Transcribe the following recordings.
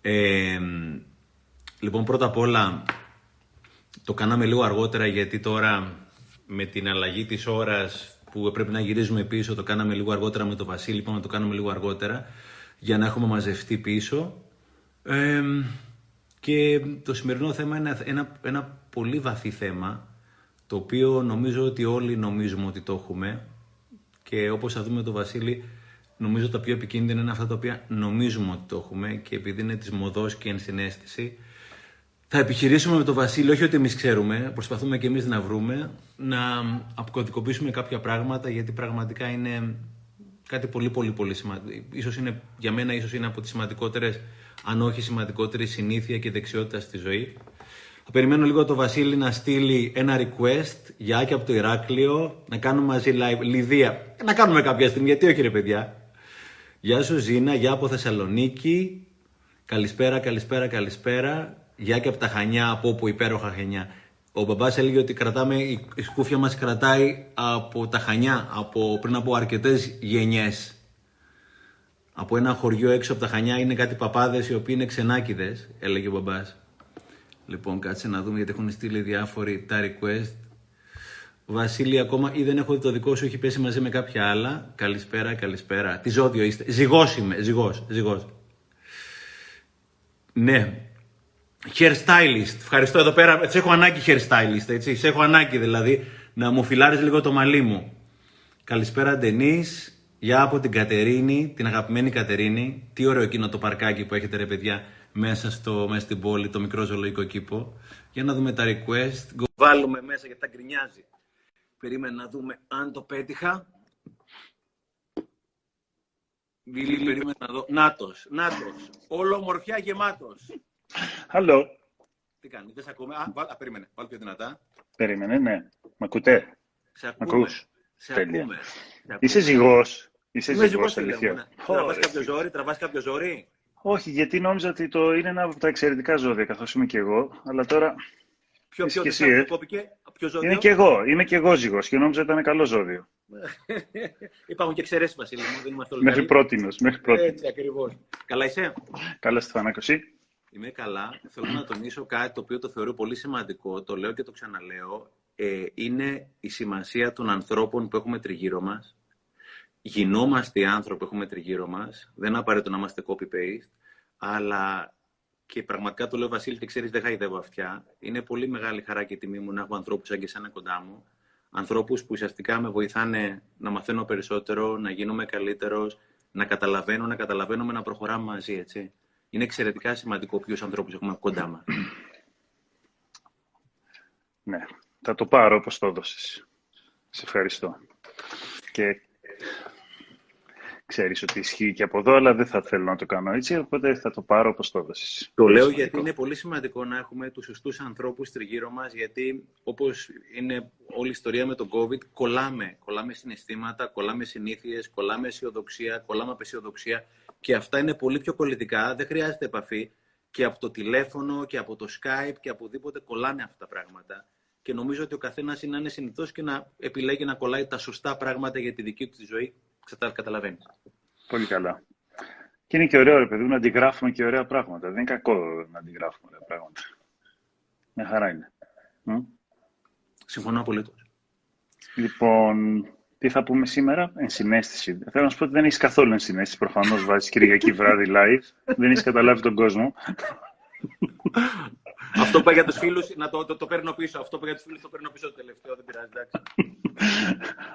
Ε, λοιπόν, πρώτα απ' όλα, το κάναμε λίγο αργότερα γιατί τώρα με την αλλαγή της ώρας που πρέπει να γυρίζουμε πίσω, το κάναμε λίγο αργότερα με το Βασίλη, είπαμε να το κάνουμε λίγο αργότερα για να έχουμε μαζευτεί πίσω. Ε, και το σημερινό θέμα είναι ένα, ένα πολύ βαθύ θέμα, το οποίο νομίζω ότι όλοι νομίζουμε ότι το έχουμε και όπως θα δούμε το Βασίλη, νομίζω τα πιο επικίνδυνα είναι αυτά τα οποία νομίζουμε ότι το έχουμε και επειδή είναι της μοδός και ενσυναίσθηση, θα επιχειρήσουμε με το Βασίλη, όχι ότι εμείς ξέρουμε, προσπαθούμε και εμείς να βρούμε, να αποκωδικοποιήσουμε κάποια πράγματα, γιατί πραγματικά είναι κάτι πολύ πολύ πολύ σημαντικό. Ίσως είναι, για μένα ίσως είναι από τις σημαντικότερες, αν όχι σημαντικότερη συνήθεια και δεξιότητα στη ζωή. Θα περιμένω λίγο το Βασίλη να στείλει ένα request για Άκη από το Ηράκλειο, να κάνουμε μαζί live, Λιδία, να κάνουμε κάποια στιγμή, γιατί όχι ρε παιδιά. Γεια σου Ζήνα, γεια από Θεσσαλονίκη, καλησπέρα, καλησπέρα, καλησπέρα. Γεια και από τα Χανιά, από όπου υπέροχα Χανιά. Ο μπαμπάς έλεγε ότι κρατάμε, η σκούφια μας κρατάει από τα Χανιά, από, πριν από αρκετές γενιές. Από ένα χωριό έξω από τα Χανιά είναι κάτι παπάδες οι οποίοι είναι ξενάκιδες, έλεγε ο μπαμπάς. Λοιπόν, κάτσε να δούμε γιατί έχουν στείλει διάφοροι τα request. Βασίλη, ακόμα ή δεν έχω δει το δικό σου, έχει πέσει μαζί με κάποια άλλα. Καλησπέρα, καλησπέρα. Τι ζώδιο είστε. Ζυγός είμαι, ζυγός, ζυγός. Ναι, Hairstylist. Ευχαριστώ εδώ πέρα. Σε έχω ανάγκη hairstylist, έτσι. Σε έχω ανάγκη δηλαδή να μου φυλάρεις λίγο το μαλλί μου. Καλησπέρα, Ντενή. Γεια από την Κατερίνη, την αγαπημένη Κατερίνη. Τι ωραίο εκείνο το παρκάκι που έχετε, ρε παιδιά, μέσα, στο, μέσα στην πόλη, το μικρό ζωολογικό κήπο. Για να δούμε τα request. Βάλουμε μέσα γιατί τα γκρινιάζει. Περίμενα να δούμε αν το πέτυχα. Βίλη, περίμενα να δω. Νάτος, νάτος. Όλο μορφιά γεμάτος. Άλλο. Τι κάνει, δεν σε ακούμε. Α, βάλ, α, περίμενε, βάλ πιο δυνατά. Περίμενε, ναι. Μ' ακούτε; Σε ακούμε. Σε ακούμε. Είσαι ζυγός. Είσαι Είμαι ζυγός, ζυγός, αλήθεια. ναι. Τραβάς κάποιο ζόρι, τραβάς κάποιο ζόρι; Όχι, γιατί νόμιζα ότι το είναι ένα από τα εξαιρετικά ζώδια, καθώς είμαι και εγώ. Αλλά τώρα Ποιο, Είσαι ποιο, και δεν εσύ, σ' ε. κόπηκε, ποιο ζώδιο; είμαι και εγώ. Είμαι και εγώ ζυγός και νόμιζα ότι ήταν καλό ζώδιο. Υπάρχουν και εξαιρέσεις, Βασίλη μου, δεν είμαστε όλοι Μέχρι καλοί. πρότινος. Μέχρι πρότινος. Έτσι ακριβώς. Καλά είσαι; Καλά, Στεφανάκο, εσύ; Είμαι καλά. Θέλω να τονίσω κάτι το οποίο το θεωρώ πολύ σημαντικό, το λέω και το ξαναλέω. Ε, είναι η σημασία των ανθρώπων που έχουμε τριγύρω μας. Γινόμαστε οι άνθρωποι που έχουμε τριγύρω μας. Δεν είναι απαραίτητο να είμαστε copy-paste. Αλλά και πραγματικά το λέω Βασίλη και ξέρεις δεν χαϊδεύω αυτιά. Είναι πολύ μεγάλη χαρά και τιμή μου να έχω ανθρώπους σαν και εσένα κοντά μου. Ανθρώπους που ουσιαστικά με βοηθάνε να μαθαίνω περισσότερο, να γίνομαι καλύτερος, να καταλαβαίνω, να καταλαβαίνουμε, να προχωράμε μαζί, έτσι. Είναι εξαιρετικά σημαντικό ποιους ανθρώπους έχουμε κοντά μας. Ναι, θα το πάρω όπως το έδωσες. Σε ευχαριστώ. Και ξέρεις ότι ισχύει και από εδώ, αλλά δεν θα θέλω να το κάνω έτσι, οπότε θα το πάρω όπως το έδωσες. Το λέω Σημαντικό. γιατί είναι πολύ σημαντικό να έχουμε τους σωστούς ανθρώπους τριγύρω μας, γιατί όπως είναι όλη η ιστορία με τον COVID, κολλάμε. Κολλάμε συναισθήματα, κολλάμε συνήθειες, κολλάμε αισιοδοξία, κολλάμε απεσιοδοξία και αυτά είναι πολύ πιο κολλητικά, δεν χρειάζεται επαφή και από το τηλέφωνο και από το Skype και από οπουδήποτε κολλάνε αυτά τα πράγματα. Και νομίζω ότι ο καθένας είναι να είναι συνηθός και να επιλέγει να κολλάει τα σωστά πράγματα για τη δική του τη ζωή. Ξατα- Καταλαβαίνεις. Πολύ καλά. Και είναι και ωραίο, ρε παιδί μου, να αντιγράφουμε και ωραία πράγματα. Δεν είναι κακό να αντιγράφουμε ωραία πράγματα. Μια χαρά είναι. Μμ. Συμφωνώ απολύτως. Λοιπόν, τι θα πούμε σήμερα, ενσυναίσθηση. Θέλω να σου πω ότι δεν έχεις καθόλου ενσυναίσθηση. Προφανώς βάζεις Κυριακή βράδυ live. δεν έχεις καταλάβει τον κόσμο. Αυτό που είπα για τους φίλους, να το, το, το παίρνω πίσω. Αυτό που είπα για τους φίλους το παίρνω πίσω το τελευταίο, δεν πειράζει. Εντάξει.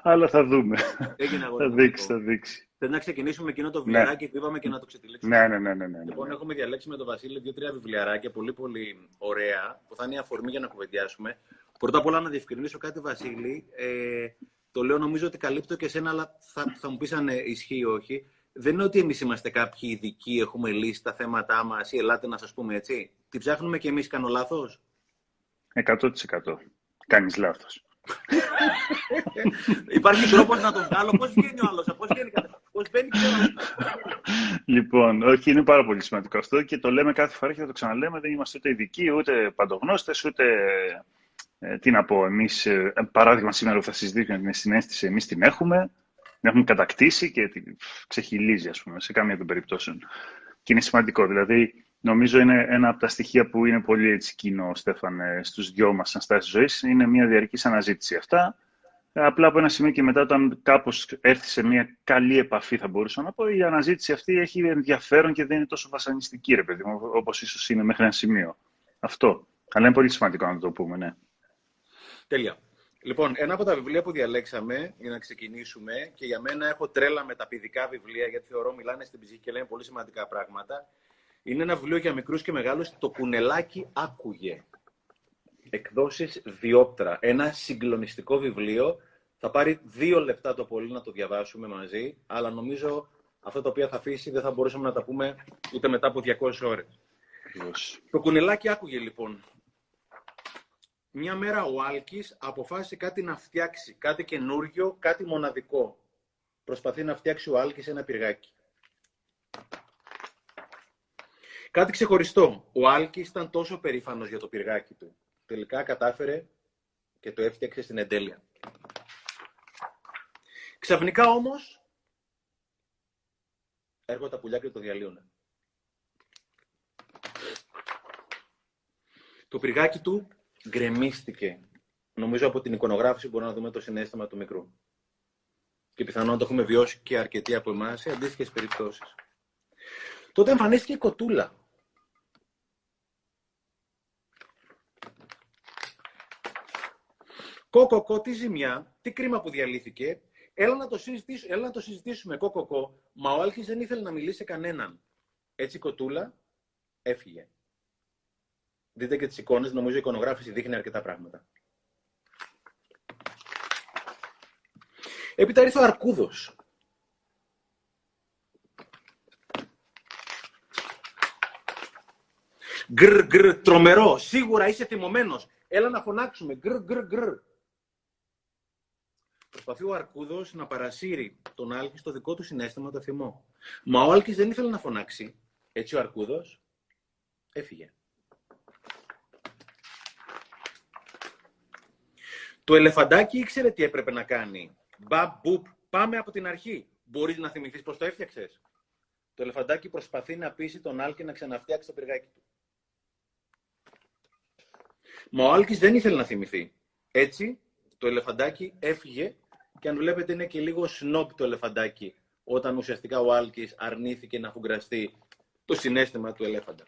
Αλλά θα δούμε. Έγινε αγόρι θα μου, δείξει, λοιπόν. θα δείξει. Θέλω να ξεκινήσουμε εκείνο το βιβλιαράκι που είπαμε και να το ξετυλίξουμε; Ναι, ναι, ναι, ναι. ναι, ναι. Λοιπόν, έχουμε διαλέξει με τον Βασίλη δύο-τρία βιβλιαράκια πολύ πολύ ωραία που θα είναι η αφορμή για να κουβεντιάσουμε. Πρώτα απ' όλα να διευκρινίσω κάτι, Βασίλη. Ε, το λέω νομίζω ότι καλύπτω και εσένα, αλλά θα, θα μου πεις αν ε, ισχύει ή όχι. Δεν είναι ότι εμείς είμαστε κάποιοι ειδικοί, έχουμε λύσει τα θέματά μας ή ελάτε να σας πούμε έτσι. Τι ψάχνουμε και εμείς, κάνω λάθος; 100%. Κάνεις λάθος. Υπάρχει τρόπο να τον βγάλω. Πώς βγαίνει ο άλλος, πώς βγαίνει, πώς μπαίνει και ο άλλος. Λοιπόν, όχι, είναι πάρα πολύ σημαντικό αυτό και το λέμε κάθε φορά και θα το ξαναλέμε. Δεν είμαστε ούτε ειδικοί, ούτε παντογνώστες, ούτε. Ε, τι να πω, εμείς, ε, παράδειγμα, σήμερα που θα συζητήσουμε την συνέστηση, εμείς την έχουμε, την έχουμε κατακτήσει και την ξεχυλίζει, ας πούμε, σε κάμια των περιπτώσεων. Και είναι σημαντικό. Δηλαδή, Νομίζω είναι ένα από τα στοιχεία που είναι πολύ έτσι κοινό, Στέφαν, στους δυο μας σαν στάση ζωής. Είναι μια διαρκής αναζήτηση αυτά. Απλά από ένα σημείο και μετά, όταν κάπως έρθει σε μια καλή επαφή, θα μπορούσα να πω, η αναζήτηση αυτή έχει ενδιαφέρον και δεν είναι τόσο βασανιστική, ρε παιδί μου, όπως ίσως είναι μέχρι ένα σημείο. Αυτό. Αλλά είναι πολύ σημαντικό να το πούμε, ναι. Τέλεια. Λοιπόν, ένα από τα βιβλία που διαλέξαμε για να ξεκινήσουμε και για μένα έχω τρέλα με τα παιδικά βιβλία, γιατί θεωρώ μιλάνε στην ψυχή και λένε πολύ σημαντικά πράγματα. Είναι ένα βιβλίο για μικρούς και μεγάλους. Το κουνελάκι άκουγε εκδόσεις Διόπτρα. Ένα συγκλονιστικό βιβλίο. Θα πάρει δύο λεπτά το πολύ να το διαβάσουμε μαζί, αλλά νομίζω αυτό το οποίο θα αφήσει δεν θα μπορούσαμε να τα πούμε ούτε μετά από 200 ώρες. Το κουνελάκι άκουγε λοιπόν. Μια μέρα ο Άλκης αποφάσισε κάτι να φτιάξει, κάτι καινούργιο, κάτι μοναδικό. Προσπαθεί να φτιάξει ο Άλκης ένα πυργάκι. Κάτι ξεχωριστό. Ο Άλκης ήταν τόσο περήφανος για το πυργάκι του τελικά κατάφερε και το έφτιαξε στην εντέλεια. Ξαφνικά όμως, έρχονται τα πουλιά και το διαλύουν. Το πυργάκι του γκρεμίστηκε. Νομίζω από την εικονογράφηση μπορούμε να δούμε το συνέστημα του μικρού. Και πιθανόν το έχουμε βιώσει και αρκετοί από εμάς σε αντίστοιχες περιπτώσεις. Τότε εμφανίστηκε η κοτούλα. Κοκοκό, τι ζημιά, τι κρίμα που διαλύθηκε. Έλα να το, συζητήσουμε, έλα να το συζητήσουμε, κοκοκό. Μα ο Άλκης δεν ήθελε να μιλήσει σε κανέναν. Έτσι η κοτούλα έφυγε. Δείτε και τις εικόνες, νομίζω η εικονογράφηση δείχνει αρκετά πράγματα. Έπειτα ήρθε ο Αρκούδος. Γκρ, γκρ, τρομερό. Σίγουρα είσαι θυμωμένος. Έλα να φωνάξουμε. Γκρ, γκρ, γκρ. Προσπαθεί ο Αρκούδος να παρασύρει τον Άλκη στο δικό του συναίσθημα το θυμό. Μα ο Άλκης δεν ήθελε να φωνάξει. Έτσι ο Αρκούδος έφυγε. Το ελεφαντάκι ήξερε τι έπρεπε να κάνει. Μπαμ, μπουπ, πάμε από την αρχή. Μπορείς να θυμηθείς πώς το έφτιαξες. Το ελεφαντάκι προσπαθεί να πείσει τον Άλκη να ξαναφτιάξει το πυργάκι του. Μα ο Άλκης δεν ήθελε να θυμηθεί. Έτσι, το ελεφαντάκι έφυγε και αν βλέπετε είναι και λίγο σνόπ το ελεφαντάκι όταν ουσιαστικά ο Άλκης αρνήθηκε να φουγκραστεί το συνέστημα του ελέφαντα.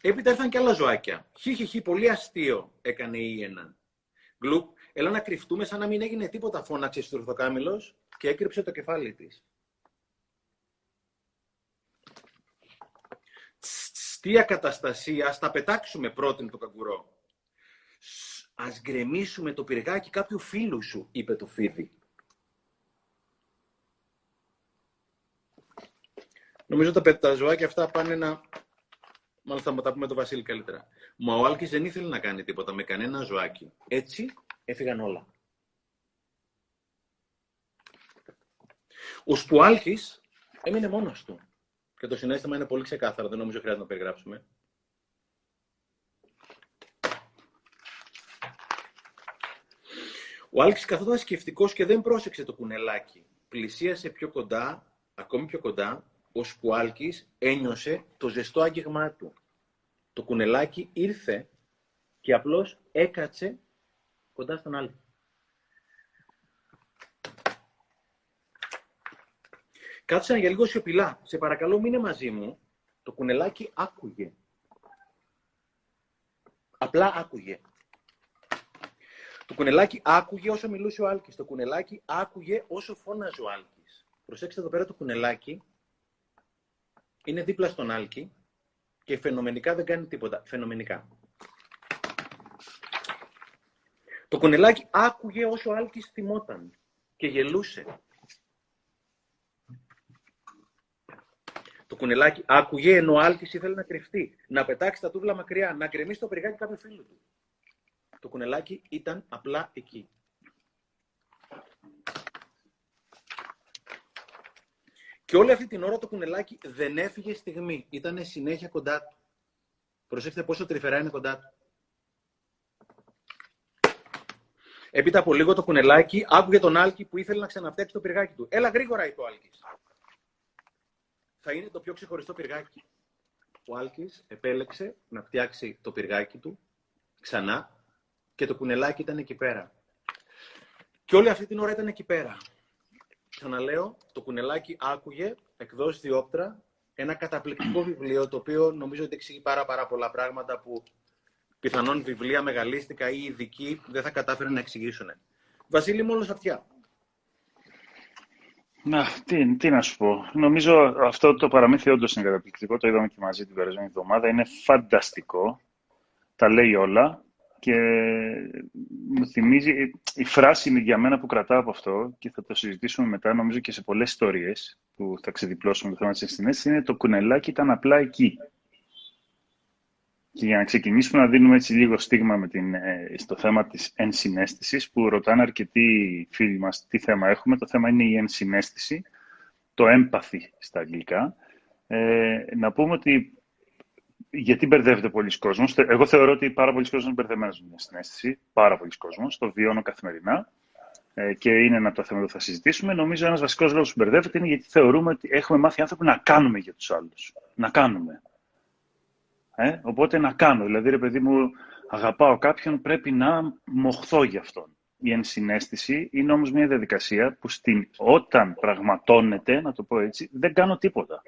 Έπειτα ήρθαν και άλλα ζωάκια. Χι, πολύ αστείο έκανε η Ιένα. Γκλουπ, έλα να κρυφτούμε σαν να μην έγινε τίποτα, φώναξε στουρθοκάμιλος και έκρυψε το κεφάλι της. Τι ακαταστασία, ας τα πετάξουμε πρώτην το καγκουρό. Ας γκρεμίσουμε το πυργάκι κάποιου φίλου σου, είπε το φίδι. Νομίζω τα, τα ζωάκια αυτά πάνε να... Μάλλον θα τα πούμε το Βασίλη καλύτερα. Μα ο Άλκης δεν ήθελε να κάνει τίποτα με κανένα ζωάκι. Έτσι έφυγαν όλα. Ο Σπουάλκης έμεινε μόνος του. Και το συνέστημα είναι πολύ ξεκάθαρο, δεν νομίζω χρειάζεται να περιγράψουμε. Ο Άλκης καθόταν σκεφτικός και δεν πρόσεξε το κουνελάκι. Πλησίασε πιο κοντά, ακόμη πιο κοντά, ώσπου ο Άλκης ένιωσε το ζεστό άγγιγμά του. Το κουνελάκι ήρθε και απλώς έκατσε κοντά στον Άλκη. Κάτσαν για λίγο σιωπηλά. Σε παρακαλώ μείνε μαζί μου. Το κουνελάκι άκουγε. Απλά άκουγε. Το κουνελάκι άκουγε όσο μιλούσε ο Άλκης. Το κουνελάκι άκουγε όσο φώναζε ο Άλκης. Προσέξτε εδώ πέρα το κουνελάκι. Είναι δίπλα στον Άλκη και φαινομενικά δεν κάνει τίποτα. Φαινομενικά. Το κουνελάκι άκουγε όσο ο Άλκης θυμόταν και γελούσε. Το κουνελάκι άκουγε ενώ ο Άλκης ήθελε να κρυφτεί, να πετάξει τα τούβλα μακριά, να γκρεμίσει το περιγάκι κάποιου φίλου του. Το κουνελάκι ήταν απλά εκεί. Και όλη αυτή την ώρα το κουνελάκι δεν έφυγε στιγμή. Ήταν συνέχεια κοντά του. Προσέξτε πόσο τρυφερά είναι κοντά του. Έπειτα από λίγο το κουνελάκι άκουγε τον Άλκη που ήθελε να ξαναφτιάξει το πυργάκι του. Έλα γρήγορα, είπε ο Άλκης. θα είναι το πιο ξεχωριστό πυργάκι. Ο Άλκης επέλεξε να φτιάξει το πυργάκι του ξανά και το κουνελάκι ήταν εκεί πέρα. Και όλη αυτή την ώρα ήταν εκεί πέρα. Ξαναλέω, το κουνελάκι άκουγε, εκδόσει διόπτρα, ένα καταπληκτικό βιβλίο, το οποίο νομίζω ότι εξηγεί πάρα, πάρα πολλά πράγματα που πιθανόν βιβλία μεγαλίστικα ή ειδικοί δεν θα κατάφεραν να εξηγήσουν. Βασίλη, μόνο αυτιά. Να, τι, τι να σου πω. Νομίζω αυτό το παραμύθι όντως είναι καταπληκτικό. Το είδαμε και μαζί την περασμένη εβδομάδα. Είναι φανταστικό. Τα λέει όλα. Και μου θυμίζει, η φράση είναι για μένα που κρατάω από αυτό και θα το συζητήσουμε μετά, νομίζω και σε πολλές ιστορίες που θα ξεδιπλώσουμε το θέμα της ενσυναίσθησης, είναι το κουνελάκι ήταν απλά εκεί. Και για να ξεκινήσουμε να δίνουμε έτσι λίγο στίγμα με την, ε, στο θέμα της ενσυναίσθησης, που ρωτάνε αρκετοί φίλοι μας τι θέμα έχουμε. Το θέμα είναι η ενσυναίσθηση, το empathy στα αγγλικά. Ε, να πούμε ότι γιατί μπερδεύεται πολλοί κόσμος. Εγώ θεωρώ ότι πάρα πολλοί κόσμος είναι μπερδεμένος με μια συνέστηση. Πάρα πολλοί κόσμος. Το βιώνω καθημερινά. Ε, και είναι ένα από τα θέματα που θα συζητήσουμε. Νομίζω ένας βασικός λόγος που μπερδεύεται είναι γιατί θεωρούμε ότι έχουμε μάθει άνθρωποι να κάνουμε για τους άλλους. Να κάνουμε. Ε, οπότε να κάνω. Δηλαδή, ρε παιδί μου, αγαπάω κάποιον, πρέπει να μοχθώ για αυτόν. Η ενσυναίσθηση είναι όμως μια διαδικασία που στην, όταν πραγματώνεται, να το πω έτσι, δεν κάνω τίποτα.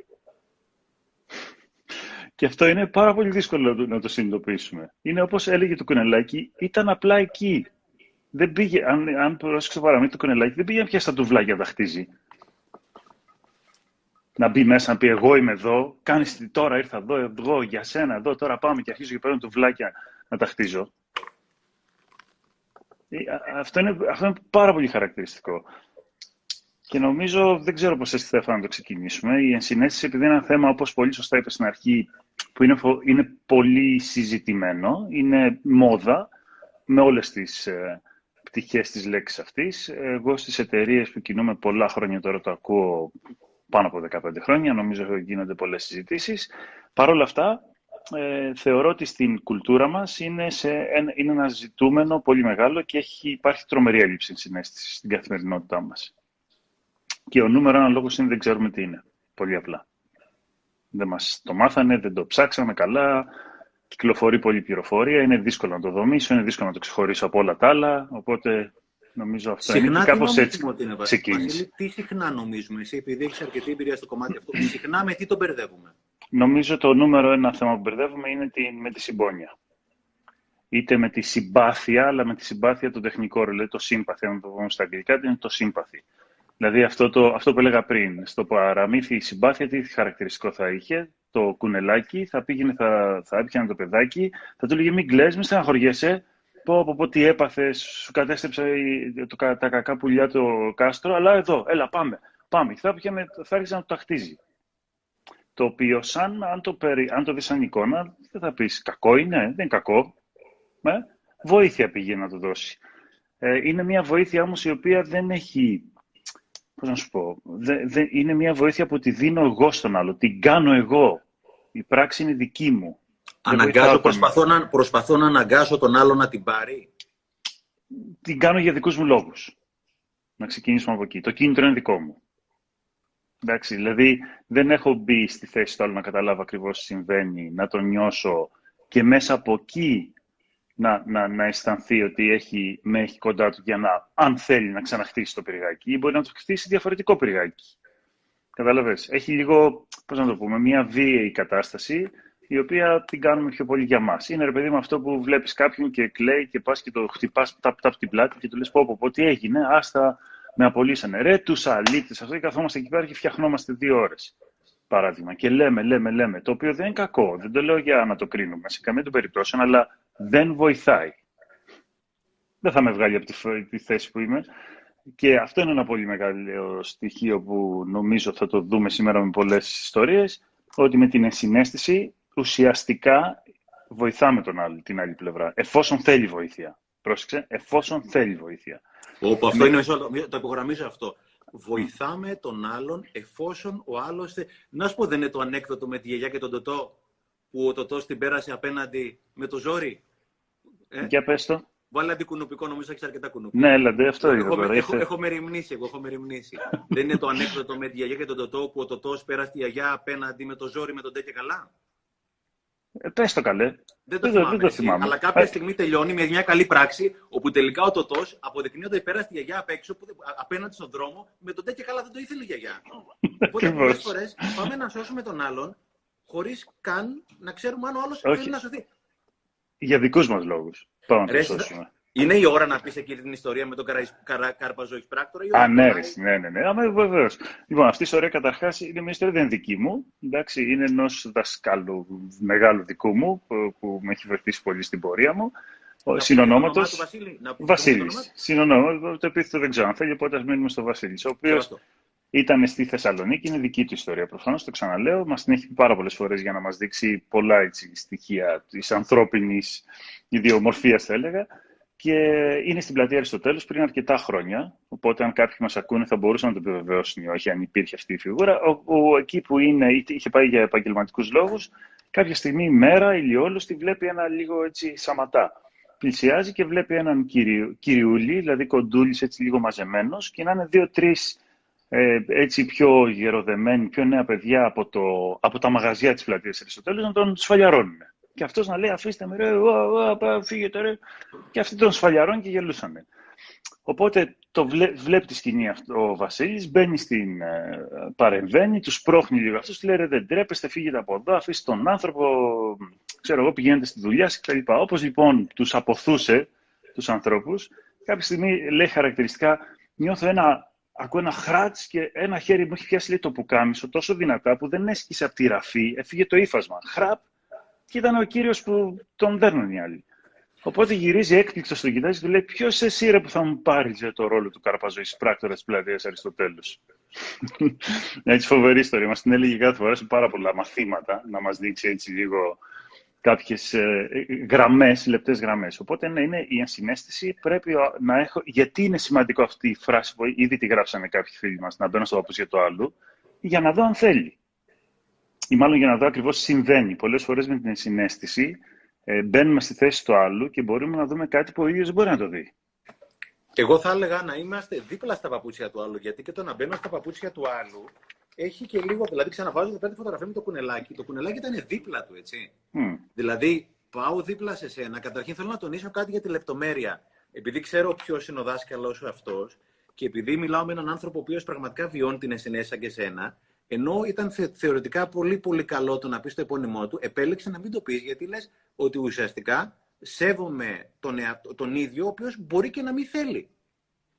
Και αυτό είναι πάρα πολύ δύσκολο να το συνειδητοποιήσουμε. Είναι όπως έλεγε το κουνελάκι, ήταν απλά εκεί. Δεν πήγε, αν, αν πρόσεξε το παραμύθι του κουνελάκι, δεν πήγε να πιάσει τα τουβλάκια να τα χτίζει. Να μπει μέσα, να πει εγώ είμαι εδώ, κάνει τώρα ήρθα εδώ, εγώ για σένα εδώ, τώρα πάμε και αρχίζω και παίρνω τουβλάκια να τα χτίζω. Ε, αυτό είναι, αυτό είναι πάρα πολύ χαρακτηριστικό. Και νομίζω, δεν ξέρω πώς εσύ θα να το ξεκινήσουμε. Η ενσυναίσθηση, επειδή είναι ένα θέμα, όπως πολύ σωστά είπες στην αρχή, που είναι, είναι πολύ συζητημένο, είναι μόδα, με όλες τις ε, πτυχές της λέξης αυτής. Εγώ στις εταιρείες που κινούμαι πολλά χρόνια τώρα το ακούω πάνω από 15 χρόνια, νομίζω ότι γίνονται πολλές συζητήσεις. Παρ' όλα αυτά, ε, θεωρώ ότι στην κουλτούρα μας είναι, σε, είναι ένα ζητούμενο πολύ μεγάλο και έχει, υπάρχει τρομερή έλλειψη συνέστηση στην καθημερινότητά μας. Και ο νούμερο ένα λόγος είναι δεν ξέρουμε τι είναι. Πολύ απλά. Δεν μας το μάθανε, δεν το ψάξαμε καλά, κυκλοφορεί πολλή πληροφορία, είναι δύσκολο να το δομήσω, είναι δύσκολο να το ξεχωρίσω από όλα τα άλλα, οπότε νομίζω αυτό συχνά είναι κάπως έτσι ξεκίνησε. Τι συχνά νομίζουμε, εσύ επειδή έχεις αρκετή εμπειρία στο κομμάτι αυτό, συχνά με τι το μπερδεύουμε; Νομίζω το νούμερο ένα θέμα που μπερδεύουμε είναι με τη συμπόνια. Είτε με τη συμπάθεια, αλλά με τη συμπάθεια το τεχνικό ρολέ, το σύμπαθη, αν το πούμε στα αγγλικά, είναι το σύμπαθη. Δηλαδή αυτό, το, αυτό που έλεγα πριν, στο παραμύθι η συμπάθεια τι χαρακτηριστικό θα είχε, το κουνελάκι, θα πήγαινε, θα, θα έπιανε το παιδάκι, θα του έλεγε μην κλαις, μην στεναχωριέσαι, πω, πω, πω τι έπαθες, σου κατέστρεψε το, τα κακά πουλιά το κάστρο, αλλά εδώ, έλα πάμε, πάμε. θα, πήγαινε, θα άρχισε να το τακτίζει. Το οποίο σαν, αν το, περι, αν το δεις σαν εικόνα, δεν θα πεις κακό είναι, δεν είναι κακό. Ε; Βοήθεια πήγε να το δώσει. Ε, είναι μια βοήθεια όμως η οποία δεν έχει πώς να σου πω, δε, δε, είναι μια βοήθεια που τη δίνω εγώ στον άλλο, την κάνω εγώ. Η πράξη είναι δική μου. Αναγκάζω, προσπαθώ να, προσπαθώ να αναγκάσω τον άλλο να την πάρει. Την κάνω για δικούς μου λόγους. Να ξεκινήσουμε από εκεί. Το κίνητρο είναι δικό μου. Εντάξει, δηλαδή δεν έχω μπει στη θέση του άλλου να καταλάβω ακριβώς τι συμβαίνει, να το νιώσω και μέσα από εκεί να, να, να αισθανθεί ότι έχει, με έχει κοντά του για να, αν θέλει να ξαναχτίσει το πυργάκι ή μπορεί να το χτίσει διαφορετικό πυργάκι. Κατάλαβες. Έχει λίγο, πώς να το πούμε, μια βίαιη κατάσταση η οποία την κάνουμε πιο πολύ για μας. Είναι ρε παιδί με αυτό που βλέπεις κάποιον και κλαίει και πας και το χτυπάς ταπ ταπ την πλάτη και του λες πω, πω, πω τι έγινε, άστα με απολύσανε. Ρε τους αλήτες, αυτό και καθόμαστε εκεί πέρα και φτιαχνόμαστε δύο ώρες. Παράδειγμα. Και λέμε, λέμε, λέμε. Το οποίο δεν είναι κακό. Δεν το λέω για να το κρίνουμε σε καμία των περιπτώσεων, αλλά δεν βοηθάει. Δεν θα με βγάλει από τη, θέση που είμαι. Και αυτό είναι ένα πολύ μεγάλο στοιχείο που νομίζω θα το δούμε σήμερα με πολλές ιστορίες, ότι με την ενσυναίσθηση ουσιαστικά βοηθάμε τον άλλο, την άλλη πλευρά, εφόσον θέλει βοήθεια. Πρόσεξε, εφόσον θέλει βοήθεια. Όπου αυτό είναι, το υπογραμμίζω αυτό. Βοηθάμε τον άλλον εφόσον ο άλλος... Να σου πω, δεν είναι το ανέκδοτο με τη γιαγιά και τον τοτό, που ο τοτός την πέρασε απέναντι με το ζόρι; Ε; Για πες το. Βάλε αντικουνουπικό, νομίζω έχεις αρκετά κουνούπι. Ναι, έλαντε, αυτό είναι. Έχω, έχω, έχω μεριμνήσει, εγώ έχω μεριμνήσει. Δεν είναι το ανέκδοτο με τη γιαγιά και τον τοτό που ο τοτός πέρασε τη γιαγιά απέναντι με το ζόρι με τον τέ και καλά; Ε, πες το καλέ. Δεν το, δεν θυμάμαι, το θυμάμαι. Αλλά κάποια ε, στιγμή τελειώνει με μια καλή πράξη όπου τελικά ο τοτός αποδεικνύει ότι πέρασε τη γιαγιά απ' έξω που, απέναντι στον δρόμο με τον τέ και καλά δεν το ήθελε η γιαγιά. Οπότε πολλές φορές πάμε να σώσουμε τον άλλον χωρίς καν να ξέρουμε αν ο άλλος θέλει να σωθεί. Για δικούς μας λόγους. Πάμε να το σώσουμε. Είναι η ώρα να πεις εκεί την ιστορία με τον καρα... Καρπαζόης πράκτορα. Α, ναι, ναι, ναι, ναι. Άμα βεβαίως. Λοιπόν, αυτή η ιστορία καταρχάς είναι μια ιστορία δεν είναι δική μου. Εντάξει, είναι ενός δασκάλου μεγάλου δικού μου που, που με έχει βοηθήσει πολύ στην πορεία μου. Συνονόματος. Βασίλη. Συνονόματος. Το επίθετο δεν ξέρω αν θέλει, οπότε ας μείνουμε στο Βασίλης. Ο οποίος ήταν στη Θεσσαλονίκη, είναι δική του ιστορία. Προφανώς το ξαναλέω. Μας την έχει πει πάρα πολλές φορές για να μας δείξει πολλά έτσι, στοιχεία της ανθρώπινης ιδιομορφίας, θα έλεγα και είναι στην πλατεία Αριστοτέλους πριν αρκετά χρόνια. Οπότε, αν κάποιοι μας ακούνε, θα μπορούσαν να το επιβεβαιώσουν ή όχι, αν υπήρχε αυτή η φιγούρα. Ο, ο, εκεί που είναι, είχε πάει για επαγγελματικούς λόγους, κάποια στιγμή η μέρα, ηλιόλου, τη βλέπει ένα λίγο έτσι σαματά. Πλησιάζει και βλέπει έναν κυριου, κυριούλι, δηλαδή κοντούλης, έτσι λίγο μαζεμένος, και να είναι δύο-τρεις ε, έτσι πιο γεροδεμένοι, πιο νέα παιδιά από, το, από τα μαγαζιά της πλατείας Αριστοτέλου να τον σφαλιαρώνουν. Και αυτός να λέει: Αφήστε με, ρε, φύγετε, ρε. Και αυτοί τον σφαλιαρών και γελούσαν. Οπότε το βλέ, βλέπει τη σκηνή αυτό ο Βασίλης, μπαίνει στην. Ε, παρεμβαίνει, τους πρόχνει λίγο αυτούς, λέει: ρε, Δεν τρέπεστε, φύγετε από εδώ, αφήστε τον άνθρωπο, ξέρω εγώ, πηγαίνετε στη δουλειά σας κτλ. Όπως λοιπόν τους αποθούσε τους ανθρώπους, κάποια στιγμή λέει χαρακτηριστικά: Νιώθω ένα ακούω ένα χράτ και ένα χέρι μου έχει πιάσει λέει, το πουκάμισο τόσο δυνατά που δεν έσκησε από τη ραφή, έφυγε το ύφασμα. Χραπ, και ήταν ο κύριος που τον δέρνουν οι άλλοι. Οπότε γυρίζει έκπληκτος στον κοιτάζει και του λέει: Ποιος εσύ ρε που θα μου πάρεις για το ρόλο του Καρπαζοή πράκτορα της πλατείας Αριστοτέλους; έτσι φοβερή ιστορία. Μας την έλεγε κάθε φορά σε πάρα πολλά μαθήματα να μας δείξει έτσι λίγο κάποιες γραμμές, λεπτές γραμμές. Οπότε ναι, είναι η ενσυναίσθηση. Πρέπει να έχω. Γιατί είναι σημαντικό αυτή η φράση που ήδη τη γράψανε κάποιοι φίλοι μας, να μπαίνω στο παπούτσι για το άλλο, για να δω αν θέλει ή μάλλον για να δω ακριβώς τι συμβαίνει. Πολλές φορές με την συνέστηση ε, μπαίνουμε στη θέση του άλλου και μπορούμε να δούμε κάτι που ο ίδιος δεν μπορεί να το δει. Εγώ θα έλεγα να είμαστε δίπλα στα παπούτσια του άλλου, γιατί και το να μπαίνω στα παπούτσια του άλλου έχει και λίγο. Δηλαδή, ξαναβάζω πέντε φωτογραφία με το κουνελάκι. Το κουνελάκι ήταν δίπλα του, έτσι. Mm. Δηλαδή, πάω δίπλα σε σένα. Καταρχήν θέλω να τονίσω κάτι για τη λεπτομέρεια. Επειδή ξέρω ποιος είναι ο δάσκαλος αυτό και επειδή μιλάω με έναν άνθρωπο ο οποίος πραγματικά βιώνει την εσυνέσα και σένα, ενώ ήταν θεωρητικά πολύ πολύ καλό το να πεις το επώνυμό του, επέλεξε να μην το πεις γιατί λες ότι ουσιαστικά σέβομαι τον, τον ίδιο, ο οποίος μπορεί και να μην θέλει.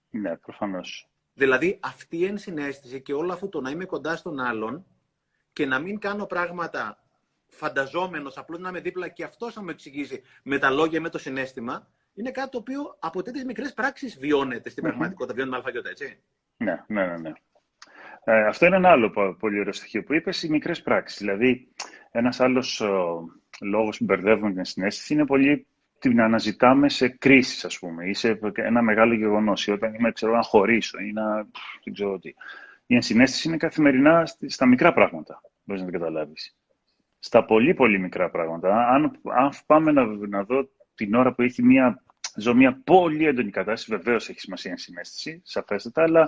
Ναι, προφανώς. Δηλαδή αυτή η ενσυναίσθηση και όλο αυτό το να είμαι κοντά στον άλλον και να μην κάνω πράγματα φανταζόμενος, απλώς να είμαι δίπλα και αυτός να με εξηγήσει με τα λόγια, με το συνέστημα, είναι κάτι το οποίο από τέτοιες μικρές πράξεις βιώνεται στην πραγματικότητα. Βιώνουμε αλφαγιώτα, έτσι. Ναι, ναι, ναι. ναι. Ε, αυτό είναι ένα άλλο πολύ ωραίο στοιχείο που είπες, οι μικρές πράξεις. Δηλαδή, ένας άλλος λόγος που μπερδεύουμε την συνέστηση είναι πολύ την αναζητάμε σε κρίσεις, ας πούμε, ή σε ένα μεγάλο γεγονός, ή όταν είμαι, ξέρω, να χωρίσω, ή να, δεν ξέρω τι. Η ενσυναίσθηση είναι καθημερινά στα μικρά πράγματα, μπορείς να την καταλάβεις. Στα πολύ, πολύ μικρά πράγματα. Αν, αν πάμε να, να δω την ώρα που έχει μια, ζω μια πολύ έντονη κατάσταση, βεβαίως έχει σημασία η ενσυναίσθηση, σαφέστατα, αλλά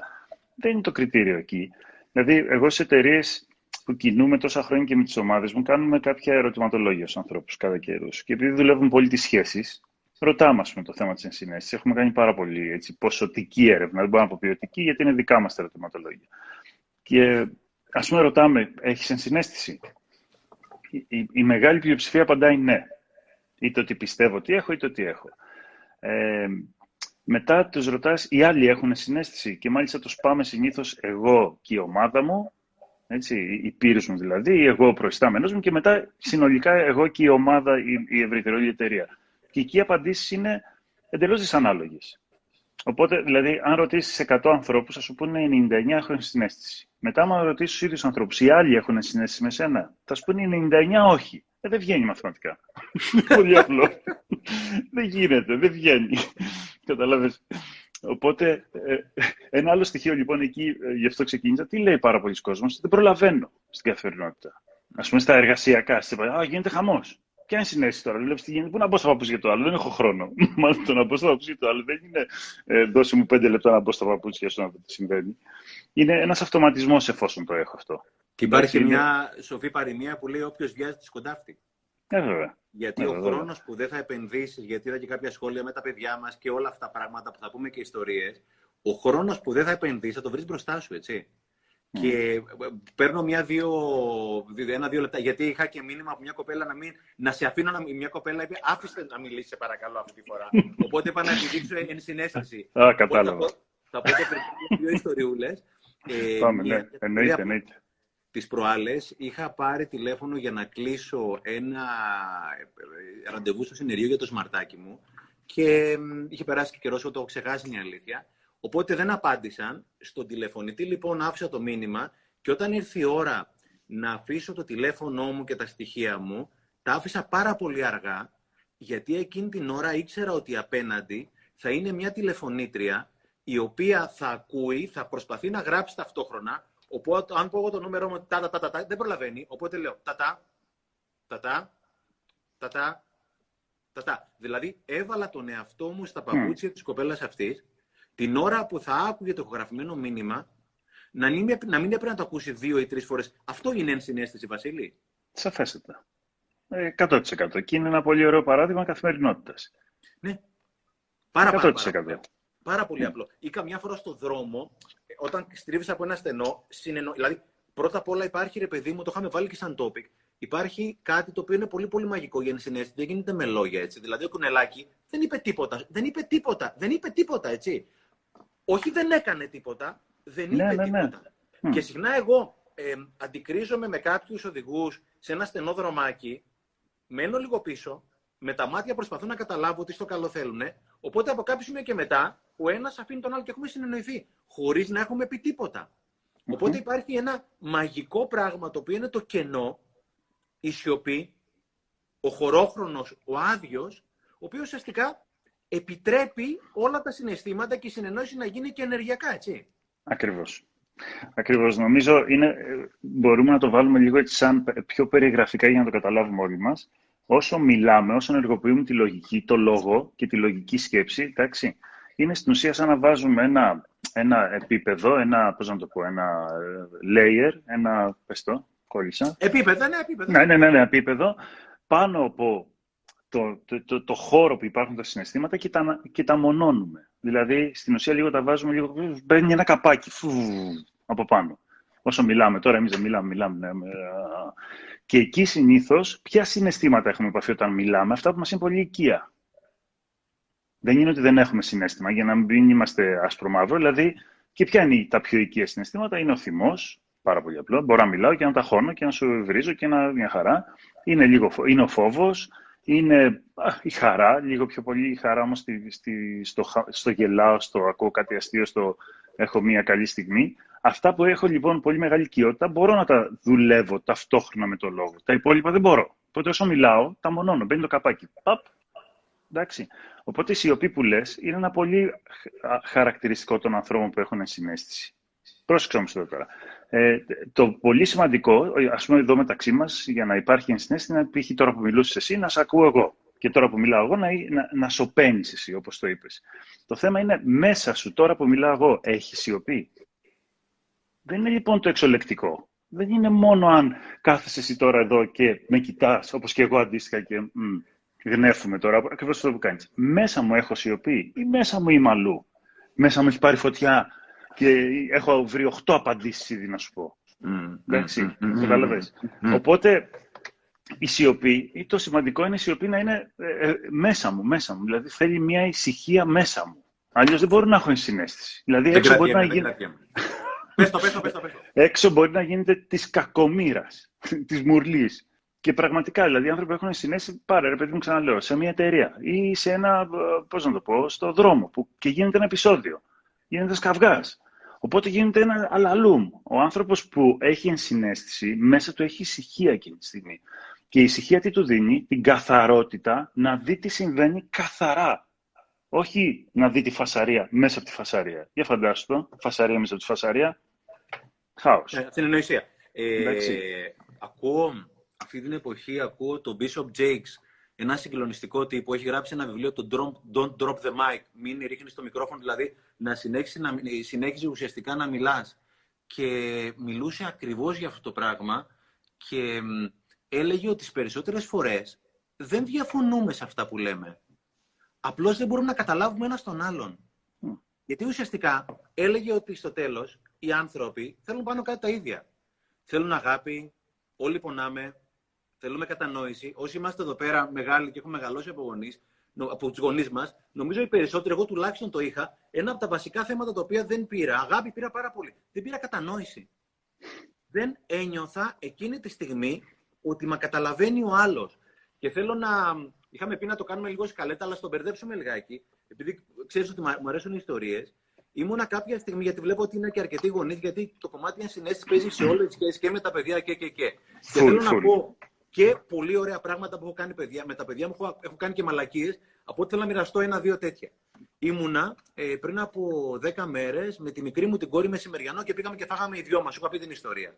δεν είναι το κριτήριο εκεί. Δηλαδή, εγώ σε εταιρείες που κινούμε τόσα χρόνια και με τις ομάδες μου, κάνουμε κάποια ερωτηματολόγια στους ανθρώπους κατά καιρού. Και επειδή δουλεύουμε πολύ τις σχέσεις, ρωτάμε πούμε, το θέμα της ενσυναίσθησης. Έχουμε κάνει πάρα πολύ έτσι, ποσοτική έρευνα, δεν μπορώ να πω ποιοτική, γιατί είναι δικά μας τα ερωτηματολόγια. Και ας πούμε, ρωτάμε, έχεις ενσυναίσθηση; Η, η, η μεγάλη πλειοψηφία απαντάει ναι. Είτε ότι πιστεύω ότι έχω, είτε ότι έχω. Ε, μετά τους ρωτάς, οι άλλοι έχουν συνέστηση και μάλιστα τους πάμε συνήθως εγώ και η ομάδα μου, έτσι, οι πύρους μου δηλαδή, ή εγώ ο προϊστάμενος μου και μετά συνολικά εγώ και η ομάδα, η, η ευρυτερόλη εταιρεία. Και εκεί οι απαντήσεις είναι εντελώς δυσανάλογες. Οπότε, δηλαδή, αν ρωτήσεις 100 ανθρώπους, θα σου πούνε 99 έχουν συνέστηση. Μετά, αν ρωτήσεις τους ίδιους ανθρώπους, οι άλλοι έχουν συνέστηση με σένα, θα σου πούνε 99 όχι. Ε, δεν βγαίνει μαθηματικά. Πολύ απλό. δεν γίνεται, δεν βγαίνει. Καταλάβες. Οπότε, ε, ένα άλλο στοιχείο λοιπόν εκεί, ε, γι' αυτό ξεκίνησα, τι λέει πάρα πολλοί κόσμος, δεν προλαβαίνω στην καθημερινότητα. Α πούμε στα εργασιακά, α, γίνεται χαμός. ποια είναι συνέστηση τώρα. Βλέπεις τι γίνεται. Πού να μπω στα παπούτσια για το άλλο; Δεν έχω χρόνο. Μάλλον το να μπω στα παπούτσια για το άλλο δεν είναι ε, δώσε μου πέντε λεπτά να μπω στα παπούτσια σου να δω τι συμβαίνει. Είναι ένας αυτοματισμός εφόσον το έχω αυτό. Και υπάρχει μια σοφή παροιμία που λέει: Όποιος βιάζει τη σκοντάφτει. Ε, βέβαια. Γιατί ε, ο χρόνος που δεν θα επενδύσεις, γιατί είδα και κάποια σχόλια με τα παιδιά μας και όλα αυτά τα πράγματα που θα πούμε και ιστορίες, ο χρόνος που δεν θα επενδύσεις θα το βρεις μπροστά σου, έτσι. Και ε, παίρνω μια-δύο, ένα-δύο λεπτά, γιατί είχα και μήνυμα από μια κοπέλα να, μην, να σε αφήνω να Μια κοπέλα είπε, άφησε να μιλήσεις, σε παρακαλώ, αυτή τη φορά. Οπότε είπα να επιδείξω ενσυναίσθηση. Α, κατάλαβα. Θα πω και δύο ιστοριούλες. Ε, Πάμε, ναι, εννοείται, εννοείται. Τις προάλλες είχα πάρει τηλέφωνο για να κλείσω ένα ε, ραντεβού στο συνεργείο για το σμαρτάκι μου και είχε περάσει και καιρός, το έχω ξεχάσει μια αλήθεια. Οπότε δεν απάντησαν. Στον τηλεφωνητή λοιπόν άφησα το μήνυμα και όταν ήρθε η ώρα να αφήσω το τηλέφωνό μου και τα στοιχεία μου, τα άφησα πάρα πολύ αργά, γιατί εκείνη την ώρα ήξερα ότι απέναντι θα είναι μια τηλεφωνήτρια η οποία θα ακούει, θα προσπαθεί να γράψει ταυτόχρονα, οπότε αν πω εγώ το νούμερο μου τα, τα, τα, τα, δεν προλαβαίνει, οπότε λέω τα, τα, τα, τα, τα, τα, τα, Δηλαδή έβαλα τον εαυτό μου στα παπούτσια mm. της κοπέλας αυτής την ώρα που θα άκουγε το ηχογραφημένο μήνυμα, να μην, να μην έπρεπε να το ακούσει δύο ή τρει φορέ. Αυτό είναι ενσυναίσθηση, Βασίλη. Σαφέστατα. 100%. Και είναι ένα πολύ ωραίο παράδειγμα καθημερινότητα. Ναι. Πάρα, 100%. πάρα, πάρα, πάρα πολύ απλό. Ή καμιά φορά στο δρόμο, όταν στρίβεις από ένα στενό, συνεννο... δηλαδή πρώτα απ' όλα υπάρχει ρε παιδί μου, το είχαμε βάλει και σαν topic, υπάρχει κάτι το οποίο είναι πολύ πολύ μαγικό για ενσυναίσθηση, δεν γίνεται με λόγια έτσι. Δηλαδή ο κουνελάκι δεν είπε τίποτα, δεν είπε τίποτα, δεν είπε τίποτα έτσι όχι δεν έκανε τίποτα, δεν ναι, είπε ναι, ναι. τίποτα. Και συχνά εγώ ε, αντικρίζομαι με κάποιους οδηγούς σε ένα στενό δρομάκι, μένω λίγο πίσω, με τα μάτια προσπαθώ να καταλάβω τι στο καλό θέλουν. Οπότε από κάποιο σημείο και μετά, ο ένας αφήνει τον άλλο και έχουμε συνεννοηθεί, χωρίς να έχουμε πει τίποτα. Οπότε υπάρχει ένα μαγικό πράγμα το οποίο είναι το κενό, η σιωπή, ο χωρόχρονος, ο άδειος, ο οποίος ουσιαστικά επιτρέπει όλα τα συναισθήματα και η συνεννόηση να γίνει και ενεργειακά, έτσι. Ακριβώς. Ακριβώς. Νομίζω είναι, μπορούμε να το βάλουμε λίγο έτσι σαν πιο περιγραφικά για να το καταλάβουμε όλοι μας. Όσο μιλάμε, όσο ενεργοποιούμε τη λογική, το λόγο και τη λογική σκέψη, εντάξει, είναι στην ουσία σαν να βάζουμε ένα, ένα επίπεδο, ένα, πώς να το πω, ένα layer, ένα, πες το, κόλλησα. Επίπεδο, ναι, επίπεδο. Ναι, ναι, ναι, ναι επίπεδο, πάνω από το, το, το, το, χώρο που υπάρχουν τα συναισθήματα και τα, και τα μονώνουμε. Δηλαδή, στην ουσία λίγο τα βάζουμε, λίγο μπαίνει ένα καπάκι φου, από πάνω. Όσο μιλάμε, τώρα εμείς δεν μιλάμε, μιλάμε. Ναι, και εκεί συνήθως, ποια συναισθήματα έχουμε επαφή όταν μιλάμε, αυτά που μας είναι πολύ οικεία. Δεν είναι ότι δεν έχουμε συνέστημα, για να μην είμαστε άσπρο-μαύρο. Δηλαδή, και ποια είναι τα πιο οικεία συναισθήματα, είναι ο θυμός, πάρα πολύ απλό. Μπορώ να μιλάω και να τα χώνω και να σου βρίζω και να μια χαρά. Είναι, λίγο, είναι ο φόβος, είναι η χαρά, λίγο πιο πολύ η χαρά όμως στη, στη, στο, στο γελάω, στο ακούω κάτι αστείο, στο έχω μια καλή στιγμή. Αυτά που έχω λοιπόν πολύ μεγάλη οικειότητα μπορώ να τα δουλεύω ταυτόχρονα με το λόγο. Τα υπόλοιπα δεν μπορώ. Οπότε όσο μιλάω, τα μονώνω. Μπαίνει το καπάκι. Παπ. Εντάξει. Οπότε η σιωπή που λες είναι ένα πολύ χαρακτηριστικό των ανθρώπων που έχουν συνέστηση. Πρόσεξε όμως εδώ τώρα. Ε, το πολύ σημαντικό, ας πούμε εδώ μεταξύ μας, για να υπάρχει ενσυναίσθηση, είναι π.χ. τώρα που μιλούσες εσύ, να σε ακούω εγώ. Και τώρα που μιλάω εγώ, να, να, να σωπαίνει εσύ, όπως το είπες. Το θέμα είναι μέσα σου, τώρα που μιλάω εγώ, έχεις σιωπή; Δεν είναι λοιπόν το εξολεκτικό. Δεν είναι μόνο αν κάθεσαι εσύ τώρα εδώ και με κοιτάς, όπως και εγώ αντίστοιχα και μ, γνέφουμε τώρα, ακριβώς αυτό που κάνεις. Μέσα μου έχω σιωπή ή μέσα μου είμαι αλλού; Μέσα μου έχει πάρει φωτιά και έχω βρει 8 απαντήσεις ήδη να σου πω. Mm, Εντάξει, mm, Οπότε η σιωπή, ή το σημαντικό είναι η σιωπή να είναι ε, ε, μέσα μου, μέσα μου. Δηλαδή θέλει μια ησυχία μέσα μου. Αλλιώς δεν μπορώ να έχω συνέστηση. Δηλαδή έξω μπορεί να γίνει. Πες το, πες το, πες το, Έξω μπορεί να γίνεται της κακομήρα, της μουρλής. Και πραγματικά, δηλαδή, οι άνθρωποι έχουν συνέστηση, πάρε ρε παιδί μου, ξαναλέω, σε μια εταιρεία ή σε ένα, ε, πώς να το πω, στο δρόμο που και γίνεται ένα επεισόδιο. Γίνεται σκαυγά. Οπότε γίνεται ένα αλαλούμ. Ο άνθρωπος που έχει ενσυναίσθηση, μέσα του έχει ησυχία εκείνη τη στιγμή. Και η ησυχία τι του δίνει, την καθαρότητα να δει τι συμβαίνει καθαρά. Όχι να δει τη φασαρία μέσα από τη φασαρία. Για φαντάσου το, φασαρία μέσα από τη φασαρία. Χάος. Ε, στην εννοησία. Ε, ακούω, αυτή την εποχή ακούω τον Bishop Jakes, ένα συγκλονιστικό τύπο, έχει γράψει ένα βιβλίο, το Don't Drop the Mic, μην ρίχνεις το μικρόφωνο, δηλαδή να συνέχισει, να, συνέχιζε ουσιαστικά να μιλάς. Και μιλούσε ακριβώς για αυτό το πράγμα και έλεγε ότι τις περισσότερες φορές δεν διαφωνούμε σε αυτά που λέμε. Απλώς δεν μπορούμε να καταλάβουμε ένας τον άλλον. Γιατί ουσιαστικά έλεγε ότι στο τέλος οι άνθρωποι θέλουν πάνω κάτι τα ίδια. Θέλουν αγάπη, όλοι πονάμε, θέλουμε κατανόηση. Όσοι είμαστε εδώ πέρα μεγάλοι και έχουμε μεγαλώσει από γονείς, από τους γονείς μας, νομίζω οι περισσότεροι, εγώ τουλάχιστον το είχα, ένα από τα βασικά θέματα τα οποία δεν πήρα. Αγάπη πήρα πάρα πολύ. Δεν πήρα κατανόηση. Δεν ένιωθα εκείνη τη στιγμή ότι με καταλαβαίνει ο άλλος. Και θέλω να. Είχαμε πει να το κάνουμε λίγο σκαλέτα, αλλά στον μπερδέψουμε λιγάκι. Επειδή ξέρεις ότι μου αρέσουν οι ιστορίες, ήμουνα κάποια στιγμή, γιατί βλέπω ότι είναι και αρκετοί γονείς, γιατί το κομμάτι ενσυναίσθησης παίζει σε όλες τις σχέσεις και με τα παιδιά και και και. και θέλω να πω και πολύ ωραία πράγματα που έχω κάνει παιδιά. Με τα παιδιά μου έχω, έχω κάνει και μαλακίες. Από ό,τι θέλω να μοιραστώ ένα-δύο τέτοια. Ήμουνα ε, πριν από δέκα μέρες με τη μικρή μου την κόρη μεσημεριανό και πήγαμε και φάγαμε οι δυο μας. Σου είχα πει την ιστορία.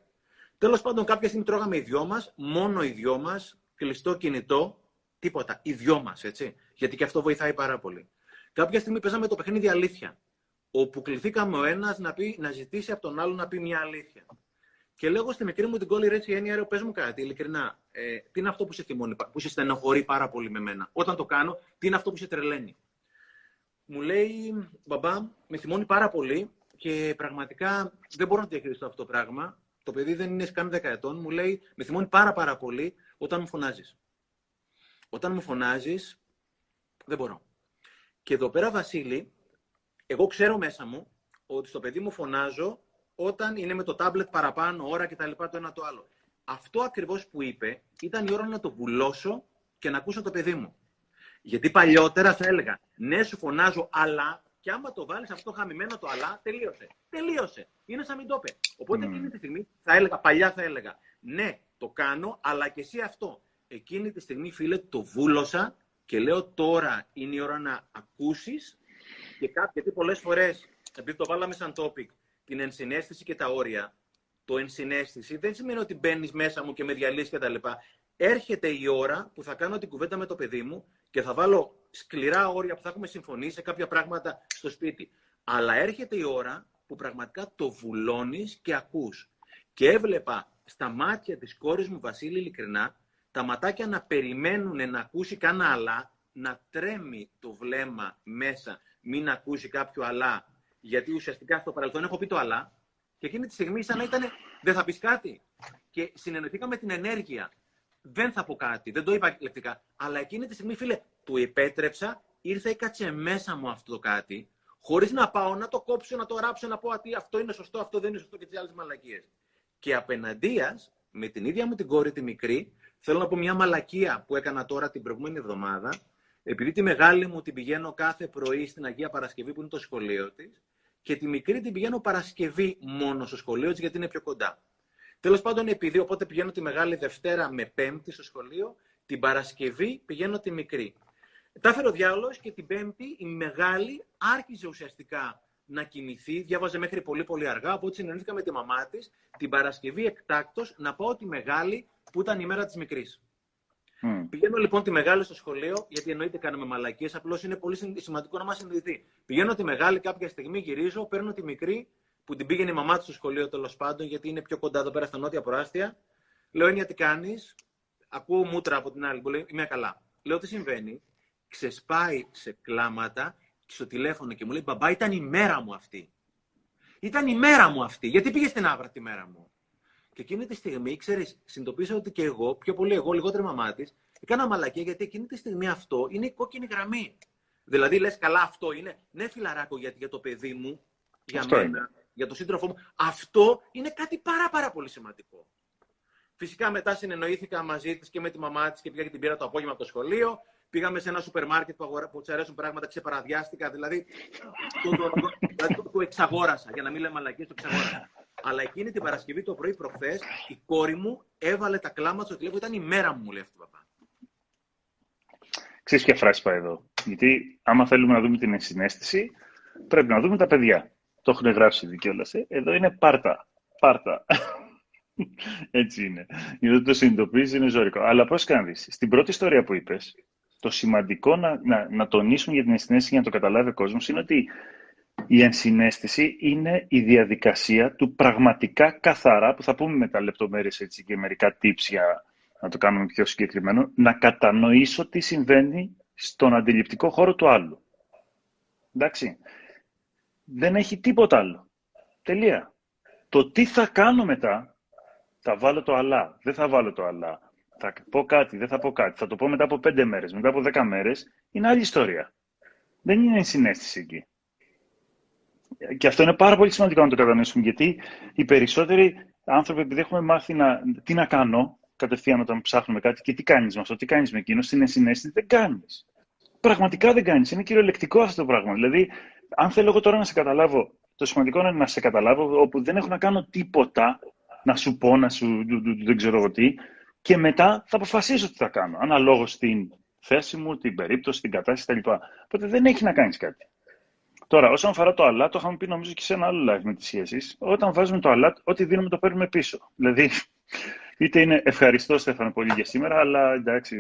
Τέλος πάντων, κάποια στιγμή τρώγαμε οι δυο μας, μόνο οι δυο μας, κλειστό κινητό, τίποτα. Οι δυο μας, έτσι. Γιατί και αυτό βοηθάει πάρα πολύ. Κάποια στιγμή παίζαμε το παιχνίδι αλήθεια. Όπου κληθήκαμε ο ένας να, να ζητήσει από τον άλλο να πει μια αλήθεια. Και λέγω στη μικρή μου την κόλλη Ρέτσι Έννοια, ρε, πες μου κάτι, ειλικρινά. Ε, τι είναι αυτό που σε θυμώνει, που σε στενοχωρεί πάρα πολύ με μένα; Όταν το κάνω, τι είναι αυτό που σε τρελαίνει; Μου λέει, μπαμπά, με θυμώνει πάρα πολύ και πραγματικά δεν μπορώ να διαχειριστώ αυτό το πράγμα. Το παιδί δεν είναι καν 10 ετών. Μου λέει, με θυμώνει πάρα πάρα πολύ όταν μου φωνάζεις. Όταν μου φωνάζεις, δεν μπορώ. Και εδώ πέρα, Βασίλη, εγώ ξέρω μέσα μου ότι στο παιδί μου φωνάζω όταν είναι με το τάμπλετ παραπάνω, ώρα κτλ. το ένα το άλλο. Αυτό ακριβώς που είπε ήταν η ώρα να το βουλώσω και να ακούσω το παιδί μου. Γιατί παλιότερα θα έλεγα, ναι σου φωνάζω, αλλά και άμα το βάλεις αυτό το χαμημένο το αλλά, τελείωσε. Τελείωσε. Είναι σαν μην το είπε. Οπότε mm. εκείνη τη στιγμή θα έλεγα, παλιά θα έλεγα, ναι, το κάνω, αλλά και εσύ αυτό. Εκείνη τη στιγμή, φίλε, το βούλωσα και λέω τώρα είναι η ώρα να ακούσεις και κάτι, γιατί πολλές φορές, επειδή το βάλαμε σαν topic, την ενσυναίσθηση και τα όρια. Το ενσυναίσθηση δεν σημαίνει ότι μπαίνεις μέσα μου και με διαλύσει κτλ. Έρχεται η ώρα που θα κάνω την κουβέντα με το παιδί μου και θα βάλω σκληρά όρια που θα έχουμε συμφωνήσει σε κάποια πράγματα στο σπίτι. Αλλά έρχεται η ώρα που πραγματικά το βουλώνεις και ακούς. Και έβλεπα στα μάτια της κόρης μου, Βασίλη, ειλικρινά, τα ματάκια να περιμένουν να ακούσει κανένα αλλά, να τρέμει το βλέμμα μέσα, μην ακούσει κάποιο αλλά γιατί ουσιαστικά στο παρελθόν έχω πει το αλλά και εκείνη τη στιγμή σαν να ήταν δεν θα πεις κάτι. Και συνεννοηθήκαμε την ενέργεια. Δεν θα πω κάτι, δεν το είπα λεπτικά. Αλλά εκείνη τη στιγμή, φίλε, του επέτρεψα, ήρθε, έκατσε μέσα μου αυτό το κάτι, χωρίς να πάω να το κόψω, να το ράψω, να πω ότι αυτό είναι σωστό, αυτό δεν είναι σωστό και τις άλλες μαλακίες. Και απέναντία, με την ίδια μου την κόρη τη μικρή, θέλω να πω μια μαλακία που έκανα τώρα την προηγούμενη εβδομάδα, επειδή τη μεγάλη μου την πηγαίνω κάθε πρωί στην Αγία Παρασκευή που είναι το σχολείο της, και τη μικρή την πηγαίνω Παρασκευή μόνο στο σχολείο τη γιατί είναι πιο κοντά. Τέλος πάντων, επειδή οπότε πηγαίνω τη μεγάλη Δευτέρα με Πέμπτη στο σχολείο, την Παρασκευή πηγαίνω τη μικρή. Τα έφερε ο διάλογο και την Πέμπτη η μεγάλη άρχιζε ουσιαστικά να κοιμηθεί, διάβαζε μέχρι πολύ πολύ αργά, οπότε συνεννοήθηκα με τη μαμά της την Παρασκευή εκτάκτος να πάω τη μεγάλη που ήταν η μέρα της μικρής. Mm. Πηγαίνω λοιπόν τη μεγάλη στο σχολείο, γιατί εννοείται κάνουμε μαλακίες, απλώς είναι πολύ σημαντικό να μας συνειδηθεί. Πηγαίνω τη μεγάλη κάποια στιγμή, γυρίζω, παίρνω τη μικρή που την πήγαινε η μαμά της στο σχολείο τέλος πάντων, γιατί είναι πιο κοντά εδώ πέρα στα νότια προάστια. Λέω, Έννοια, τι κάνεις; Ακούω μούτρα από την άλλη που λέει, Είμαι καλά. Λέω, Τι συμβαίνει; Ξεσπάει σε κλάματα στο τηλέφωνο και μου λέει, Μπαμπά, ήταν η μέρα μου αυτή. Ήταν η μέρα μου αυτή. Γιατί πήγε στην άβρα τη μέρα μου; Και εκείνη τη στιγμή, ξέρεις, συνειδητοποίησα ότι και εγώ, πιο πολύ εγώ, λιγότερο μαμά της, έκανα μαλακία γιατί εκείνη τη στιγμή αυτό είναι η κόκκινη γραμμή. Δηλαδή, λες, καλά, αυτό είναι. Ναι, φιλαράκο, γιατί για το παιδί μου, για αυτό μένα, είναι. για τον σύντροφό μου, αυτό είναι κάτι πάρα, πάρα πολύ σημαντικό. Φυσικά μετά συνεννοήθηκα μαζί της και με τη μαμά της και πήγα και την πήρα το απόγευμα από το σχολείο. Πήγαμε σε ένα σούπερ μάρκετ που, αγορα... που αρέσουν πράγματα, ξεπαραδιάστηκα. Δηλαδή, το, το, το, δηλαδή, το, το εξαγόρασα, για να μην λέμε μαλακίες, το εξαγόρασα. Αλλά εκείνη την Παρασκευή το πρωί προχθές, η κόρη μου έβαλε τα κλάματα στο τηλέφωνο. Ήταν η μέρα μου, μου λέει αυτή παπά. Ξέρεις ποια φράση πάει εδώ; Γιατί άμα θέλουμε να δούμε την ενσυναίσθηση, πρέπει να δούμε τα παιδιά. Το έχουν γράψει ήδη κιόλας. Ε. Εδώ είναι πάρτα. Πάρτα. Έτσι είναι. Γιατί το συνειδητοποιήσει είναι ζωρικό. Αλλά πώς κάνει. Στην πρώτη ιστορία που είπες, το σημαντικό να, να, να τονίσουμε για την ενσυναίσθηση για να το καταλάβει ο κόσμος είναι ότι η ενσυναίσθηση είναι η διαδικασία του πραγματικά καθαρά, που θα πούμε μετά λεπτομέρειες έτσι και μερικά tips για να το κάνουμε πιο συγκεκριμένο, να κατανοήσω τι συμβαίνει στον αντιληπτικό χώρο του άλλου. Εντάξει. Δεν έχει τίποτα άλλο. Τελεία. Το τι θα κάνω μετά, θα βάλω το αλλά, δεν θα βάλω το αλλά. Θα πω κάτι, δεν θα πω κάτι. Θα το πω μετά από πέντε μέρες, μετά από δέκα μέρες. Είναι άλλη ιστορία. Δεν είναι συνέστηση εκεί. Και αυτό είναι πάρα πολύ σημαντικό να το κατανοήσουμε, γιατί οι περισσότεροι άνθρωποι, επειδή έχουμε μάθει να, τι να κάνω κατευθείαν όταν ψάχνουμε κάτι και τι κάνεις με αυτό, τι κάνεις με εκείνο, στην ενσυναίσθηση δεν κάνεις. Πραγματικά δεν κάνεις. Είναι κυριολεκτικό αυτό το πράγμα. Δηλαδή, αν θέλω εγώ τώρα να σε καταλάβω, το σημαντικό είναι να σε καταλάβω, όπου δεν έχω να κάνω τίποτα να σου πω, να σου δεν ξέρω εγώ τι, και μετά θα αποφασίσω τι θα κάνω, αναλόγως στην θέση μου, την περίπτωση, την κατάσταση κτλ. Οπότε δεν έχει να κάνεις κάτι. Τώρα, όσον αφορά το αλάτ, το είχαμε πει νομίζω και σε ένα άλλο live με τις σχέσεις. Όταν βάζουμε το αλάτ, ό,τι δίνουμε το παίρνουμε πίσω. Δηλαδή, είτε είναι ευχαριστώ Στέφανε πολύ για σήμερα, αλλά εντάξει.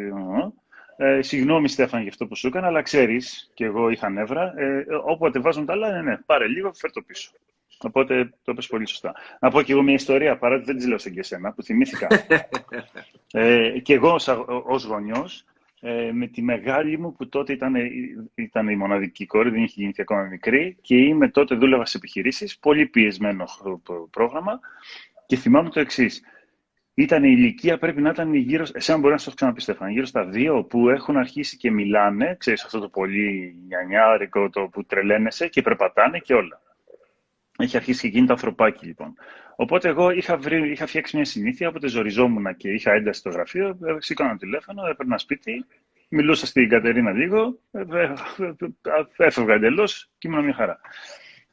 Ε, συγγνώμη Στέφανε για αυτό που σου έκανα, αλλά ξέρεις, και εγώ είχα νεύρα. Ε, όποτε βάζουν τα άλλα, ναι, ναι, πάρε λίγο, φέρ το πίσω. Οπότε το είπες πολύ σωστά. Να πω και εγώ μια ιστορία, παρά ότι δεν της λέω σε και εσένα, που θυμήθηκα. ε, και εγώ ως γονιός, ε, με τη μεγάλη μου που τότε ήταν, ήταν η μοναδική κόρη, δεν είχε γίνει ακόμα μικρή και είμαι τότε δούλευα σε επιχειρήσεις, πολύ πιεσμένο πρόγραμμα και θυμάμαι το εξής. Ήταν η ηλικία, πρέπει να ήταν γύρω, εσένα μπορεί να σας ξαναπεί Στέφανα, γύρω στα δύο που έχουν αρχίσει και μιλάνε, ξέρεις αυτό το πολύ νιανιάρικο το που τρελαίνεσαι και περπατάνε και όλα. Έχει αρχίσει και γίνεται ανθρωπάκι λοιπόν. Οπότε εγώ είχα, βρει, είχα φτιάξει μια συνήθεια, όποτε ζοριζόμουν και είχα ένταση στο γραφείο, ε, σήκωνα τηλέφωνο, έπαιρνα σπίτι, μιλούσα στην Κατερίνα λίγο, ε, ε, έφευγα εντελώς και ήμουν μια χαρά.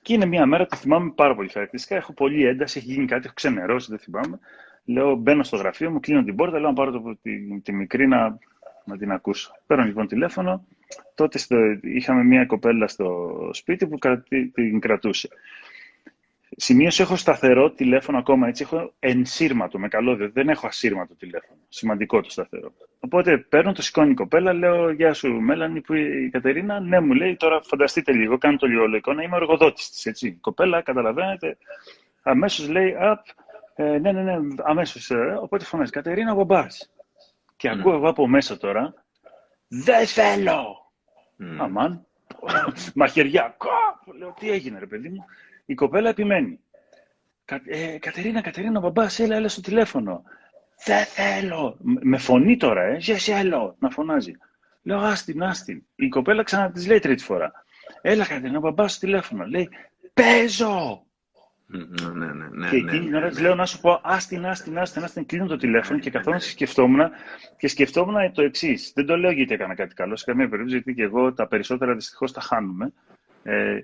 Και είναι μια μέρα, το θυμάμαι πάρα πολύ χαρακτηριστικά. Έχω πολύ ένταση, έχει γίνει κάτι, έχω ξενερώσει, δεν θυμάμαι. Λέω, μπαίνω στο γραφείο μου, κλείνω την πόρτα, λέω να πάρω το, τη, τη, μικρή να, να την ακούσω. Παίρνω λοιπόν τηλέφωνο. Τότε στο, είχαμε μια κοπέλα στο σπίτι που την κρατούσε. Σημείωση έχω σταθερό τηλέφωνο ακόμα, έτσι έχω ενσύρματο με καλώδιο, δεν έχω ασύρματο τηλέφωνο. Σημαντικό το σταθερό. Οπότε παίρνω το σηκώνει η κοπέλα, λέω Γεια σου, Μέλανη, που η Κατερίνα; Ναι, μου λέει τώρα φανταστείτε λίγο, κάνω το λίγο εικόνα, είμαι ο εργοδότη της. Έτσι. Η κοπέλα, καταλαβαίνετε, αμέσως λέει Απ, ε, ναι, ναι, ναι, αμέσως. Ε, οπότε φωνάζει Κατερίνα, μπομπά. Και mm. ακούω εγώ από μέσα τώρα, Δεν θέλω. Mm. Αμάν. Μαχαιριά. Κόπ. Λέω, τι έγινε, ρε παιδί μου. Η κοπέλα επιμένει. Ε, Κατερίνα, Κατερίνα, μπαμπάς, έλα, έλα στο τηλέφωνο. Δεν θέλω. Με φωνή τώρα, ε. Δεν θέλω. Να φωνάζει. Λέω, άστιν, άστιν. Η κοπέλα ξανά τη λέει τρίτη φορά. Έλα, Κατερίνα, μπαμπάς στο τηλέφωνο. Λέει, παίζω. Ναι, ναι, ναι, και εκείνη την ώρα της λέω να σου πω άστιν, άστιν, άστιν, άστιν, κλείνω το τηλέφωνο και καθόμουν και σκεφτόμουν και σκεφτόμουν το εξής. Δεν το λέω γιατί έκανα κάτι καλό, σε καμία περίπτωση, γιατί και εγώ τα περισσότερα δυστυχώς τα χάνουμε. Ε,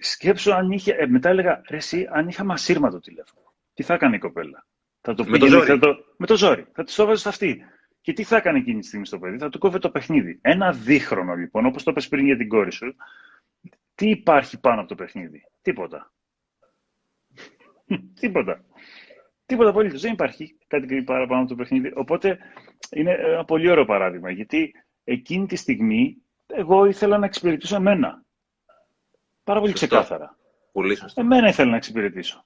σκέψω αν είχε, ε, μετά έλεγα, ρε εσύ, αν είχα μασύρμα τηλέφωνο, τι θα έκανε η κοπέλα; Θα το με, το ζόρι. Θα το, με το ζόρι. Θα τη το βάζει αυτή. Και τι θα έκανε εκείνη τη στιγμή στο παιδί, θα του κόβε το παιχνίδι. Ένα δίχρονο λοιπόν, όπως το είπες πριν για την κόρη σου, τι υπάρχει πάνω από το παιχνίδι; Τίποτα. Τίποτα. Τίποτα απολύτως. Δεν υπάρχει κάτι παραπάνω από το παιχνίδι. Οπότε είναι ένα πολύ ωραίο παράδειγμα. Γιατί εκείνη τη στιγμή εγώ ήθελα να εξυπηρετήσω εμένα. Πάρα πολύ ξεκάθαρα. Πολύ σωστό. Εμένα ήθελα να εξυπηρετήσω.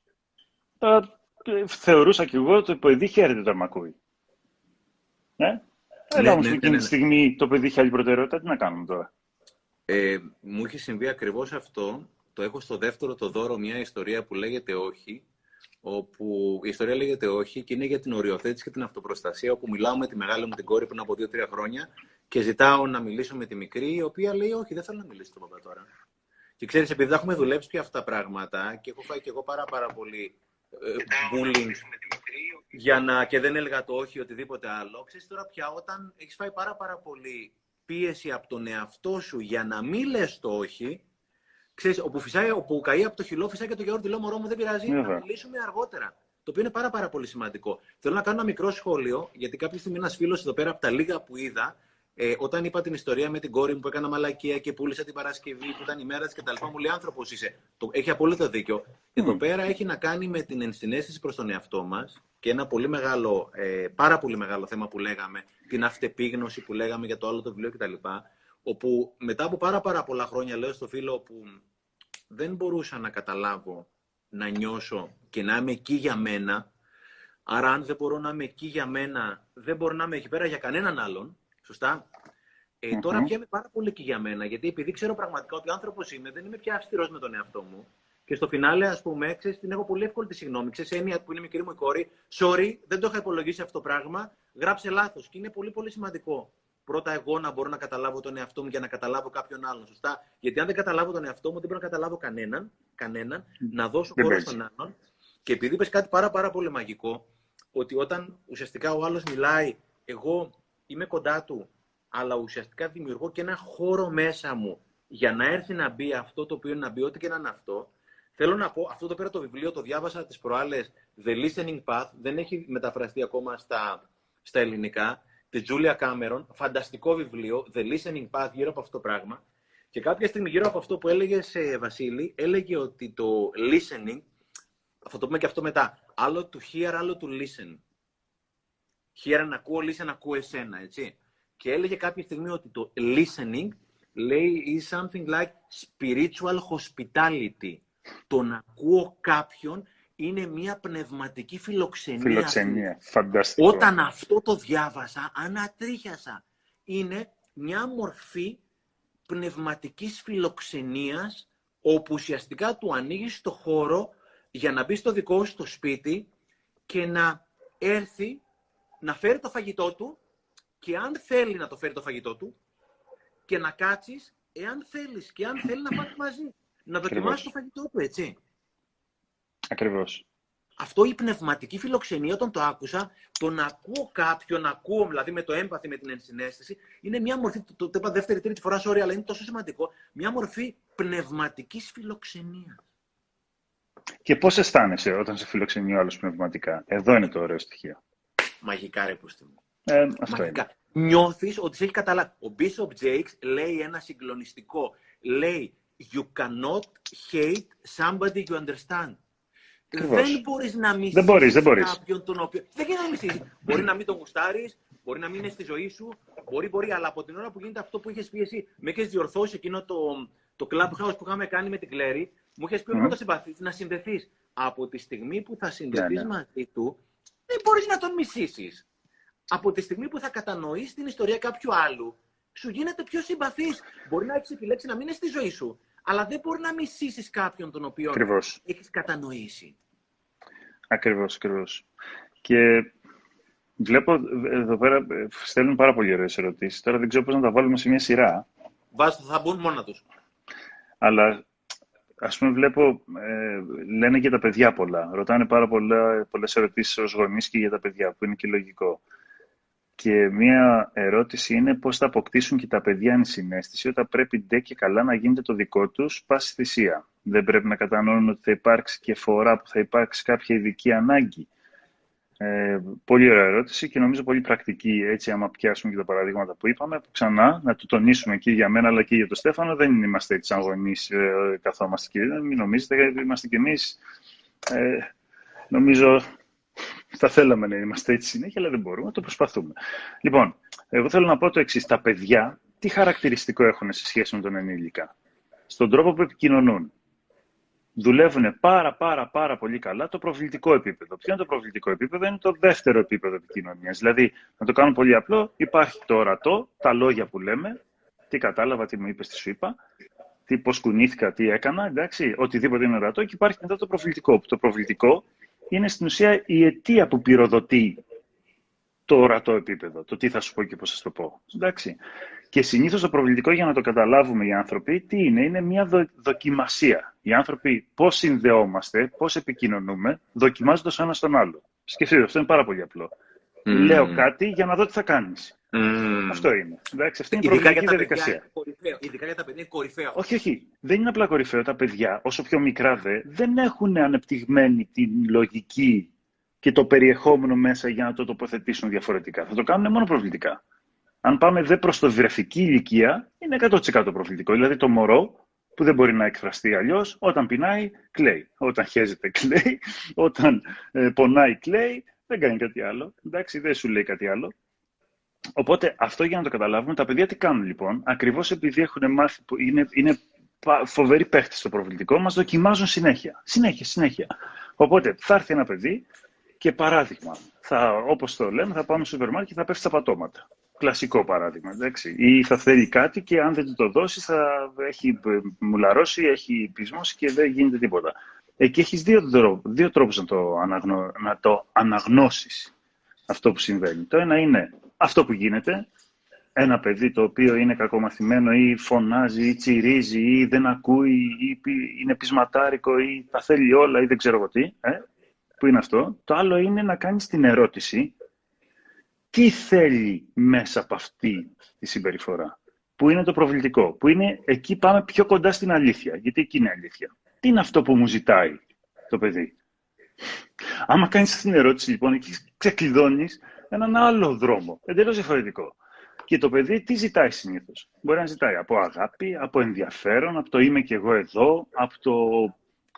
Τώρα ε, θεωρούσα και εγώ ότι το παιδί χαίρεται όταν με ακούει. Ε; Ναι, Έλα όμως ναι, εκείνη ναι, τη ναι. στιγμή το παιδί είχε άλλη προτεραιότητα, τι να κάνουμε τώρα; Ε, μου είχε συμβεί ακριβώς αυτό. Το έχω στο δεύτερο το δώρο μια ιστορία που λέγεται Όχι, όπου η ιστορία λέγεται Όχι και είναι για την οριοθέτηση και την αυτοπροστασία, όπου μιλάω με τη μεγάλη μου την κόρη πριν από δύο-τρία χρόνια και ζητάω να μιλήσω με τη μικρή, η οποία λέει Όχι, δεν θέλω να μιλήσω τον παπά τώρα. Και ξέρεις, επειδή θα έχουμε δουλέψει πια αυτά τα πράγματα και έχω φάει και εγώ πάρα, πάρα πολύ ε, bullying για να, και δεν έλεγα το όχι οτιδήποτε άλλο. Ξέρεις τώρα πια όταν έχεις φάει πάρα πάρα πολύ πίεση από τον εαυτό σου για να μην λες το όχι, ξέρεις, όπου, φυσάει, όπου καεί από το χυλό, φυσάει και το γιαούρτι, λέω μωρό μου δεν πειράζει, yeah. θα μιλήσουμε αργότερα. Το οποίο είναι πάρα, πάρα πολύ σημαντικό. Θέλω να κάνω ένα μικρό σχόλιο, γιατί κάποια στιγμή ένας φίλος εδώ πέρα από τα λίγα που είδα Ε, όταν είπα την ιστορία με την κόρη μου που έκανα μαλακία και πούλησα την Παρασκευή που ήταν η μέρα της κτλ. Μου λέει άνθρωπος είσαι. Το, έχει απόλυτο δίκιο. Εδώ πέρα έχει να κάνει με την ενσυναίσθηση προς τον εαυτό μας και ένα πολύ μεγάλο, ε, πάρα πολύ μεγάλο θέμα που λέγαμε, την αυτεπίγνωση που λέγαμε για το άλλο το βιβλίο κτλ. Όπου μετά από πάρα, πάρα πολλά χρόνια λέω στο φίλο που δεν μπορούσα να καταλάβω, να νιώσω και να είμαι εκεί για μένα. Άρα, αν δεν μπορώ να είμαι εκεί για μένα, δεν μπορώ να είμαι εκεί πέρα για κανέναν άλλον. Σωστά. Ε, Τώρα πια είμαι πάρα πολύ εκεί για μένα, γιατί επειδή ξέρω πραγματικά ότι άνθρωπος είμαι, δεν είμαι πια αυστηρός με τον εαυτό μου. Και στο φινάλε, ας πούμε, ξέρεις, την έχω πολύ εύκολη τη συγγνώμη. Ξέρεις, έννοια που είναι μικρή μου η κόρη, sorry, δεν το είχα υπολογίσει αυτό το πράγμα, γράψε λάθος. Και είναι πολύ πολύ σημαντικό πρώτα εγώ να μπορώ να καταλάβω τον εαυτό μου για να καταλάβω κάποιον άλλον. Σωστά. Γιατί αν δεν καταλάβω τον εαυτό μου, δεν μπορώ να καταλάβω κανέναν, κανέναν να δώσω χώρο στον άλλον. Και επειδή είπες κάτι πάρα, πάρα πολύ μαγικό, ότι όταν ουσιαστικά ο άλλος μιλάει, εγώ είμαι κοντά του, αλλά ουσιαστικά δημιουργώ και ένα χώρο μέσα μου για να έρθει να μπει αυτό το οποίο είναι να μπει, ό,τι και να είναι αυτό. Θέλω να πω, αυτό το πέρα το βιβλίο το διάβασα τις προάλλες, The Listening Path, δεν έχει μεταφραστεί ακόμα στα, στα ελληνικά της Τζούλια Κάμερον, φανταστικό βιβλίο, The Listening Path, γύρω από αυτό το πράγμα. Και κάποια στιγμή γύρω από αυτό που έλεγε σε Βασίλη, έλεγε ότι το listening, θα το πούμε και αυτό μετά, άλλο του hear, άλλο του listen. Hear να ακούω, listen να ακούω εσένα, έτσι. Και έλεγε κάποια στιγμή ότι το listening λέει is something like spiritual hospitality. Το να ακούω κάποιον είναι μια πνευματική φιλοξενία. Φιλοξενία, φανταστικό. Όταν αυτό το διάβασα, ανατρίχιασα. Είναι μια μορφή πνευματικής φιλοξενίας, όπου ουσιαστικά του ανοίγει το χώρο για να μπει στο δικό σου το σπίτι και να έρθει να φέρει το φαγητό του και αν θέλει να το φέρει το φαγητό του και να κάτσεις, εάν θέλεις και αν θέλει να πάρει μαζί. Να δοκιμάσει το φαγητό του, έτσι. Ακριβώς. Αυτό η πνευματική φιλοξενία, όταν το άκουσα, το να ακούω κάποιον, να ακούω δηλαδή με το έμπαθη, με την ενσυναίσθηση, είναι μια μορφή, το, το, το είπα δεύτερη, τρίτη φορά, sorry, αλλά είναι τόσο σημαντικό, μια μορφή πνευματικής φιλοξενίας. Και πώς αισθάνεσαι όταν σε φιλοξενεί ο άλλος πνευματικά; Εδώ είναι το ωραίο στοιχείο. Μαγικά, ρε πούστη μου. Ε, αυτό Μαγικά. είναι. Νιώθεις ότι σε έχει καταλάβει. Ο Bishop Jakes λέει ένα συγκλονιστικό. Λέει, You cannot hate somebody you understand. Δεν μπορείς να μισήσει δεν μπορείς, δεν μπορείς. κάποιον τον οποίο. Δεν γίνεται να μισήσει. μπορεί να μην τον γουστάρεις, μπορεί να μην είναι στη ζωή σου, μπορεί, μπορεί, αλλά από την ώρα που γίνεται αυτό που είχες πει εσύ, με έχει διορθώσει εκείνο το, το clubhouse που είχαμε κάνει με την Κλέρι, μου είχες πει ότι mm. το συμπαθεί να συνδεθείς. Από τη στιγμή που θα συνδεθείς ναι, ναι. μαζί του, δεν μπορείς να τον μισήσεις. Από τη στιγμή που θα κατανοήσει την ιστορία κάποιου άλλου, σου γίνεται πιο συμπαθής. Μπορεί να έχεις επιλέξει να μην είναι στη ζωή σου, αλλά δεν μπορεί να μισήσεις κάποιον τον οποίο έχεις κατανοήσει. Ακριβώς, ακριβώς. Και βλέπω εδώ πέρα στέλνουν πάρα πολύ ωραίες ερωτήσεις. Τώρα δεν ξέρω πώς να τα βάλουμε σε μια σειρά. Βάζω, θα μπουν μόνα τους. Αλλά ας πούμε βλέπω, ε, λένε για τα παιδιά πολλά. Ρωτάνε πάρα πολλές ερωτήσεις ως γονείς και για τα παιδιά, που είναι και λογικό. Και μία ερώτηση είναι πώς θα αποκτήσουν και τα παιδιά ενσυναίσθηση όταν πρέπει ντε και καλά να γίνεται το δικό τους πάσης θυσία. Δεν πρέπει να κατανοούν ότι θα υπάρξει και φορά που θα υπάρξει κάποια ειδική ανάγκη. Ε, πολύ ωραία ερώτηση και νομίζω πολύ πρακτική, έτσι άμα πιάσουμε και τα παραδείγματα που είπαμε. Που ξανά, να το τονίσουμε και για μένα αλλά και για τον Στέφανο, δεν είμαστε έτσι σαν γονείς ε, καθόμαστε και μην νομίζετε, είμαστε κι εμείς, ε, νομίζω θα θέλαμε να είμαστε έτσι συνέχεια, αλλά δεν μπορούμε, το προσπαθούμε. Λοιπόν, εγώ θέλω να πω το εξής. Τα παιδιά, τι χαρακτηριστικό έχουν σε σχέση με τον ενήλικα; Στον τρόπο που επικοινωνούν. Δουλεύουν πάρα πάρα πάρα πολύ καλά το προβλητικό επίπεδο. Ποιο είναι το προβλητικό επίπεδο, είναι το δεύτερο επίπεδο επικοινωνίας. Δηλαδή, να το κάνω πολύ απλό, υπάρχει το ορατό, τα λόγια που λέμε, τι κατάλαβα, τι μου είπες, τι σου είπα, τι, πώς κουνήθηκα, τι έκανα, εντάξει, οτιδήποτε είναι ορατό και υπάρχει μετά το προβλητικό. Το προβλητικό είναι στην ουσία η αιτία που πυροδοτεί το ορατό επίπεδο, το τι θα σου πω και πώς θα σου το πω. Εντάξει. Και συνήθως το προβλητικό για να το καταλάβουμε οι άνθρωποι, τι είναι, είναι μια δοκιμασία. Οι άνθρωποι πώς συνδεόμαστε, πώς επικοινωνούμε, δοκιμάζοντας ένα στον άλλο. Σκεφτείτε, αυτό είναι πάρα πολύ απλό. Λέω κάτι για να δω τι θα κάνεις. Mm. Αυτό είναι. Εντάξει, αυτή είναι η προβλητική διαδικασία. Κορυφαίο. Ειδικά για τα παιδιά είναι κορυφαίο. Όχι, όχι. Δεν είναι απλά κορυφαίο. Τα παιδιά, όσο πιο μικρά δε, δεν έχουν ανεπτυγμένη την λογική και το περιεχόμενο μέσα για να το τοποθετήσουν διαφορετικά. Θα το κάνουν μόνο προβλητικά. Αν πάμε δε προς το βρεφική ηλικία, είναι 100% προβλητικό. Δηλαδή το μωρό που δεν μπορεί να εκφραστεί αλλιώς, όταν πεινάει, κλαίει. Όταν χέζεται, κλαίει. Όταν ε, πονάει, κλαίει. Δεν κάνει κάτι άλλο. Εντάξει, δεν σου λέει κάτι άλλο. Οπότε αυτό για να το καταλάβουμε, τα παιδιά τι κάνουν λοιπόν, ακριβώς επειδή έχουν μάθει, που είναι, είναι φοβεροί παίχτες στο προβλητικό, μας δοκιμάζουν συνέχεια. Συνέχεια, συνέχεια. Οπότε θα έρθει ένα παιδί και παράδειγμα, θα, όπως το λέμε, θα πάμε στο σούπερ μάρκετ και θα πέφτει στα πατώματα. Κλασικό παράδειγμα, εντάξει. Ή θα θέλει κάτι και αν δεν το δώσει θα έχει μουλαρώσει, έχει πεισμώσει και δεν γίνεται τίποτα. Εκεί έχεις δύο, τρόπους, δύο τρόπους να το, αναγνω, να το αναγνώσεις αυτό που συμβαίνει. Το ένα είναι αυτό που γίνεται, ένα παιδί το οποίο είναι κακομαθημένο ή φωνάζει ή τσιρίζει ή δεν ακούει ή είναι πεισματάρικο ή τα θέλει όλα ή δεν ξέρω εγώ τι, ε, που είναι αυτό. Το άλλο είναι να κάνεις την ερώτηση τι θέλει μέσα από αυτή τη συμπεριφορά; Που είναι το προβλητικό. Που είναι εκεί πάμε πιο κοντά στην αλήθεια. Γιατί εκεί είναι αλήθεια. Τι είναι αυτό που μου ζητάει το παιδί; Άμα κάνεις αυτή την ερώτηση λοιπόν, εκεί ξεκλειδώνεις έναν άλλο δρόμο. Εντελώς διαφορετικό. Και το παιδί τι ζητάει συνήθως; Μπορεί να ζητάει από αγάπη, από ενδιαφέρον, από το είμαι και εγώ εδώ, από το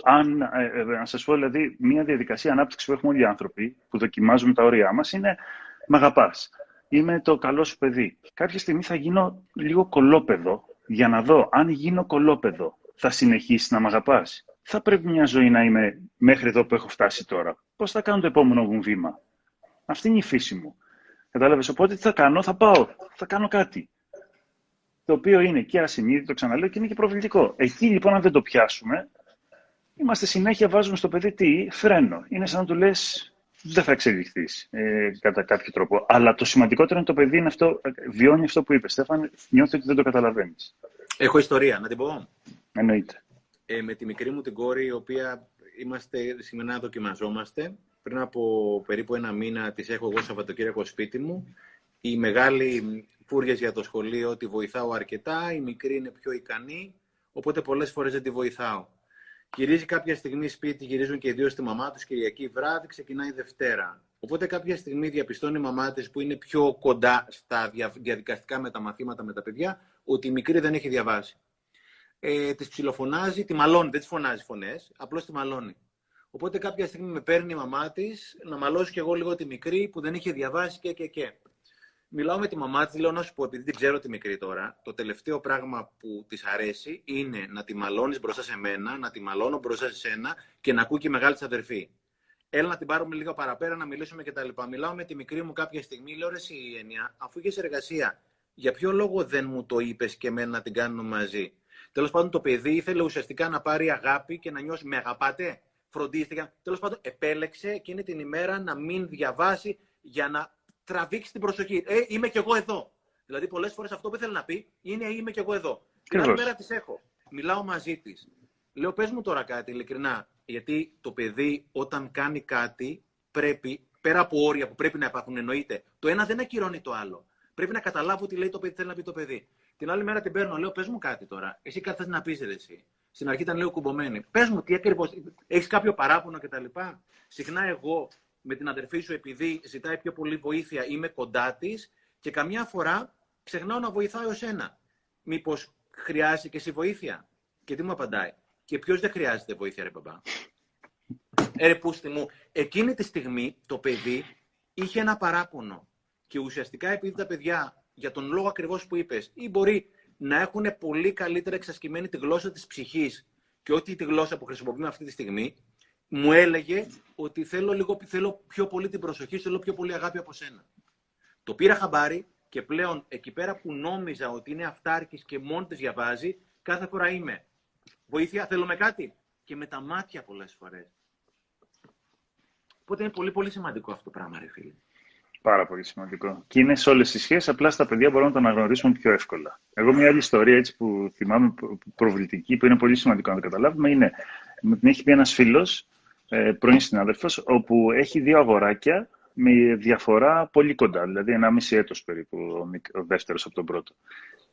αν, ε, ε, να σας πω δηλαδή, μια διαδικασία ανάπτυξης που έχουμε όλοι οι άνθρωποι, που δοκιμάζουμε τα όρια μας, είναι «Μ' αγαπάς, είμαι το καλό σου παιδί». Κάποια στιγμή θα γίνω λίγο κολόπεδο, για να δω αν γίνω κολόπεδο, θα συνεχίσεις να μ' αγαπάς; Θα πρέπει μια ζωή να είμαι μέχρι εδώ που έχω φτάσει τώρα. Πώς θα κάνω το επόμενο μου βήμα; Αυτή είναι η φύση μου. Κατάλαβες; Οπότε τι θα κάνω, θα πάω, θα κάνω κάτι. Το οποίο είναι και ασυνείδητο, ξαναλέω, και είναι και προβλητικό. Εκεί λοιπόν, αν δεν το πιάσουμε, είμαστε συνέχεια βάζουμε στο παιδί τι, φρένο. Είναι σαν να του λες, δεν θα εξελιχθείς ε, κατά κάποιο τρόπο. Αλλά το σημαντικότερο είναι το παιδί είναι αυτό, βιώνει αυτό που είπες. Στέφαν, νιώθει ότι δεν το καταλαβαίνεις. Έχω ιστορία, να την πω. Εννοείται. Ε, με τη μικρή μου την κόρη, η οποία είμαστε σήμερα δοκιμαζόμαστε. Πριν από περίπου ένα μήνα της έχω εγώ Σαββατοκύριακο σπίτι μου. Η μεγάλη φούρια για το σχολείο τη βοηθάω αρκετά. Η μικρή είναι πιο ικανή. Οπότε πολλές φορές δεν τη βοηθάω. Γυρίζει κάποια στιγμή σπίτι, γυρίζουν και οι δύο στη μαμά τους Κυριακή βράδυ, ξεκινάει Δευτέρα. Οπότε κάποια στιγμή διαπιστώνει η μαμά της που είναι πιο κοντά στα διαδικαστικά με τα μαθήματα με τα παιδιά, ότι η μικρή δεν έχει διαβάσει. Ε, της ψιλοφωνάζει, τη μαλώνει, δεν της φωνάζει φωνές, απλώς τη μαλώνει. Οπότε κάποια στιγμή με παίρνει η μαμά της να μαλώσω κι εγώ λίγο τη μικρή που δεν είχε διαβάσει και και και. Μιλάω με τη μαμά της, λέω να σου πω, επειδή δεν ξέρω τη μικρή τώρα, το τελευταίο πράγμα που της αρέσει είναι να τη μαλώνεις μπροστά σε μένα, να τη μαλώνω μπροστά σε σένα και να ακούει και η μεγάλη της αδερφή. Έλα να την πάρουμε λίγο παραπέρα, να μιλήσουμε κτλ. Μιλάω με τη μικρή μου κάποια στιγμή, λέω ρε η έννοια, αφού είχες εργασία, για ποιο λόγο δεν μου το είπες και εμένα να την κάνουμε μαζί; Τέλος πάντων, το παιδί ήθελε ουσιαστικά να πάρει αγάπη και να νιώσει με αγαπάτε, φροντίστηκα. Τέλος πάντων, επέλεξε εκείνη την ημέρα να μην διαβάσει για να τραβήξει την προσοχή. Ε, είμαι κι εγώ εδώ. Δηλαδή, πολλές φορές αυτό που ήθελε να πει είναι είμαι κι εγώ εδώ. Την άλλη μέρα της έχω. Μιλάω μαζί της. Λέω, πες μου τώρα κάτι, ειλικρινά. Γιατί το παιδί, όταν κάνει κάτι, πρέπει, πέρα από όρια που πρέπει να υπάρχουν, εννοείται, το ένα δεν ακυρώνει το άλλο. Πρέπει να καταλάβω τι λέει το παιδί, θέλει να πει το παιδί. Την άλλη μέρα την παίρνω, λέω, πες μου κάτι τώρα. Εσύ κάτι θες να πεις, εσύ. Στην αρχή ήταν λίγο κουμπωμένη. Πες μου, τι ακριβώς. Έχεις κάποιο παράπονο κτλ. Συχνά εγώ με την αδερφή σου επειδή ζητάει πιο πολύ βοήθεια, είμαι κοντά της και καμιά φορά ξεχνάω να βοηθάω εσένα. Μήπως χρειάζεται και εσύ βοήθεια; Και τι μου απαντάει. Και ποιος δεν χρειάζεται βοήθεια, ρε μπαμπά; Ε, ρε πούστη μου, εκείνη τη στιγμή το παιδί είχε ένα παράπονο. Και ουσιαστικά επειδή τα παιδιά, για τον λόγο ακριβώς που είπες, ή μπορεί να έχουν πολύ καλύτερα εξασκημένη τη γλώσσα της ψυχής και όχι τη γλώσσα που χρησιμοποιούμε αυτή τη στιγμή, μου έλεγε ότι θέλω, λίγο, θέλω πιο πολύ την προσοχή, θέλω πιο πολύ αγάπη από σένα. Το πήρα χαμπάρι και πλέον εκεί πέρα που νόμιζα ότι είναι αυτάρκης και μόνο της διαβάζει, κάθε φορά είμαι. Βοήθεια, θέλω με κάτι; Και με τα μάτια πολλές φορές. Οπότε είναι πολύ πολύ σημαντικό αυτό το πράγμα, ρε φίλε. Πάρα πολύ σημαντικό. Και είναι σε όλες τις σχέσεις, απλά στα παιδιά μπορούν να το αναγνωρίσουν πιο εύκολα. Εγώ, μια άλλη ιστορία έτσι, που θυμάμαι προβλητική, που είναι πολύ σημαντικό να το καταλάβουμε, είναι. Μου την έχει πει ένας φίλος ε, πρώην συνάδελφος, όπου έχει δύο αγοράκια με διαφορά πολύ κοντά, δηλαδή ένα μισή έτος περίπου ο δεύτερος από τον πρώτο.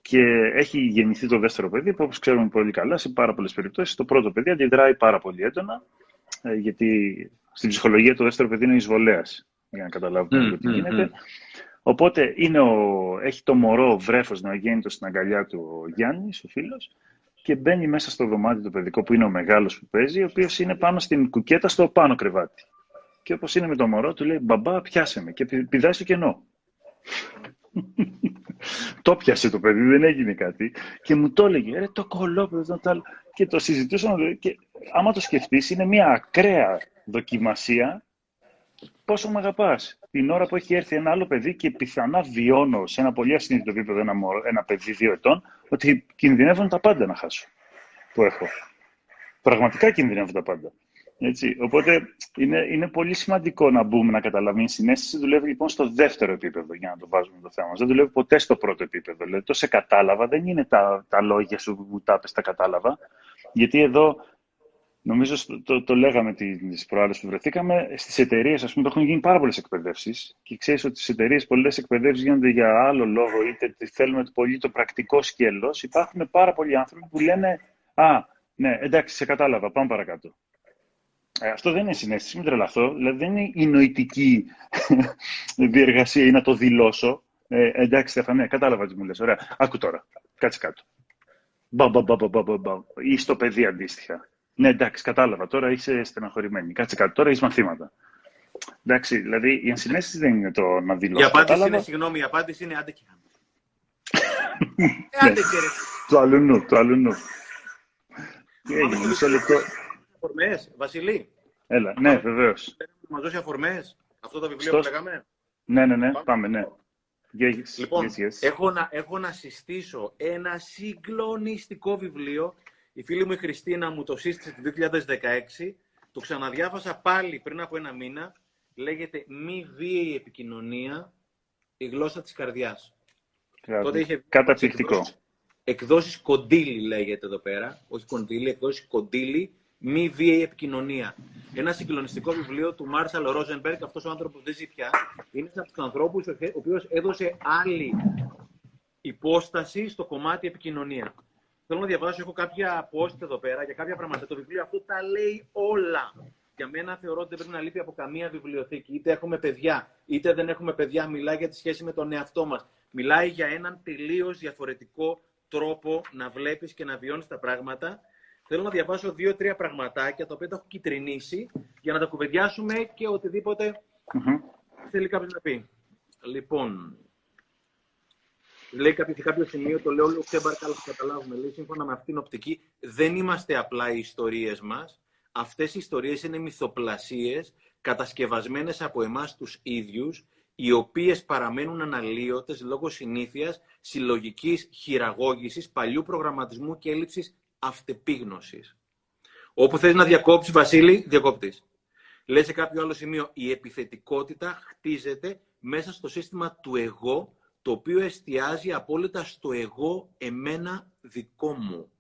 Και έχει γεννηθεί το δεύτερο παιδί, που όπως ξέρουμε πολύ καλά, σε πάρα πολλές περιπτώσεις, το πρώτο παιδί αντιδράει πάρα πολύ έντονα, ε, γιατί στην ψυχολογία το δεύτερο παιδί είναι εισβολέας, για να καταλάβουμε mm, τι γίνεται. Οπότε είναι ο, έχει το μωρό βρέφος νεογέννητο στην αγκαλιά του ο Γιάννης, ο φίλος, και μπαίνει μέσα στο δωμάτιο το παιδικό που είναι ο μεγάλος που παίζει, ο οποίος είναι πάνω στην κουκέτα στο πάνω κρεβάτι. Και όπως είναι με το μωρό, του λέει «Μπαμπά, πιάσε με» και πηδάει στο κενό. το πιάσε το παιδί, δεν έγινε κάτι. Και μου το έλεγε, ρε το κολόπεδο, το Και το συζητούσαμε. Και άμα το σκεφτείς, είναι μια ακραία δοκιμασία πόσο με αγαπάς. Την ώρα που έχει έρθει ένα άλλο παιδί και πιθανά βιώνω σε ένα πολύ ασυνείδητο επίπεδο ένα, ένα παιδί δύο ετών, ότι κινδυνεύουν τα πάντα να χάσω που έχω. Πραγματικά κινδυνεύουν τα πάντα. Έτσι. Οπότε είναι, είναι πολύ σημαντικό να μπούμε να καταλαβαίνει. Η συνέστηση δουλεύει λοιπόν στο δεύτερο επίπεδο για να το βάζουμε το θέμα. Δεν δουλεύει ποτέ στο πρώτο επίπεδο. Δηλαδή το σε κατάλαβα δεν είναι τα, τα λόγια σου που τα πες, τα κατάλαβα. Γιατί εδώ Νομίζω το, το λέγαμε τις προάλλες που βρεθήκαμε. Στις εταιρείες, ας πούμε, έχουν γίνει πάρα πολλές εκπαιδεύσεις. Και ξέρεις ότι στις εταιρείες πολλές εκπαιδεύσεις γίνονται για άλλο λόγο, είτε θέλουμε πολύ το πρακτικό σκέλος. Υπάρχουν πάρα πολλοί άνθρωποι που λένε Α, ναι, εντάξει, σε κατάλαβα, πάμε παρακάτω. Ε, αυτό δεν είναι συνέστηση, μην τρελαθώ. Δηλαδή δεν είναι η νοητική διεργασία ή να το δηλώσω. Ε, εντάξει, Στέφανε, κατάλαβα τι μου λες. Ωραία, άκου τώρα. Κάτσε κάτω. Μπα, μπα, μπα, μπα, μπα, μπα. Ή στο παιδί αντίστοιχα. Ναι, εντάξει, κατάλαβα. Τώρα είσαι στεναχωρημένη. Κάτσε κάτω. Τώρα έχεις μαθήματα. Εντάξει, δηλαδή η ενσυναίσθησης δεν είναι το να δηλώσει. Η απάντηση κατάλαβα. είναι, συγγνώμη, η απάντηση είναι άντε και ε, άντε και ρε. Το αλουνού, το αλουνού. Τι έγινε, μισό λεπτό. Αφορμές, Βασιλή. Έλα, ναι, βεβαίως. Μας δώσεις αφορμές αυτό το βιβλίο που λέγαμε. Ναι, ναι, ναι, πάμε, ναι. Yes, λοιπόν, yes, yes. Έχω, να, έχω να συστήσω ένα συγκλονιστικό βιβλίο η φίλη μου η Χριστίνα μου το σύστησε το 2016. Το ξαναδιάβασα πάλι πριν από ένα μήνα. Λέγεται «Μη βίαιη επικοινωνία, η γλώσσα της καρδιάς». Τότε είχε Καταπληκτικό. Εκδόσεις, εκδόσεις κοντήλι λέγεται εδώ πέρα. Όχι κοντήλι, εκδόσεις κοντήλι. Μη βίαιη επικοινωνία. Ένα συγκλονιστικό βιβλίο του Μάρσαλ Ρόζενμπεργκ. Αυτός ο άνθρωπος δεν ζει πια. Είναι ένας από τους ανθρώπους ο οποίος έδωσε άλλη υπόσταση στο κομμάτι επικοινωνία θέλω να διαβάσω, έχω κάποια post εδώ πέρα για κάποια πράγματα. Το βιβλίο αυτό τα λέει όλα. Για μένα θεωρώ ότι δεν πρέπει να λείπει από καμία βιβλιοθήκη. Είτε έχουμε παιδιά, είτε δεν έχουμε παιδιά. Μιλάει για τη σχέση με τον εαυτό μας. Μιλάει για έναν τελείως διαφορετικό τρόπο να βλέπεις και να βιώνεις τα πράγματα. Θέλω να διαβάσω δύο-τρία πραγματάκια τα οποία τα έχω κυτρινήσει για να τα κουβεντιάσουμε και οτιδήποτε θέλει κάποιος να πει. Λοιπόν, Λέει κάποιος, κάποιο σημείο, το λέω λίγο ξέμπαρ, καλά θα καταλάβουμε. Λέει, σύμφωνα με αυτήν την οπτική, δεν είμαστε απλά οι ιστορίες μας. Αυτές οι ιστορίες είναι μυθοπλασίες κατασκευασμένες από εμάς τους ίδιους, οι οποίες παραμένουν αναλύωτες λόγω συνήθειας συλλογικής χειραγώγησης, παλιού προγραμματισμού και έλλειψης αυτεπίγνωσης. Όπου θες να διακόψεις, Βασίλη, διακόπτη. Λέει σε κάποιο άλλο σημείο, η επιθετικότητα χτίζεται μέσα στο σύστημα του εγώ το οποίο εστιάζει απόλυτα στο εγώ, εμένα, δικό μου.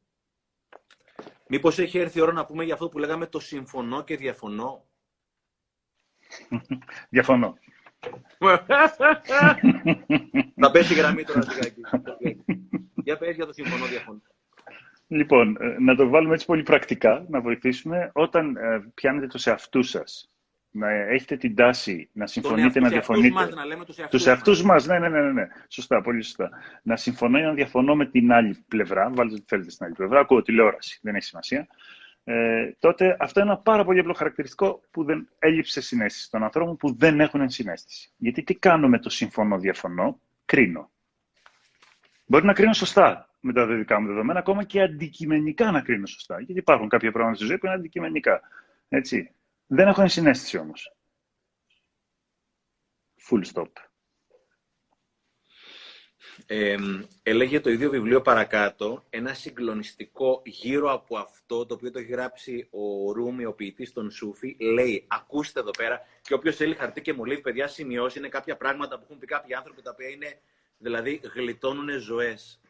Μήπως έχει έρθει η ώρα να πούμε για αυτό που λέγαμε το συμφωνώ και διαφωνώ; Διαφωνώ. Θα πέσει η γραμμή τώρα λιγάκι. Για πες για το συμφωνώ, διαφωνώ. Λοιπόν, ε, να το βάλουμε έτσι πολύ πρακτικά, να βοηθήσουμε. Όταν ε, πιάνετε το σε αυτούς σας να έχετε την τάση να συμφωνείτε, να διαφωνείτε. Μας, να λέμε τους εαυτούς, μας. Ναι, ναι, ναι, ναι, Σωστά, πολύ σωστά. Να συμφωνώ ή να διαφωνώ με την άλλη πλευρά. Βάλτε ό,τι θέλετε στην άλλη πλευρά. Ακούω τηλεόραση. Δεν έχει σημασία. Ε, τότε αυτό είναι ένα πάρα πολύ απλό χαρακτηριστικό που δεν έλειψε συνέστηση των ανθρώπων που δεν έχουν συνέστηση. Γιατί τι κάνω με το συμφωνώ, διαφωνώ, κρίνω. Μπορεί να κρίνω σωστά με τα δεδικά μου δεδομένα, ακόμα και αντικειμενικά να κρίνω σωστά. Γιατί υπάρχουν κάποια πράγματα στη ζωή που είναι αντικειμενικά. Έτσι. Δεν έχω ενσυναίσθηση όμως. Full stop. Ε, έλεγε το ίδιο βιβλίο παρακάτω, ένα συγκλονιστικό γύρω από αυτό, το οποίο το έχει γράψει ο Ρούμι, ο ποιητής των Σούφι, λέει, ακούστε εδώ πέρα, και όποιος θέλει χαρτί και μολύβι, παιδιά, σημειώσει, είναι κάποια πράγματα που έχουν πει κάποιοι άνθρωποι, τα οποία είναι, δηλαδή, γλιτώνουν ζωές.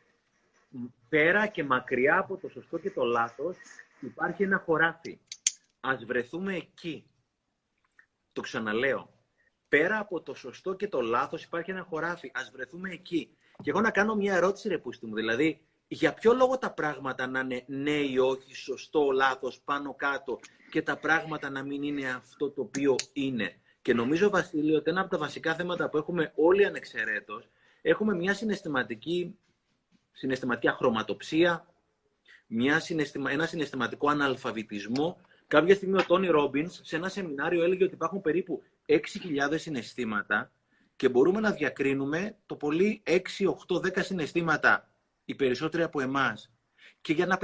Πέρα και μακριά από το σωστό και το λάθος, υπάρχει ένα χωράφι ας βρεθούμε εκεί. Το ξαναλέω. Πέρα από το σωστό και το λάθος υπάρχει ένα χωράφι. Ας βρεθούμε εκεί. Και εγώ να κάνω μια ερώτηση, ρε πούστη μου. Δηλαδή, για ποιο λόγο τα πράγματα να είναι ναι ή όχι, σωστό, λάθος, πάνω κάτω και τα πράγματα να μην είναι αυτό το οποίο είναι. Και νομίζω, Βασίλειο, ότι ένα από τα βασικά θέματα που έχουμε όλοι ανεξαιρέτως, έχουμε μια συναισθηματική, συναισθηματική αχρωματοψία, μια συναισθημα, ένα συναισθηματικό αναλφαβητισμό. Κάποια στιγμή ο Τόνι Ρόμπινς σε ένα σεμινάριο έλεγε ότι υπάρχουν περίπου 6.000 συναισθήματα και μπορούμε να διακρίνουμε το πολύ 6, 8, 10 συναισθήματα οι περισσότεροι από εμάς. Και για να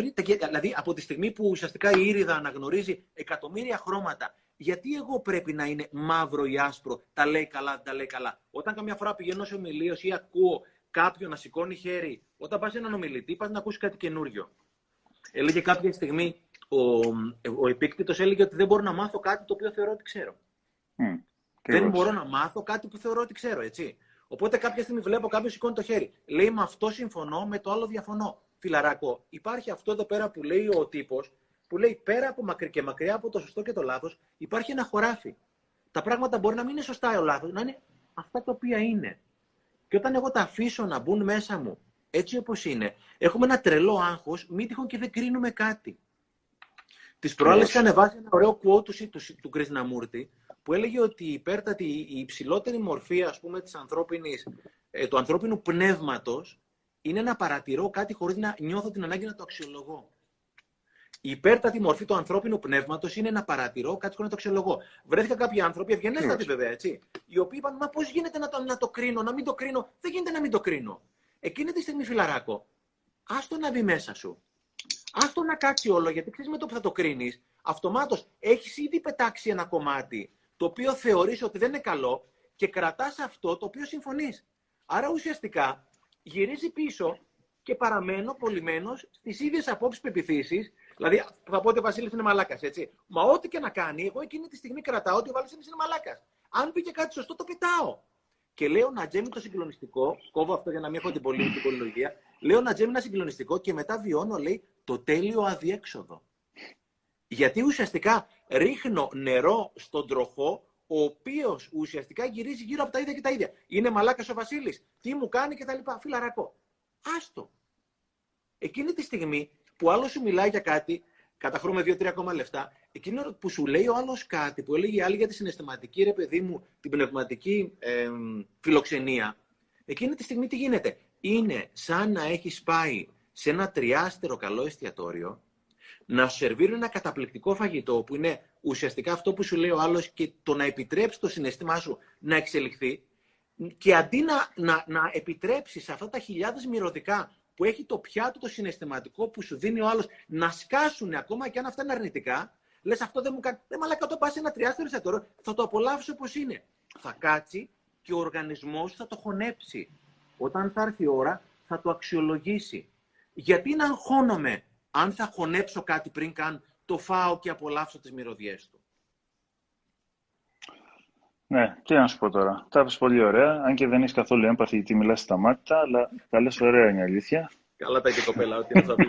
δηλαδή από τη στιγμή που ουσιαστικά η ήριδα αναγνωρίζει εκατομμύρια χρώματα, γιατί εγώ πρέπει να είναι μαύρο ή άσπρο, τα λέει καλά, τα λέει καλά. Όταν καμιά φορά πηγαίνω σε ομιλίο ή ακούω κάποιον να σηκώνει χέρι, όταν πας σε έναν ομιλητή, πας να ακούσεις κάτι καινούριο. Έλεγε κάποια στιγμή ο, ο επίκτητο έλεγε ότι δεν μπορώ να μάθω κάτι το οποίο θεωρώ ότι ξέρω. Mm, δεν μπορώ να μάθω κάτι που θεωρώ ότι ξέρω, έτσι. Οπότε κάποια στιγμή βλέπω κάποιος σηκώνει το χέρι. Λέει με αυτό συμφωνώ, με το άλλο διαφωνώ. Φιλαράκο, υπάρχει αυτό εδώ πέρα που λέει ο τύπος, που λέει πέρα από μακριά και μακριά από το σωστό και το λάθος, υπάρχει ένα χωράφι. Τα πράγματα μπορεί να μην είναι σωστά ή ο λάθος, να είναι αυτά τα οποία είναι. Και όταν εγώ τα αφήσω να μπουν μέσα μου έτσι όπως είναι, έχουμε ένα τρελό άγχος, μη τυχόν και δεν κρίνουμε κάτι. Τι προάλλε είχαν βάσει ένα ωραίο quote του, του, του Κρίσναμούρτη, που έλεγε ότι η υπέρτατη, η υψηλότερη μορφή ας πούμε, της ανθρώπινης, ε, του ανθρώπινου πνεύματος είναι να παρατηρώ κάτι χωρίς να νιώθω την ανάγκη να το αξιολογώ. Η υπέρτατη μορφή του ανθρώπινου πνεύματος είναι να παρατηρώ κάτι χωρίς να το αξιολογώ. Βρέθηκα κάποιοι άνθρωποι, ευγενέστατοι βέβαια, έτσι, οι οποίοι είπαν: Μα πώς γίνεται να το, να το κρίνω, να μην το κρίνω; Δεν γίνεται να μην το κρίνω. Εκείνη τη στιγμή, φιλαράκο, άστο να μπει μέσα σου. Άστο να κάτσει όλο, γιατί ξέρεις με το που θα το κρίνεις, αυτομάτως έχεις ήδη πετάξει ένα κομμάτι το οποίο θεωρείς ότι δεν είναι καλό και κρατάς αυτό το οποίο συμφωνείς. Άρα ουσιαστικά γυρίζει πίσω και παραμένω πολυμένο στις ίδιες απόψεις πεπιθήσεις. Δηλαδή, θα πω ότι ο Βασίλης είναι μαλάκας, έτσι. Μα ό,τι και να κάνει, εγώ εκείνη τη στιγμή κρατάω ότι ο Βασίλης είναι μαλάκας. Αν πήγε κάτι σωστό, το πετάω. Και λέω να τζέμει το συγκλονιστικό, κόβω αυτό για να μην έχω την πολιτική πολυλογία. Λέω να τζέμει ένα συγκλονιστικό και μετά βιώνω, λέει, το τέλειο αδιέξοδο. Γιατί ουσιαστικά ρίχνω νερό στον τροχό, ο οποίος ουσιαστικά γυρίζει γύρω από τα ίδια και τα ίδια. Είναι μαλάκας ο Βασίλης. Τι μου κάνει και τα λοιπά. Φιλαρακό. Άστο. Εκείνη τη στιγμή που άλλος σου μιλάει για κάτι, καταχρώμε 2-3 ακόμα λεφτά, εκείνο που σου λέει ο άλλος κάτι, που έλεγε άλλη για τη συναισθηματική, ρε παιδί μου, την πνευματική ε, φιλοξενία, εκείνη τη στιγμή τι γίνεται. Είναι σαν να έχει πάει σε ένα τριάστερο καλό εστιατόριο να σου σερβίρουν ένα καταπληκτικό φαγητό που είναι ουσιαστικά αυτό που σου λέει ο άλλος και το να επιτρέψεις το συναισθήμά σου να εξελιχθεί και αντί να, να, να επιτρέψεις αυτά τα χιλιάδες μυρωδικά που έχει το πιάτο το συναισθηματικό που σου δίνει ο άλλος να σκάσουν ακόμα και αν αυτά είναι αρνητικά, λες αυτό δεν μου κάνει, δεν μαλακά το πας σε ένα τριάστερο τώρα, θα το απολαύσω όπως είναι. Θα κάτσει και ο οργανισμός θα το χωνέψει. Όταν θα έρθει η ώρα θα το αξιολογήσει. Γιατί να αγχώνομαι αν θα χωνέψω κάτι πριν καν το φάω και απολαύσω τις μυρωδιές του; Ναι, τι να σου πω τώρα. Τα είπες πολύ ωραία, αν και δεν έχεις καθόλου έμπαθη γιατί μιλάς στα μάτια, αλλά τα λες ωραία είναι η αλήθεια. Καλά τα και κοπέλα, ότι είναι θα πει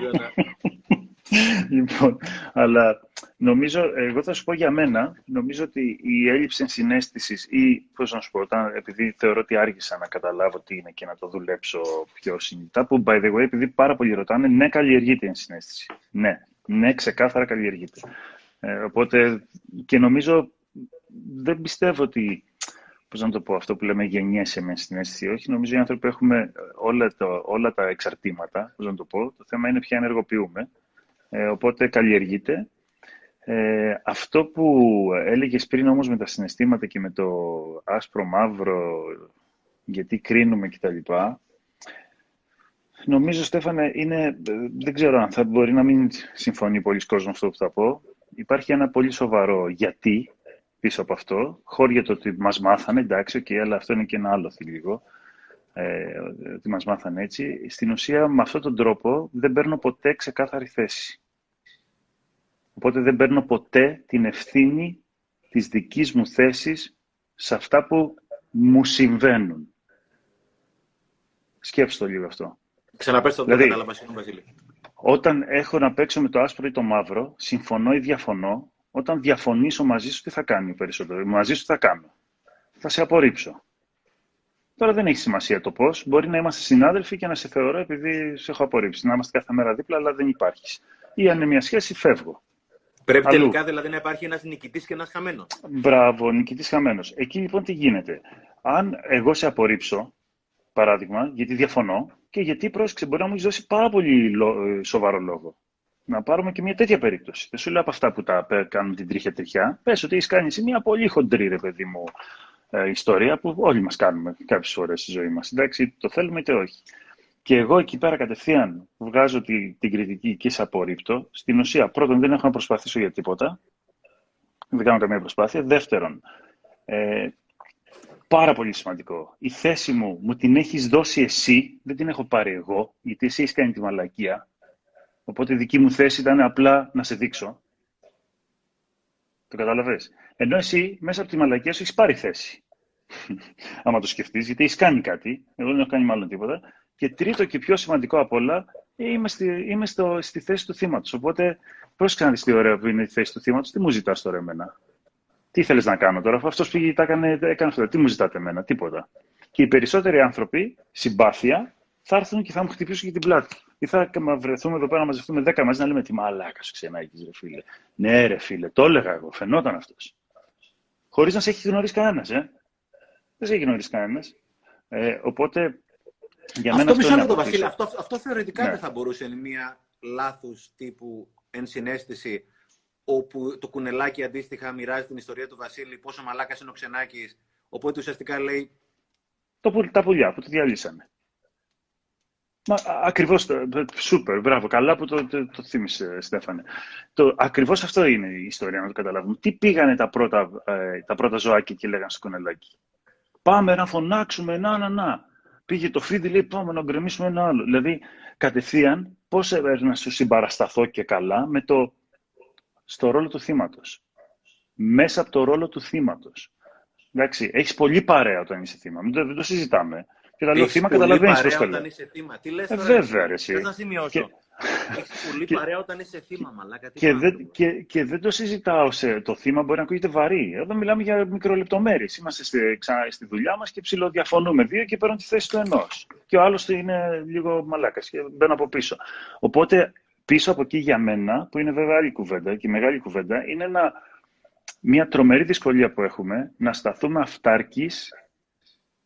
λοιπόν, αλλά νομίζω, εγώ θα σου πω για μένα, νομίζω ότι η έλλειψη συνέστησης ή πώς να σου πω, όταν, επειδή θεωρώ ότι άργησα να καταλάβω τι είναι και να το δουλέψω πιο συνειδητά, που by the way, επειδή πάρα πολλοί ρωτάνε, ναι, καλλιεργείται η ενσυναίσθηση. Ναι, ναι, ξεκάθαρα καλλιεργείται. Ε, οπότε και νομίζω δεν πιστεύω ότι Πώς να το πω, αυτό που λέμε γεννιέσαι με συνέστηση. Όχι, νομίζω οι άνθρωποι έχουμε όλα, το, όλα τα εξαρτήματα, πώς να το πω. Το θέμα είναι ποια ενεργοποιούμε. Ε, οπότε καλλιεργείται. Ε, αυτό που έλεγες πριν όμως με τα συναισθήματα και με το άσπρο μαύρο, γιατί κρίνουμε κτλ. Νομίζω, Στέφανε, είναι, δεν ξέρω αν θα μπορεί να μην συμφωνεί πολλοί κόσμος αυτό που θα πω. Υπάρχει ένα πολύ σοβαρό γιατί πίσω από αυτό. Χώρια το ότι μας μάθανε, εντάξει, okay, αλλά αυτό είναι και ένα άλλο θηλίγο. Ε, ότι μας μάθανε έτσι. Στην ουσία, με αυτόν τον τρόπο δεν παίρνω ποτέ ξεκάθαρη θέση. Οπότε δεν παίρνω ποτέ την ευθύνη της δικής μου θέσης σε αυτά που μου συμβαίνουν. Σκέψτε το λίγο αυτό. Ξαναπες το δηλαδή, κατάλαβα, Βασίλη. Όταν έχω να παίξω με το άσπρο ή το μαύρο, συμφωνώ ή διαφωνώ, όταν διαφωνήσω μαζί σου, τι θα κάνει περισσότερο; Μαζί σου τι θα κάνω. Θα σε απορρίψω. Τώρα δεν έχει σημασία το πώς. Μπορεί να είμαστε συνάδελφοι και να σε θεωρώ επειδή σε έχω απορρίψει. Να είμαστε κάθε μέρα δίπλα, αλλά δεν υπάρχεις. Ή αν είναι μια σχέση, φεύγω. Πρέπει αλλού. τελικά δηλαδή να υπάρχει ένας νικητής και ένας χαμένος. Μπράβο, νικητής χαμένος. Εκεί λοιπόν τι γίνεται. Αν εγώ σε απορρίψω, παράδειγμα, γιατί διαφωνώ και γιατί πρόσεξε, μπορεί να μου έχει δώσει πάρα πολύ ε, σοβαρό λόγο. Να πάρουμε και μια τέτοια περίπτωση. Δεν σου λέω από αυτά που τα κάνουν την τρίχια τριχιά. Πες ότι έχεις κάνει εσύ μια πολύ χοντρή, ρε παιδί μου, ε, ιστορία που όλοι μας κάνουμε κάποιες φορές στη ζωή μας. Εντάξει, το θέλουμε είτε όχι. Και εγώ εκεί πέρα κατευθείαν βγάζω τη, την κριτική και σε απορρίπτω. Στην ουσία, πρώτον, δεν έχω να προσπαθήσω για τίποτα. Δεν κάνω καμία προσπάθεια. Δεύτερον, ε, πάρα πολύ σημαντικό. Η θέση μου μου την έχεις δώσει εσύ, δεν την έχω πάρει εγώ, γιατί εσύ έχεις κάνει τη μαλακία. Οπότε η δική μου θέση ήταν απλά να σε δείξω. Το κατάλαβες; Ενώ εσύ μέσα από τη μαλακία σου έχεις πάρει θέση. Άμα το σκεφτείς, γιατί έχεις κάνει κάτι. Εγώ δεν έχω κάνει μάλλον τίποτα. Και τρίτο και πιο σημαντικό απ' όλα, είμαι στη, είμαι στο, στη θέση του θύματος. Οπότε, πρόσεξε να δει τι ωραία που είναι η θέση του θύματος, τι μου ζητάς τώρα εμένα; Τι θέλεις να κάνω τώρα, αφού αυτός πήγε τα έκανε, έκανε αυτό. Τι μου ζητάτε εμένα, τίποτα. Και οι περισσότεροι άνθρωποι, συμπάθεια, θα έρθουν και θα μου χτυπήσουν και την πλάτη. Ή θα βρεθούμε εδώ πέρα να μαζευτούμε 10 μαζί να λέμε τι μαλάκας σου ξενάκι, ρε φίλε. Ναι, ρε φίλε, το έλεγα εγώ, φαινόταν αυτός. Χωρίς να σε έχει γνωρίσει κανένας, ε. Δεν σε έχει γνωρίσει κανένας. Ε, οπότε για αυτό μισό λεπτό, Βασίλη. Αυτό, αυτό θεωρητικά ναι. δεν θα μπορούσε να είναι μια λάθος τύπου ενσυναίσθηση όπου το κουνελάκι αντίστοιχα μοιράζει την ιστορία του Βασίλη, πόσο μαλάκας είναι ο Ξενάκης. Οπότε ουσιαστικά λέει. Το, τα πουλιά που το διαλύσανε. Μα ακριβώς. Σούπερ, μπράβο. Καλά που το, το, το θύμισε, Στέφανε. Το, ακριβώς αυτό είναι η ιστορία, να το καταλάβουμε. Τι πήγανε τα πρώτα, ε, τα πρώτα ζωάκια και λέγανε στο κουνελάκι. Πάμε να φωνάξουμε, να, να, να. Πήγε το φίδι, λέει, πάμε να γκρεμίσουμε ένα άλλο. Δηλαδή, κατευθείαν, πώς να σου συμπαρασταθώ και καλά με το, στο ρόλο του θύματος. Μέσα από το ρόλο του θύματος. Εντάξει, έχεις πολύ παρέα όταν είσαι θύμα. Δεν, δεν το συζητάμε. Και τα λέω θύμα, καταλαβαίνεις πώς το λέω. είσαι θύμα. Τι λες ε, βέβαια, ρε, εσύ. να σημειώσω. Έχεις πολύ παρέα όταν είσαι θύμα, μαλάκα. Και, δεν, και, και δεν το συζητάω σε το θύμα, μπορεί να ακούγεται βαρύ. Εδώ μιλάμε για μικρολεπτομέρειες. Είμαστε στη, ξανά στη δουλειά μας και ψηλοδιαφωνούμε δύο και παίρνουν τη θέση του ενός. Και ο άλλος είναι λίγο μαλάκας και μπαίνω από πίσω. Οπότε πίσω από εκεί για μένα, που είναι βέβαια άλλη κουβέντα και μεγάλη κουβέντα, είναι ένα, μια τρομερή δυσκολία που έχουμε να σταθούμε αυτάρκης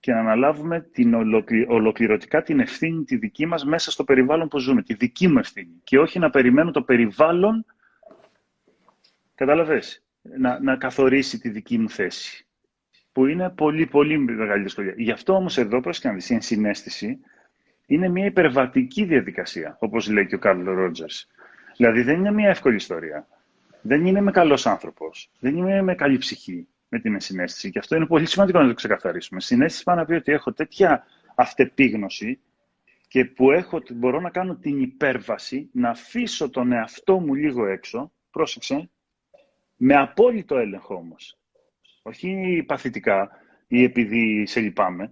και να αναλάβουμε την ολοκληρωτικά την ευθύνη τη δική μας μέσα στο περιβάλλον που ζούμε, τη δική μου ευθύνη. Και όχι να περιμένω το περιβάλλον, κατάλαβες, να, να καθορίσει τη δική μου θέση. Που είναι πολύ, πολύ μεγάλη δυσκολία. Γι' αυτό όμως εδώ, προς και η ενσυναίσθηση είναι μια υπερβατική διαδικασία, όπως λέει και ο Κάρλο Ρότζερς. Δηλαδή δεν είναι μια εύκολη ιστορία. Δεν είναι με καλός άνθρωπος. Δεν είναι με καλή ψυχή με την ενσυναίσθηση. Και αυτό είναι πολύ σημαντικό να το ξεκαθαρίσουμε. Συνέστηση πάνω να πει ότι έχω τέτοια αυτεπίγνωση και που έχω, μπορώ να κάνω την υπέρβαση, να αφήσω τον εαυτό μου λίγο έξω, πρόσεξε, με απόλυτο έλεγχο όμως. Όχι παθητικά ή επειδή σε λυπάμαι,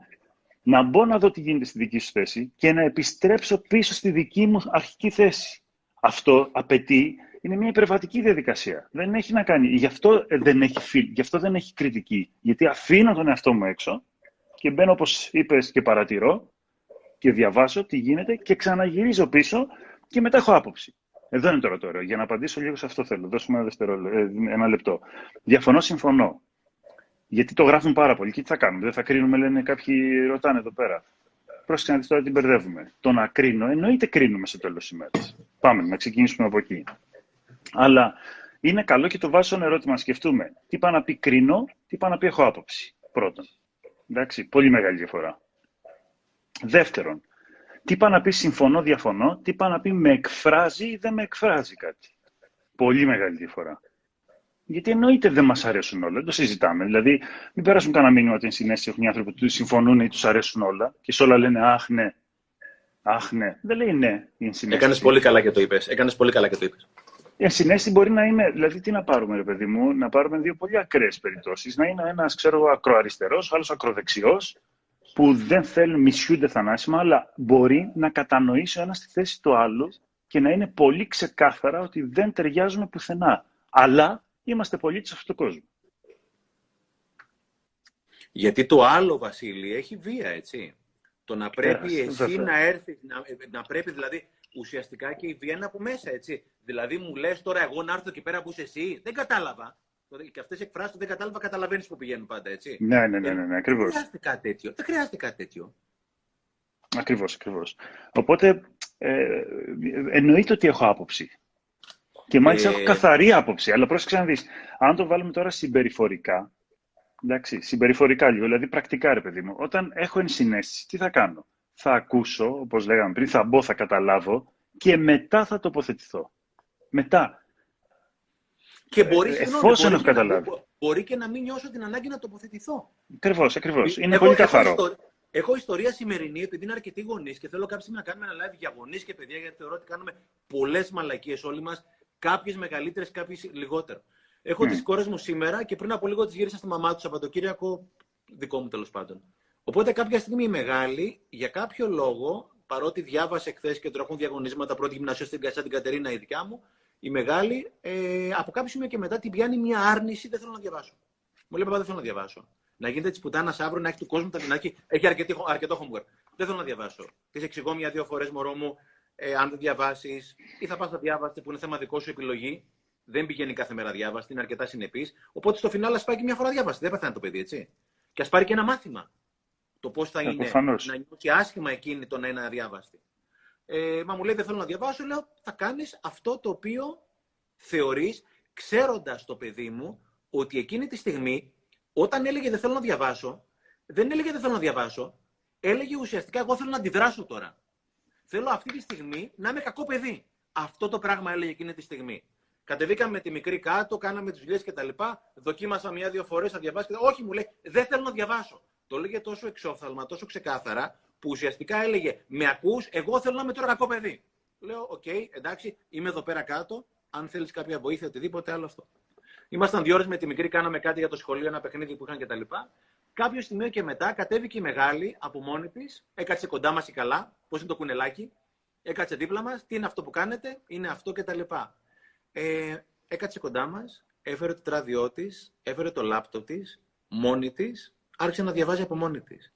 να μπω να δω τι γίνεται στη δική σου θέση και να επιστρέψω πίσω στη δική μου αρχική θέση. Αυτό απαιτεί είναι μια υπερβατική διαδικασία. Δεν έχει να κάνει. Γι' αυτό δεν έχει, φιλ, γι αυτό δεν έχει κριτική. Γιατί αφήνω τον εαυτό μου έξω και μπαίνω, όπως είπες, και παρατηρώ και διαβάζω τι γίνεται και ξαναγυρίζω πίσω και μετά έχω άποψη. Εδώ είναι τώρα τώρα. Για να απαντήσω λίγο σε αυτό θέλω. Δώσουμε ένα, δευτερό, ε, ένα λεπτό. Διαφωνώ, συμφωνώ. Γιατί το γράφουν πάρα πολύ. Και τι θα κάνουμε. Δεν θα κρίνουμε, λένε κάποιοι ρωτάνε εδώ πέρα. Πρόσεχε να δεις τώρα την μπερδεύουμε. Το να κρίνω, εννοείται κρίνουμε σε τέλος ημέρας. Πάμε, να ξεκινήσουμε από εκεί. Αλλά είναι καλό και το βάζω στον ερώτημα να σκεφτούμε. Τι πάει να πει κρίνω, τι πάει να πει έχω άποψη. Πρώτον. Εντάξει, πολύ μεγάλη διαφορά. Δεύτερον, τι πάει να πει συμφωνώ, διαφωνώ, τι πάει να πει με εκφράζει ή δεν με εκφράζει κάτι. Πολύ μεγάλη διαφορά. Γιατί εννοείται δεν μας αρέσουν όλα, δεν το συζητάμε. Δηλαδή, μην περάσουν κανένα μήνυμα ότι συνέστηση έχουν οι άνθρωποι που συμφωνούν ή τους αρέσουν όλα και σε όλα λένε Αχ, ναι. Αχ, ναι. Δεν λέει ναι η Έκανες πολύ καλά και το είπες. Έκανες πολύ καλά και το είπες. Η ασυνέστηση μπορεί να είναι, δηλαδή τι να πάρουμε, ρε παιδί μου, να πάρουμε δύο πολύ ακραίες περιπτώσεις. Να είναι ένας, ξέρω, ακροαριστερός, άλλος ακροδεξιός, που δεν θέλουν, μισιούνται θανάσιμα, αλλά μπορεί να κατανοήσει ο ένας τη θέση του άλλου και να είναι πολύ ξεκάθαρα ότι δεν ταιριάζουμε πουθενά. Αλλά είμαστε πολίτε αυτού του κόσμου. Γιατί το άλλο, Βασίλη, έχει βία, έτσι. Το να πρέπει εσύ να έρθεις, να, να πρέπει δηλαδή ουσιαστικά και η Βιέννα από μέσα, έτσι. Δηλαδή μου λες τώρα εγώ να έρθω εκεί πέρα που είσαι εσύ. Δεν κατάλαβα. Και αυτές οι εκφράσεις δεν κατάλαβα, καταλαβαίνεις που πηγαίνουν πάντα, έτσι. Ναι, ναι, ναι, ναι, ναι ακριβώς. Δεν χρειάζεται κάτι τέτοιο. Δεν χρειάζεται κάτι τέτοιο. Ακριβώς, ακριβώς. Οπότε ε, εννοείται ότι έχω άποψη. Και μάλιστα ε... έχω καθαρή άποψη. Αλλά πρόσεξε να δεις, αν το βάλουμε τώρα συμπεριφορικά, εντάξει, συμπεριφορικά λίγο, δηλαδή πρακτικά ρε παιδί μου, όταν έχω ενσυναίσθηση, τι θα κάνω; Θα ακούσω, όπως λέγαμε πριν, θα μπω, θα καταλάβω και μετά θα τοποθετηθώ. Μετά. Και μπορεί, ε, εφόσον μπορεί, έχω καταλάβει. Να, μπορεί και να μην νιώσω την ανάγκη να τοποθετηθώ. Ακριβώς, ακριβώς. Είναι πολύ καθαρό. Έχω ιστορία σημερινή, επειδή είναι αρκετοί γονείς και θέλω κάποια να κάνουμε ένα live για γονείς και παιδιά, γιατί θεωρώ ότι κάνουμε πολλές μαλακίες όλοι μας. Κάποιες μεγαλύτερες, κάποιες λιγότερο. Έχω mm. τις κόρες μου σήμερα και πριν από λίγο τις γύρισα στη μαμά τους Σαββατοκύριακο, δικό μου τέλος πάντων. Οπότε κάποια στιγμή η μεγάλη, για κάποιο λόγο, παρότι διάβασε χθες και τρέχουν διαγωνίσματα πρώτη γυμνασίου στην Κασά την Κατερίνα, η δικιά μου, η μεγάλη, ε, από κάποιο σημείο και μετά την πιάνει μια άρνηση, δεν θέλω να διαβάσω. Μου λέει, Παπά, δεν θέλω να διαβάσω να γίνεται της πουτάνας αύριο, να έχει του κόσμου τα έχει, έχει αρκετό, αρκετό homework. Δεν θέλω να διαβάσω. Της εξηγώ μια-δύο φορές, μωρό μου, ε, αν δεν διαβάσεις, ή θα πας να διάβαστε που είναι θέμα δικό σου επιλογή. Δεν πηγαίνει κάθε μέρα διάβαστη, είναι αρκετά συνεπής. Οπότε στο φινάλ ας πάει και μια φορά διάβαστη. Δεν πεθάνει το παιδί, έτσι. Και ας πάρει και ένα μάθημα. Το πώς θα ε, είναι προφανώς. να νιώσει άσχημα εκείνη το να είναι αδιάβαστη. Ε, μα μου λέει δεν θέλω να διαβάσω, λέω θα κάνεις αυτό το οποίο θεωρείς, ξέροντας το παιδί μου ότι εκείνη τη στιγμή όταν έλεγε δεν θέλω να διαβάσω, δεν έλεγε δεν θέλω να διαβάσω, έλεγε ουσιαστικά εγώ θέλω να αντιδράσω τώρα. Θέλω αυτή τη στιγμή να είμαι κακό παιδί. Αυτό το πράγμα έλεγε εκείνη τη στιγμή. Κατεβήκαμε με τη μικρή κάτω, κάναμε τις δουλειές κτλ. Δοκίμασα μία-δύο φορές να διαβάσω. Και... Όχι, μου λέει, δεν θέλω να διαβάσω. Το έλεγε τόσο εξόφθαλμα, τόσο ξεκάθαρα, που ουσιαστικά έλεγε, Με ακούς, εγώ θέλω να είμαι τώρα κακό παιδί. Λέω, OK, okay, εντάξει, είμαι εδώ πέρα κάτω. Αν θέλεις κάποια βοήθεια, οτιδήποτε άλλο αυτό. Ήμασταν δύο ώρες με τη μικρή, κάναμε κάτι για το σχολείο, ένα παιχνίδι που είχαν κτλ. Κάποιο σημείο και μετά κατέβηκε η μεγάλη από μόνη της, έκατσε κοντά μας η καλά, πώς είναι το κουνελάκι, έκατσε δίπλα μας, τι είναι αυτό που κάνετε, είναι αυτό κτλ. Ε, έκατσε κοντά μας, έφερε το τράδιό της, έφερε το λάπτοπ της, μόνη της, άρχισε να διαβάζει από μόνη της.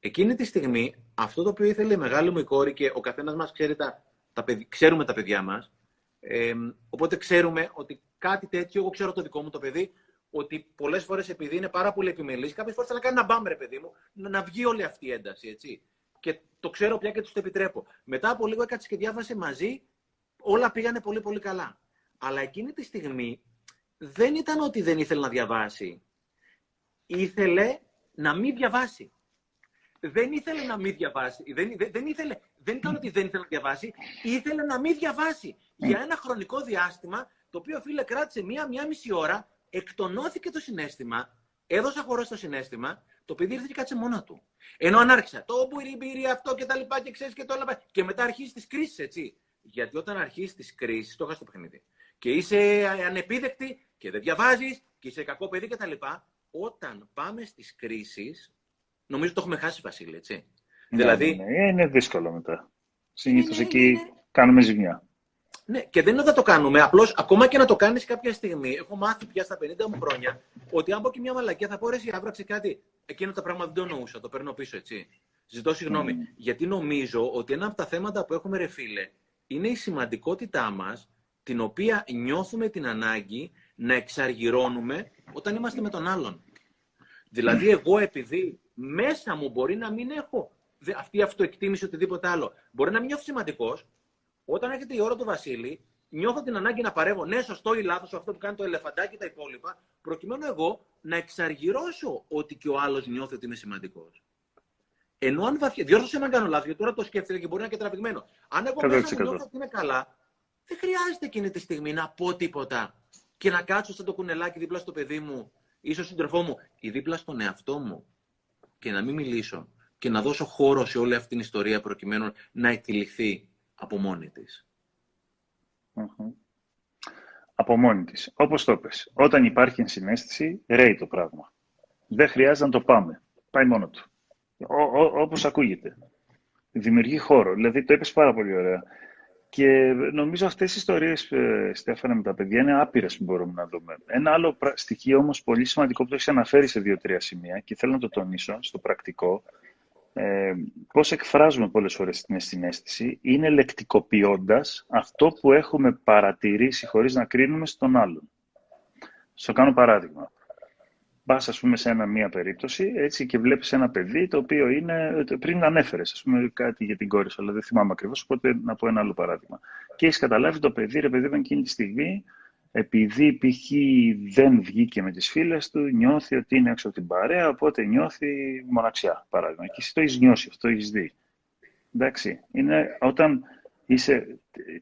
Εκείνη τη στιγμή, αυτό το οποίο ήθελε η μεγάλη μου η κόρη και ο καθένας μας ξέρει τα, τα, ξέρουμε τα παιδιά μας, ε, οπότε ξέρουμε ότι κάτι τέτοιο, εγώ ξέρω το δικό μου το παιδί, ότι πολλές φορές επειδή είναι πάρα πολύ επιμελής, κάποιες φορές θα να κάνει ένα μπαμ, ρε παιδί μου, να, να βγει όλη αυτή η ένταση, έτσι. Και το ξέρω πια και τους το επιτρέπω. Μετά από λίγο έκατσε και διάβασε μαζί, όλα πήγανε πολύ πολύ καλά. Αλλά εκείνη τη στιγμή δεν ήταν ότι δεν ήθελε να διαβάσει. Ήθελε να μην διαβάσει. Δεν ήθελε να μην διαβάσει. Δεν, δεν, δεν, ήθελε, δεν ήταν ότι δεν ήθελε να διαβάσει. Ήθελε να μην διαβάσει. Για ένα χρονικό διάστημα το οποίο φίλε κράτησε μία-μία μισή ώρα, εκτονώθηκε το συνέστημα, έδωσα χώρο στο συνέστημα, το παιδί ήρθε και κάτσε μόνο του. Ενώ αν άρχισα το μπουρι αυτό και τα λοιπά και ξέρεις και το άλλα. Και μετά αρχίζει τις κρίσεις, έτσι. Γιατί όταν αρχίσει τις κρίσεις, το είχα στο παιχνίδι. Και είσαι ανεπίδεκτη και δεν διαβάζεις και είσαι κακό παιδί κτλ. Όταν πάμε στις κρίσεις, νομίζω το έχουμε χάσει, Βασίλη, έτσι. Ναι, δηλαδή... Ναι, ναι, είναι δύσκολο μετά. Συνήθως ναι, ναι, εκεί κάνουμε ζημιά. Ναι, και δεν είναι ότι θα το κάνουμε. Απλώς ακόμα και να το κάνεις κάποια στιγμή. Έχω μάθει πια στα 50 μου χρόνια ότι αν πω και μια μαλακία θα πω ρε, άβραξε κάτι. Εκείνο το πράγμα δεν το εννοούσα. Το παίρνω πίσω, έτσι. Ζητώ συγγνώμη. Mm. Γιατί νομίζω ότι ένα από τα θέματα που έχουμε, ρε φίλε, είναι η σημαντικότητά μας, την οποία νιώθουμε την ανάγκη να εξαργυρώνουμε όταν είμαστε με τον άλλον. Δηλαδή, εγώ επειδή μέσα μου μπορεί να μην έχω αυτή η αυτοεκτίμηση οτιδήποτε άλλο, μπορεί να μην νιώθω σημαντικός, όταν έρχεται η ώρα του Βασίλη, νιώθω την ανάγκη να παρεύω ναι, σωστό ή λάθος αυτό που κάνει το ελεφαντάκι τα υπόλοιπα, προκειμένου εγώ να εξαργυρώσω ότι και ο άλλος νιώθει ότι είμαι σημαντικός. Ενώ αν βαθιά. Διόρθωσε με αν κάνω λάθος, γιατί τώρα το σκέφτεται και μπορεί να είναι και τραβηγμένο. Αν εγώ μέσα μου νιώθω ότι είμαι καλά, δεν χρειάζεται εκείνη τη στιγμή να πω τίποτα και να κάτσω σαν το κουνελάκι δίπλα στο παιδί μου ή στον σύντροφό μου ή δίπλα στον εαυτό μου και να μην μιλήσω και να δώσω χώρο σε όλη αυτή την ιστορία προκειμένου να εκτυλιχθεί από μόνη της. Από μόνη της. Όπως το πες. Όταν υπάρχει ενσυναίσθηση, ρέει το πράγμα. Δεν χρειάζεται να το πάμε. Πάει μόνο του. Ό, όπως ακούγεται. Δημιουργεί χώρο. Δηλαδή, το είπες πάρα πολύ ωραία. Και νομίζω αυτές οι ιστορίες, ε, Στέφανα, με τα παιδιά είναι άπειρες που μπορούμε να δούμε. Ένα άλλο στοιχείο όμως πολύ σημαντικό που το έχεις αναφέρει σε δύο-τρία σημεία και θέλω να το τονίσω στο πρακτικό, ε, πώς εκφράζουμε πολλές φορές την συνέστηση είναι λεκτικοποιώντας αυτό που έχουμε παρατηρήσει χωρίς να κρίνουμε στον άλλον. Στο κάνω παράδειγμα. Πας, ας πούμε, σε ένα, μία περίπτωση έτσι, και βλέπεις ένα παιδί το οποίο είναι. Πριν ανέφερες, ας πούμε, κάτι για την κόρη σου, αλλά δεν θυμάμαι ακριβώς. Οπότε να πω ένα άλλο παράδειγμα. Και έχεις καταλάβει το παιδί, ρε παιδί, εκείνη τη στιγμή επειδή π.χ. δεν βγήκε με τις φίλες του, νιώθει ότι είναι έξω από την παρέα, οπότε νιώθει μοναξιά, παράδειγμα. Και εσύ το έχεις νιώσει, αυτό το έχεις δει. Εντάξει, είναι όταν, είσαι,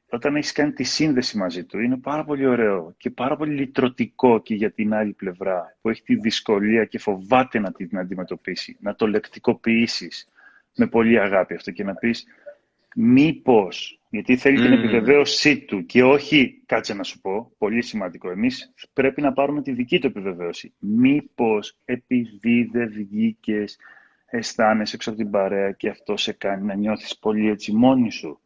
όταν έχεις κάνει τη σύνδεση μαζί του, είναι πάρα πολύ ωραίο και πάρα πολύ λυτρωτικό και για την άλλη πλευρά, που έχει τη δυσκολία και φοβάται να την αντιμετωπίσει, να το λεκτικοποιήσεις με πολύ αγάπη αυτό και να πεις μήπως γιατί θέλει την επιβεβαίωσή του και όχι, κάτσε να σου πω, πολύ σημαντικό, εμείς πρέπει να πάρουμε τη δική του επιβεβαίωση. Μήπως επειδή δεν βγήκε, αισθάνεσαι έξω από την παρέα και αυτό σε κάνει να νιώθεις πολύ έτσι μόνη σου.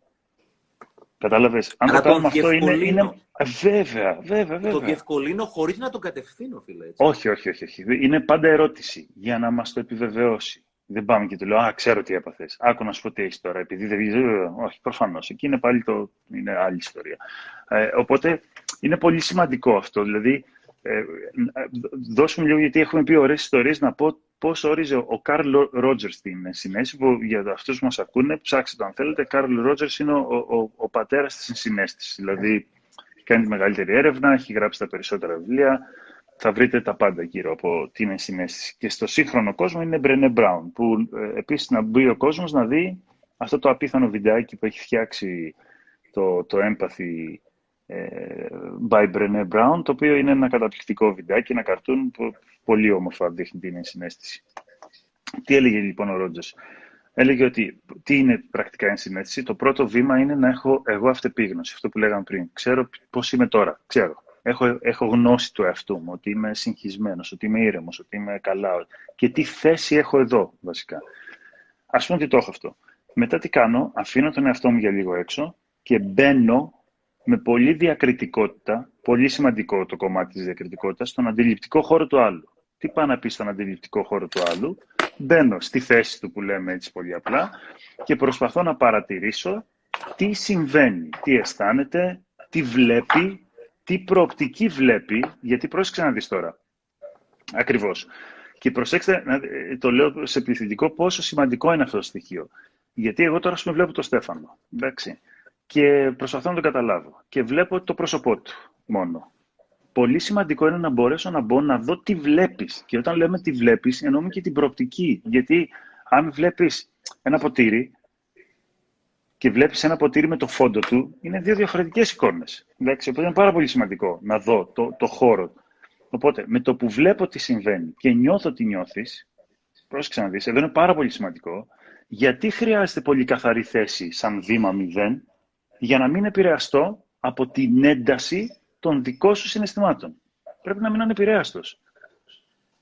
Κατάλαβες, αν το κάνουμε αυτό είναι, είναι... Βέβαια, βέβαια, βέβαια. Το διευκολύνω χωρίς να το κατευθύνω, φίλε. Έτσι. Όχι, όχι, όχι, όχι. Είναι πάντα ερώτηση για να μας το επιβεβαιώσει. Δεν πάμε και του λέω, Α, ξέρω τι έπαθες. Άκου να σου πω τι έχεις τώρα. Επειδή δεν βγεις. Όχι, προφανώς. Εκεί είναι πάλι το. είναι άλλη ιστορία. Ε, οπότε είναι πολύ σημαντικό αυτό. Δηλαδή, ε, δώσουμε λίγο, γιατί έχουμε πει ωραίες ιστορίες, να πω πώς όριζε ο Καρλ Ρότζερς στην συνέστηση. Που για αυτούς που μας ακούνε, ψάξτε το αν θέλετε. Καρλ Ρότζερς είναι ο, ο, ο πατέρας της συνέστησης. Δηλαδή, κάνει τη μεγαλύτερη έρευνα, έχει γράψει τα περισσότερα βιβλία θα βρείτε τα πάντα γύρω από την ενσυναίσθηση. Και στο σύγχρονο κόσμο είναι Brené Brown, που ε, επίσης να μπει ο κόσμος να δει αυτό το απίθανο βιντεάκι που έχει φτιάξει το, το Empathy ε, by Brené Brown, το οποίο είναι ένα καταπληκτικό βιντεάκι, ένα καρτούν που πολύ όμορφα δείχνει την ενσυναίσθηση. Τι έλεγε λοιπόν ο Ρότζες. Έλεγε ότι τι είναι πρακτικά ενσυναίσθηση; Το πρώτο βήμα είναι να έχω εγώ αυτεπίγνωση, αυτό που λέγαμε πριν. Ξέρω πώς είμαι τώρα, ξέρω έχω, έχω γνώση του εαυτού μου, ότι είμαι συγχυσμένος, ότι είμαι ήρεμος, ότι είμαι καλά και τι θέση έχω εδώ βασικά. Ας πούμε ότι το έχω αυτό. Μετά τι κάνω, αφήνω τον εαυτό μου για λίγο έξω και μπαίνω με πολύ διακριτικότητα, πολύ σημαντικό το κομμάτι της διακριτικότητας, στον αντιληπτικό χώρο του άλλου. Τι πάει να πει στον αντιληπτικό χώρο του άλλου, μπαίνω στη θέση του που λέμε έτσι πολύ απλά και προσπαθώ να παρατηρήσω τι συμβαίνει, τι αισθάνεται, τι βλέπει, τι προοπτική βλέπει, γιατί πρόσεξε να δεις τώρα. Ακριβώς. Και προσέξτε, ε, το λέω σε πληθυντικό, πόσο σημαντικό είναι αυτό το στοιχείο. Γιατί εγώ τώρα σου βλέπω τον Στέφανο, εντάξει, και προσπαθώ να τον καταλάβω. Και βλέπω το πρόσωπό του μόνο. Πολύ σημαντικό είναι να μπορέσω να μπω να δω τι βλέπεις. Και όταν λέμε τι βλέπεις, εννοούμε και την προοπτική. Γιατί αν βλέπεις ένα ποτήρι, και βλέπεις ένα ποτήρι με το φόντο του, είναι δύο διαφορετικές εικόνες. Οπότε είναι πάρα πολύ σημαντικό να δω το, το χώρο. Οπότε με το που βλέπω τι συμβαίνει και νιώθω τι νιώθεις, πρόσεξε να δεις, εδώ είναι πάρα πολύ σημαντικό, γιατί χρειάζεται πολύ καθαρή θέση σαν βήμα μηδέν, για να μην επηρεαστώ από την ένταση των δικών σου συναισθημάτων. Πρέπει να μείνω ανεπηρέαστο.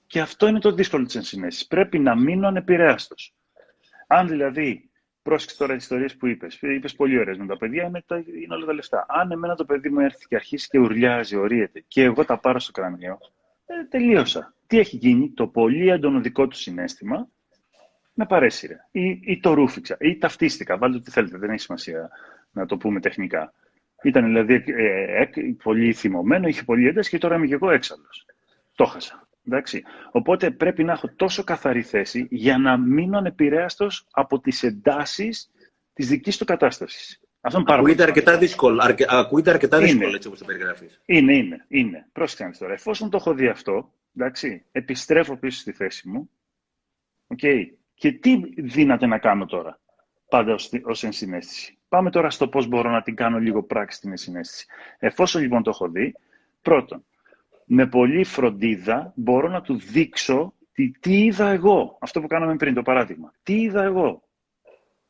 Και αυτό είναι το δύσκολο της ενσυναίσθησης. Πρέπει να μείνω ανεπηρέαστο. Αν δηλαδή Πρόσεξες τώρα τις ιστορίες που είπες. Είπες πολύ ωραίες με τα παιδιά, είναι, τα, είναι όλα τα λεφτά. Αν εμένα το παιδί μου έρθει και αρχίσει και ουρλιάζει, ορίεται και εγώ τα πάρω στο κρανίο, ε, τελείωσα. Τι έχει γίνει, το πολύ έντονο δικό του συνέστημα με παρέσυρε. Ή, ή το ρούφιξα, ή ταυτίστηκα. Βάλτε ό,τι θέλετε, δεν έχει σημασία να το πούμε τεχνικά. Ήταν δηλαδή ε, ε, πολύ θυμωμένο, είχε πολύ ένταση και τώρα είμαι και εγώ έξαλλος. Το χάσα. Εντάξει. Οπότε πρέπει να έχω τόσο καθαρή θέση για να μείνω ανεπηρέαστο από τις εντάσεις της δικής του κατάστασης. Αυτό είναι πάρα Ακούγεται αρκετά δύσκολο. Αρκε... Ακούγεται αρκετά είναι. δύσκολο έτσι όπως το περιγράφεις. Είναι, είναι. είναι. Πρόσεχε τώρα. Εφόσον το έχω δει αυτό, εντάξει, επιστρέφω πίσω στη θέση μου. Okay. Και τι δύναται να κάνω τώρα, πάντα ως ενσυναίσθηση. Πάμε τώρα στο πώς μπορώ να την κάνω λίγο πράξη την ενσυναίσθηση. Εφόσον λοιπόν το έχω δει, πρώτον, με πολύ φροντίδα μπορώ να του δείξω τι, τι είδα εγώ. Αυτό που κάναμε πριν το παράδειγμα. Τι είδα εγώ.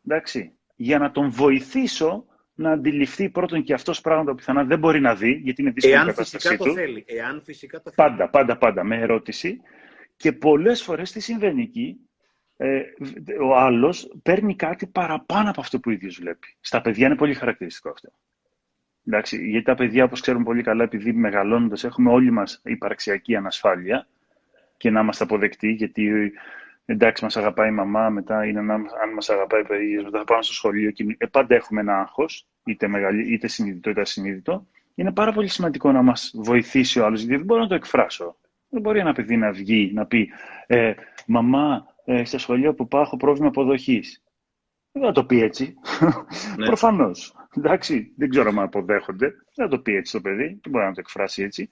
Εντάξει. Για να τον βοηθήσω να αντιληφθεί πρώτον και αυτός πράγματα που πιθανά δεν μπορεί να δει, γιατί είναι δύσκολη η κατάστασή φυσικά του. Το θέλει. Εάν φυσικά το θέλει. Πάντα, πάντα, πάντα, με ερώτηση. Και πολλές φορές τι συμβαίνει εκεί, ε, ο άλλος παίρνει κάτι παραπάνω από αυτό που ο ίδιος βλέπει. Στα παιδιά είναι πολύ χαρακτηριστικό αυτό. Εντάξει, γιατί τα παιδιά, όπως ξέρουμε πολύ καλά, επειδή μεγαλώνοντας έχουμε όλοι μας υπαρξιακή ανασφάλεια και να είμαστε αποδεκτοί, γιατί εντάξει, μας αγαπάει η μαμά, μετά είναι αν, αν μας αγαπάει η παιδί, μετά θα πάμε στο σχολείο. Και, ε, πάντα έχουμε ένα άγχος, είτε, είτε συνειδητό είτε ασυνείδητο. Είναι πάρα πολύ σημαντικό να μας βοηθήσει ο άλλος, γιατί δεν μπορώ να το εκφράσω. Δεν μπορεί ένα παιδί να βγει, να πει ε, Μαμά, ε, στα σχολεία που πάω έχω πρόβλημα αποδοχής. Δεν θα το πει έτσι. Ναι. Προφανώς. Εντάξει, δεν ξέρω αν αποδέχονται. Δεν θα το πει έτσι το παιδί. Δεν μπορεί να το εκφράσει έτσι.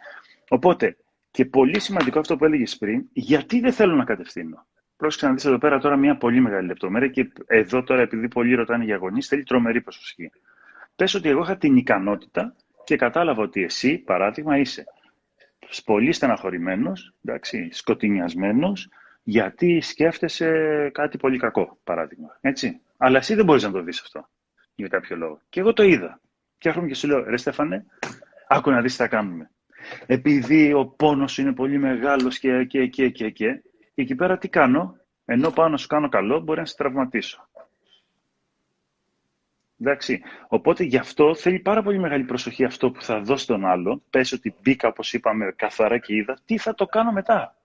Οπότε, και πολύ σημαντικό αυτό που έλεγες πριν, γιατί δεν θέλω να κατευθύνω. Πρόσεξε να δεις εδώ πέρα τώρα μια πολύ μεγάλη λεπτομέρεια και εδώ τώρα, επειδή πολλοί ρωτάνε για γονείς, θέλει τρομερή προσοχή. Πες ότι εγώ είχα την ικανότητα και κατάλαβα ότι εσύ, παράδειγμα, είσαι πολύ στεναχωρημένος, σκοτεινιασμένος, γιατί σκέφτεσαι κάτι πολύ κακό, παράδειγμα. Έτσι; Αλλά εσύ δεν μπορείς να το δεις αυτό για κάποιο λόγο. Και εγώ το είδα. Και έρχομαι και σου λέω, ρε Στέφανε, άκου να δεις τι θα κάνουμε. Επειδή ο πόνος είναι πολύ μεγάλος και, και, και, και, και, εκεί πέρα τι κάνω, ενώ πάω να σου κάνω καλό, μπορεί να σε τραυματίσω. Εντάξει. Οπότε γι' αυτό θέλει πάρα πολύ μεγάλη προσοχή αυτό που θα δώσει τον άλλο. Πες ότι μπήκα, όπως είπαμε, καθαρά και είδα, τι θα το κάνω μετά;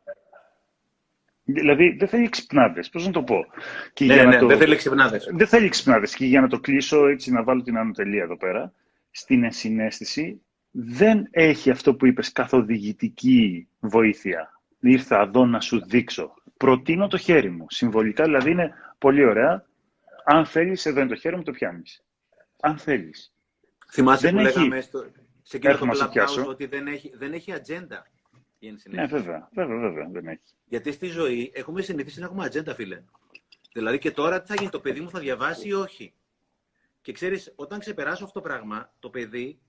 Δηλαδή δεν θέλει ξυπνάδες. Πώς να το πω. Και ναι, ναι, το... δεν θέλει ξυπνάδες. Δεν θέλει ξυπνάδες. Και για να το κλείσω, έτσι να βάλω την ανωτελεία εδώ πέρα, στην ενσυναίσθηση δεν έχει αυτό που είπες καθοδηγητική βοήθεια. Ήρθα εδώ να σου δείξω. Προτείνω το χέρι μου. Συμβολικά δηλαδή είναι πολύ ωραία. Αν θέλεις, εδώ είναι το χέρι μου, το πιάνεις. Αν θέλεις. Θυμάσαι δεν που έχει... λέγαμε στο... σε εκείνο το ότι δεν έχει, δεν έχει ατζέντα. Ναι, βέβαια, βέβαια, βέβαια, δεν έχει. Γιατί στη ζωή έχουμε συνηθίσει να έχουμε ατζέντα, φίλε. Δηλαδή και τώρα τι θα γίνει, το παιδί μου θα διαβάσει ή όχι; Και ξέρεις, όταν ξεπεράσω αυτό το πράγμα, το παιδί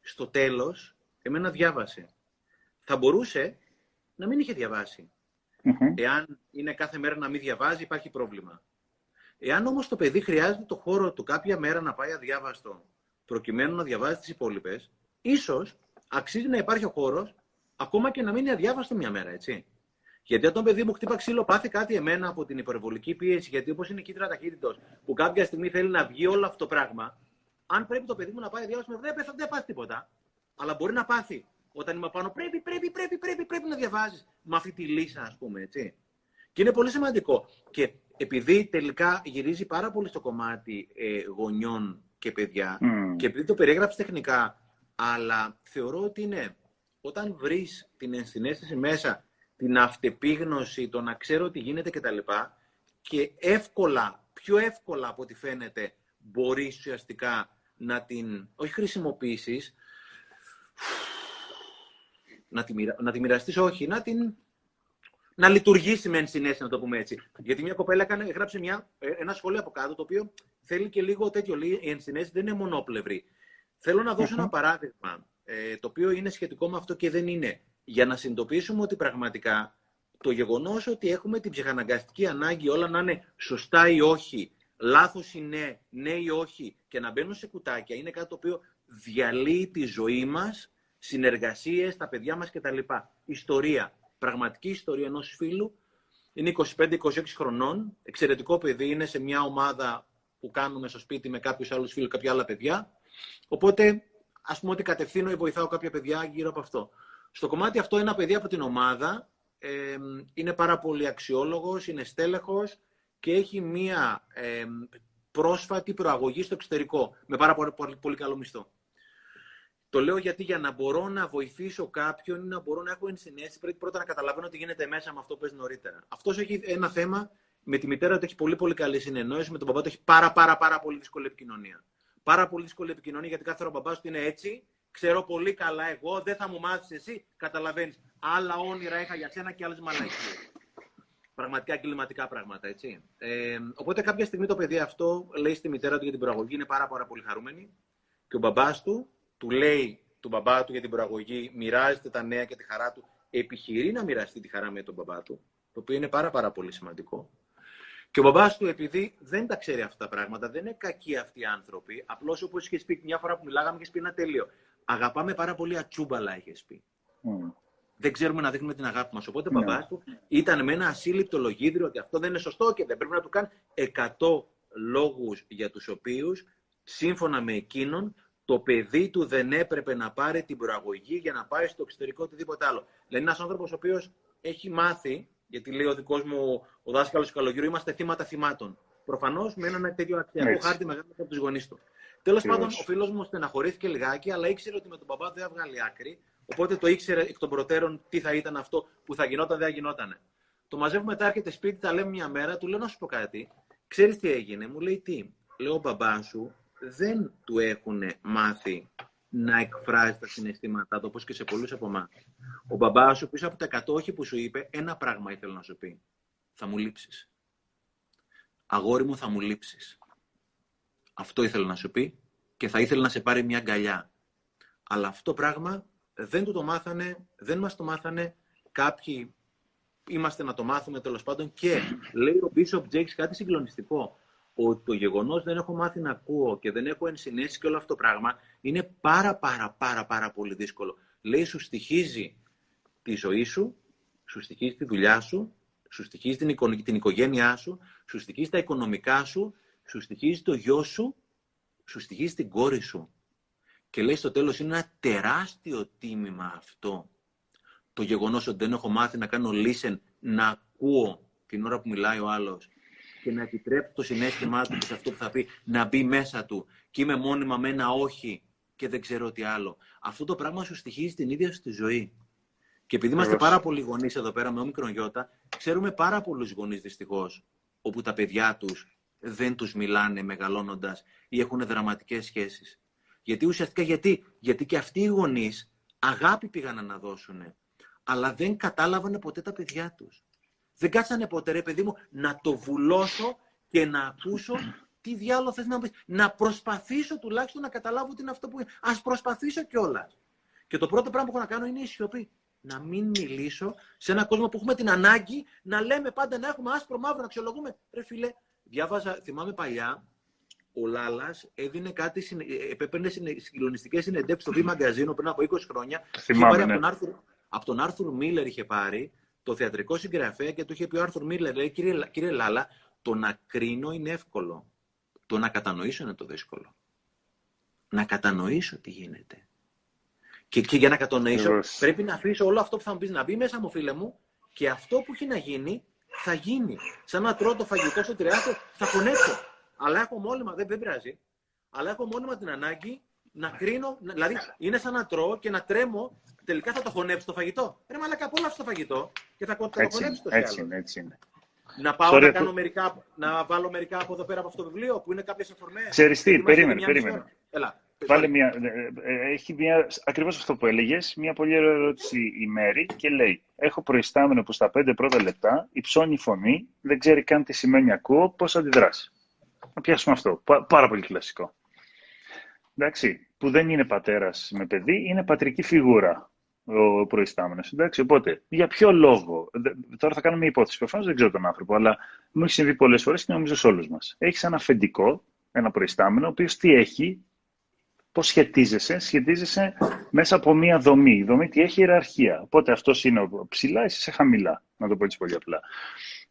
στο τέλος εμένα διάβασε. Θα μπορούσε να μην είχε διαβάσει. Εάν είναι κάθε μέρα να μην διαβάζει, υπάρχει πρόβλημα. Εάν όμως το παιδί χρειάζεται το χώρο του κάποια μέρα να πάει αδιάβαστο, προκειμένου να διαβάζει τις υπόλοιπες, ίσως αξίζει να υπάρχει ο χώρος ακόμα και να μην είναι αδιάβαστο μια μέρα, έτσι. Γιατί όταν το παιδί μου χτύπα ξύλο, πάθει κάτι εμένα από την υπερβολική πίεση, γιατί όπως είναι κύτταρα ταχύτητος, που κάποια στιγμή θέλει να βγει όλο αυτό το πράγμα, αν πρέπει το παιδί μου να πάει διάβασμα, δεν, δεν, δεν πάθει τίποτα. Αλλά μπορεί να πάθει. Όταν είμαι πάνω, πρέπει, πρέπει, πρέπει, πρέπει, πρέπει να διαβάζεις με αυτή τη λύση, ας πούμε, έτσι. Και είναι πολύ σημαντικό. Και επειδή τελικά γυρίζει πάρα πολύ στο κομμάτι ε, γονιών και παιδιά, mm. και επειδή το περιέγραψες τεχνικά, αλλά θεωρώ ότι είναι όταν βρεις την ενσυναίσθηση μέσα, την αυτεπίγνωση, το να ξέρω τι γίνεται κτλ. Και εύκολα, πιο εύκολα από ό,τι φαίνεται, μπορείς ουσιαστικά να την, όχι χρησιμοποιήσεις, να τη, να τη μοιραστείς, όχι, να την να λειτουργήσει με ενσυναίσθηση, να το πούμε έτσι. Γιατί μια κοπέλα έκανε, έγραψε μια, ε, ένα σχόλιο από κάτω, το οποίο θέλει και λίγο τέτοιο. Λέει, η ενσυναίσθηση δεν είναι μονόπλευρη. Θέλω να δώσω ένα παράδειγμα. Ε, το οποίο είναι σχετικό με αυτό και δεν είναι. Για να συνειδητοποιήσουμε ότι πραγματικά το γεγονός ότι έχουμε την ψυχαναγκαστική ανάγκη όλα να είναι σωστά ή όχι, λάθος ή ναι, ναι ή όχι και να μπαίνουν σε κουτάκια είναι κάτι το οποίο διαλύει τη ζωή μας, συνεργασίες, τα παιδιά μας κτλ. Ιστορία, πραγματική ιστορία ενός φίλου, είναι 25-26 χρονών, εξαιρετικό παιδί, είναι σε μια ομάδα που κάνουμε στο σπίτι με κάποιους άλλους φίλους, κάποια άλλα παιδιά. Οπότε ας πούμε ότι κατευθύνω ή βοηθάω κάποια παιδιά γύρω από αυτό. Στο κομμάτι αυτό ένα παιδί από την ομάδα ε, είναι πάρα πολύ αξιόλογος, είναι στέλεχος και έχει μία ε, πρόσφατη προαγωγή στο εξωτερικό με πάρα πολύ, πολύ, πολύ καλό μισθό. Το λέω γιατί για να μπορώ να βοηθήσω κάποιον ή να μπορώ να έχω ενσυναίσθηση, πρέπει πρώτα να καταλαβαίνω τι γίνεται μέσα με αυτό που πες νωρίτερα. Αυτός έχει ένα θέμα με τη μητέρα του έχει πολύ πολύ καλή συνεννόηση, με τον παπά του έχει πάρα, πάρα, πάρα πολύ δύσκολη επικοινωνία πάρα πολύ δύσκολη επικοινωνία γιατί κάθε φορά ο μπαμπάς του είναι έτσι. Ξέρω πολύ καλά εγώ, δεν θα μου μάθεις εσύ. Καταλαβαίνεις. Άλλα όνειρα είχα για σένα και άλλες μαλακίες. Πραγματικά κλιματικά πράγματα, έτσι. Ε, οπότε κάποια στιγμή το παιδί αυτό λέει στη μητέρα του για την προαγωγή, είναι πάρα, πάρα πολύ χαρούμενη. Και ο μπαμπάς του του λέει του μπαμπά του για την προαγωγή, μοιράζεται τα νέα και τη χαρά του. Επιχειρεί να μοιραστεί τη χαρά με τον μπαμπά του, το οποίο είναι πάρα, πάρα πολύ σημαντικό. Και ο μπαμπάς του, επειδή δεν τα ξέρει αυτά τα πράγματα, δεν είναι κακοί αυτοί οι άνθρωποι. Απλώς όπως είχες πει μια φορά που μιλάγαμε, είχες πει ένα τέλειο. Αγαπάμε πάρα πολύ ατσούμπαλα, είχες πει. Mm. Δεν ξέρουμε να δείχνουμε την αγάπη μας. Οπότε ο ναι. μπαμπάς του ήταν με ένα ασύλληπτο λογίδριο ότι αυτό δεν είναι σωστό και δεν πρέπει να του κάνει 100 λόγους για τους οποίους, σύμφωνα με εκείνον, το παιδί του δεν έπρεπε να πάρει την προαγωγή για να πάει στο εξωτερικό οτιδήποτε άλλο. Δηλαδή, ένας άνθρωπος ο οποίος έχει μάθει Γιατί λέει ο δικός μου ο δάσκαλος του καλογύρου, είμαστε θύματα θυμάτων. Προφανώς με έναν τέτοιο αξιακό χάρτη μεγάλο από τους γονείς του. Τέλος πάντων, ο φίλος μου στεναχωρήθηκε λιγάκι, αλλά ήξερε ότι με τον παπά δεν έβγαλε άκρη. Οπότε το ήξερε εκ των προτέρων τι θα ήταν αυτό που θα γινόταν, δεν θα γινότανε. Το μαζεύουμε μετά, έρχεται σπίτι, τα λέμε μια μέρα, του λέω να σου πω κάτι. Ξέρεις τι έγινε, μου λέει τι. Λέω, ο μπαμπά σου δεν του έχουν μάθει να εκφράζει τα συναισθήματά του, όπως και σε πολλούς από εμάς. Ο μπαμπάς σου πίσω από τα 100 όχι που σου είπε, ένα πράγμα ήθελε να σου πει. Θα μου λείψεις. Αγόρι μου, θα μου λείψεις. Αυτό ήθελε να σου πει και θα ήθελε να σε πάρει μια αγκαλιά. Αλλά αυτό πράγμα δεν του το μάθανε, δεν μας το μάθανε κάποιοι είμαστε να το μάθουμε τέλος πάντων και λέει ο Bishop Jakes κάτι συγκλονιστικό ότι το γεγονός δεν έχω μάθει να ακούω και δεν έχω ενσυναίσθηση και όλο αυτό το πράγμα είναι πάρα πάρα πάρα πάρα πολύ δύσκολο. Λέει σου στοιχίζει τη ζωή σου, σου στοιχίζει τη δουλειά σου, σου στοιχίζει την, οικο... την οικογένειά σου, σου στοιχίζει τα οικονομικά σου, σου στοιχίζει το γιο σου, σου στοιχίζει την κόρη σου. Και λέει στο τέλος είναι ένα τεράστιο τίμημα αυτό. Το γεγονός ότι δεν έχω μάθει να κάνω listen, να ακούω την ώρα που μιλάει ο άλλος και να επιτρέψω το συνέστημά του σε αυτό που θα πει να μπει μέσα του και είμαι μόνιμα με ένα όχι και δεν ξέρω τι άλλο. Αυτό το πράγμα σου στοιχίζει την ίδια σου τη ζωή. Και επειδή είμαστε πάρα πολλοί γονείς εδώ πέρα με όμικρον γιώτα, ξέρουμε πάρα πολλούς γονείς δυστυχώς, όπου τα παιδιά τους δεν τους μιλάνε μεγαλώνοντας ή έχουν δραματικές σχέσεις. Γιατί ουσιαστικά γιατί, γιατί και αυτοί οι γονείς αγάπη πήγαν να δώσουν, αλλά δεν κατάλαβαν ποτέ τα παιδιά τους. Δεν κάτσανε ποτέ, ρε παιδί μου, να το βουλώσω και να ακούσω τι διάλογο θες να μου πεις. Να προσπαθήσω τουλάχιστον να καταλάβω τι είναι αυτό που είναι. Ας προσπαθήσω κιόλας. Και το πρώτο πράγμα που έχω να κάνω είναι η σιωπή να μην μιλήσω σε έναν κόσμο που έχουμε την ανάγκη να λέμε πάντα να έχουμε άσπρο μαύρο, να αξιολογούμε. Ρε φίλε, διάβαζα, θυμάμαι παλιά, ο Λάλας έδινε κάτι, έπαιρνε συγκλονιστικές συνεντεύξεις στο Β' Μαγκαζίνο πριν από 20 χρόνια. Θυμάμαι, ναι. από, τον Άρθουρ, από τον Άρθουρ Μίλλερ είχε πάρει το θεατρικό συγγραφέα και του είχε πει ο Άρθουρ Μίλλερ, λέει, κύριε, κύριε Λάλα, το να κρίνω είναι εύκολο. Το να κατανοήσω είναι το δύσκολο. Να κατανοήσω τι γίνεται. Και, και για να κατανοήσω, πρέπει να αφήσω όλο αυτό που θα μου πεις να μπει μέσα μου, φίλε μου, και αυτό που έχει να γίνει, θα γίνει. Σαν να τρώω το φαγητό στο τριάθρο, θα χωνέψω. Αλλά έχω μόνιμα, δεν, δεν πειράζει, αλλά έχω μόνιμα την ανάγκη να κρίνω. Δηλαδή, είναι σαν να τρώω και να τρέμω, τελικά θα το χωνέψω το φαγητό. Ρε μαλάκα, απόλαυσε το φαγητό και θα, θα το χωνέψω το έτσι, είναι, έτσι είναι. Να πάω να, κάνω μερικά, να βάλω μερικά από εδώ πέρα από αυτό το βιβλίο που είναι κάποιες εφορμές. Ξέρεις τι, περίμενε, περίμενε. Έλα. Βάλε μια, ε, ε, έχει μια, ακριβώς αυτό που έλεγες, μια πολύ ωραία ερώτηση η Μέρη και λέει «Έχω προϊστάμενο που στα πέντε πρώτα λεπτά υψώνει η φωνή, δεν ξέρει καν τι σημαίνει ακούω, πώς αντιδράσει». Να πιάσουμε αυτό, πάρα πολύ κλασικό. Εντάξει, που δεν είναι πατέρας με παιδί, είναι πατρική φιγούρα ο προϊστάμενος. Εντάξει, οπότε, για ποιο λόγο, τώρα θα κάνουμε μια υπόθεση, προφανώς δεν ξέρω τον άνθρωπο, αλλά μου έχει συμβεί πολλές φορές και νομίζω σε όλους μας. Έχεις ένα αφεντικό, ένα προϊστάμενο, ο οποίος τι έχει, πώς σχετίζεσαι. Σχετίζεσαι μέσα από μία δομή. Η δομή τι έχει ιεραρχία. Οπότε αυτός είναι ψηλά, εσύ είσαι χαμηλά. Να το πω έτσι πολύ απλά.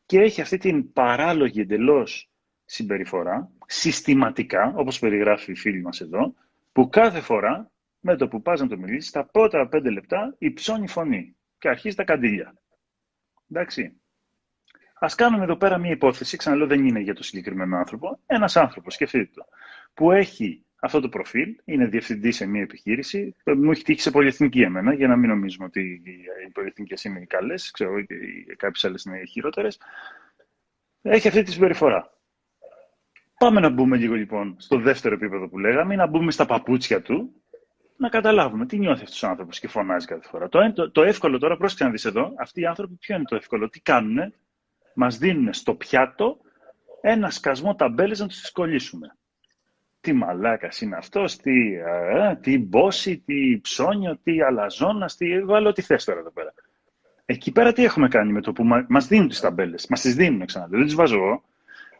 Και έχει αυτή την παράλογη εντελώς συμπεριφορά, συστηματικά, όπως περιγράφει η φίλη μας εδώ, που κάθε φορά με το που πας να το μιλήσεις, τα πρώτα πέντε λεπτά υψώνει φωνή και αρχίζει τα καντήλια. Εντάξει. Α κάνουμε εδώ πέρα μία υπόθεση, ξαναλέω δεν είναι για το συγκεκριμένο άνθρωπο. Ένας άνθρωπος, σκεφτείτε το, που έχει αυτό το προφίλ, είναι διευθυντής σε μια επιχείρηση. Μου έχει τύχει σε πολυεθνική εμένα, για να μην νομίζουμε ότι οι πολυεθνικές είναι οι καλές, ξέρω και κάποιες άλλες είναι χειρότερες. Έχει αυτή τη συμπεριφορά. Πάμε να μπούμε λίγο λοιπόν στο δεύτερο επίπεδο που λέγαμε, να μπούμε στα παπούτσια του, να καταλάβουμε τι νιώθει αυτός ο άνθρωπος και φωνάζει κάθε φορά. Το, το, το εύκολο τώρα, πρόσεξε να δεις εδώ, αυτοί οι άνθρωποι ποιο είναι το εύκολο, τι κάνουν, μας δίνουν στο πιάτο ένα σκασμό ταμπέλες να τους τι κολλήσουμε τι μαλάκας είναι αυτός, τι, ε, τι μπόση, τι ψώνιο, τι αλαζόνας, τι... Βάλω ό,τι θες τώρα εδώ πέρα. Εκεί πέρα τι έχουμε κάνει με το που μα, μας δίνουν τις ταμπέλες. Μας τις δίνουν ξανά, δεν τις βάζω εγώ.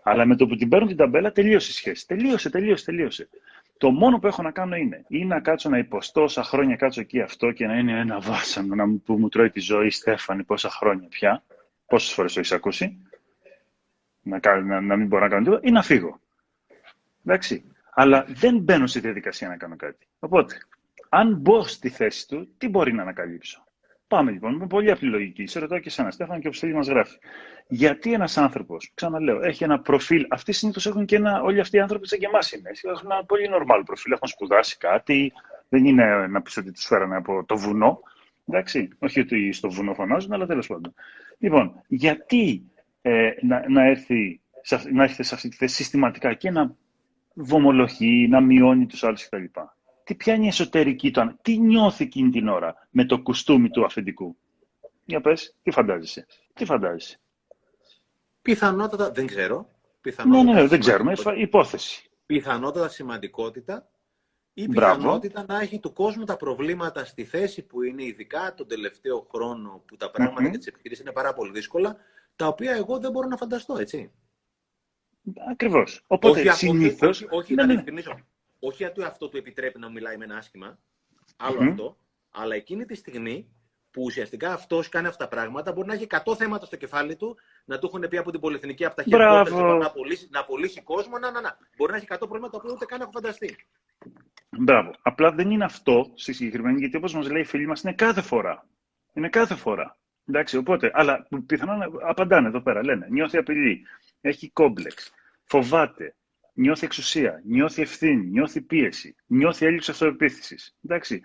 Αλλά με το που την παίρνουν την ταμπέλα τελείωσε η σχέση. Τελείωσε, τελείωσε, τελείωσε. Το μόνο που έχω να κάνω είναι ή να κάτσω να υποστώ όσα χρόνια κάτσω εκεί αυτό και να είναι ένα βάσανο να μου, που μου τρώει τη ζωή, Στέφανη, πόσα χρόνια πια. Πόσες φορές το έχεις ακούσει. Να, να, να μην μπορώ να κάνω τίποτα ή να φύγω. Εντάξει αλλά δεν μπαίνω στη διαδικασία να κάνω κάτι. Οπότε, αν μπω στη θέση του, τι μπορεί να ανακαλύψω; Πάμε λοιπόν με πολύ απλή λογική. Σε ρωτάω και εσένα, Στέφανο, και ο Ψηλή μας γράφει. Γιατί ένας άνθρωπος, ξαναλέω, έχει ένα προφίλ. Αυτοί συνήθως έχουν και ένα. Όλοι αυτοί οι άνθρωποι σαν και εμά είναι. Έχουν ένα πολύ normal προφίλ. Έχουν σπουδάσει κάτι. Δεν είναι να πεις ότι τους φέρανε από το βουνό. Εντάξει. Όχι ότι στο βουνό φωνάζουν, αλλά τέλος πάντων. Λοιπόν, γιατί ε, να, να, έρθει, να έρθει σε αυτή τη θέση συστηματικά και να βομολογεί, να μειώνει τους άλλους κτλ τι, ποια είναι η εσωτερική του, τι νιώθει εκείνη την ώρα με το κουστούμι του αφεντικού; Για πες, τι φαντάζεσαι, τι φαντάζεσαι; Πιθανότατα, δεν ξέρω. Πιθανότατα ναι, ναι, ναι, δεν ξέρουμε, υπόθεση. Πιθανότατα σημαντικότητα ή πιθανότητα να έχει του κόσμου τα προβλήματα στη θέση που είναι, ειδικά τον τελευταίο χρόνο που τα πράγματα mm-hmm. και τις επιχειρήσεις είναι πάρα πολύ δύσκολα, τα οποία εγώ δεν μπορώ να φανταστώ, έτσι. Ακριβώς. Οπότε όχι, συνήθω. Όχι, όχι, ναι, ναι. Όχι γιατί αυτό του επιτρέπει να μιλάει με ένα άσχημα, άλλο αυτό, αλλά εκείνη τη στιγμή που ουσιαστικά αυτός κάνει αυτά τα πράγματα, μπορεί να έχει 100 θέματα στο κεφάλι του, να του έχουν πει από την πολυεθνική, από τα χέρια να απολύσει, να απολύσει κόσμο. Να, να, να. Μπορεί να έχει 100 προβλήματα που ούτε καν έχω φανταστεί. Μπράβο. Απλά δεν είναι αυτό στη συγκεκριμένη, γιατί όπως μας λέει η φίλη μας, είναι κάθε φορά. Είναι κάθε φορά. Εντάξει, οπότε, αλλά πιθανόν απαντάνε εδώ πέρα. Λένε, νιώθει απειλή, έχει κόμπλεξ, φοβάται, νιώθει εξουσία, νιώθει ευθύνη, νιώθει πίεση, νιώθει έλλειψη αυτοεπίθεσης. Εντάξει.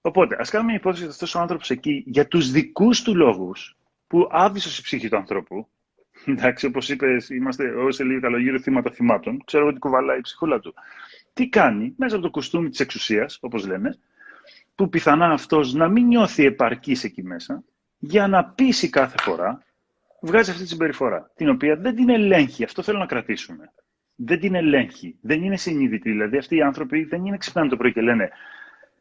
Οπότε, ας κάνουμε μια υπόθεση ότι αυτός ο άνθρωπος εκεί για τους δικούς του λόγους, που άβυσο η ψυχή του ανθρώπου, εντάξει, όπως είπες, είμαστε όσο λίγο καλογύρω θύματα θυμάτων, ξέρω ότι κουβαλάει η ψυχούλα του. Τι κάνει μέσα από το κουστούμι της εξουσίας, όπως λένε, που πιθανά αυτός να μην νιώθει επαρκής εκεί μέσα, για να πείσει κάθε φορά, βγάζει αυτή τη συμπεριφορά, την οποία δεν την ελέγχει. Αυτό θέλω να κρατήσουμε δεν την ελέγχει. Δεν είναι συνείδητη. Δηλαδή, αυτοί οι άνθρωποι δεν είναι ξυπνάνε το πρωί και λένε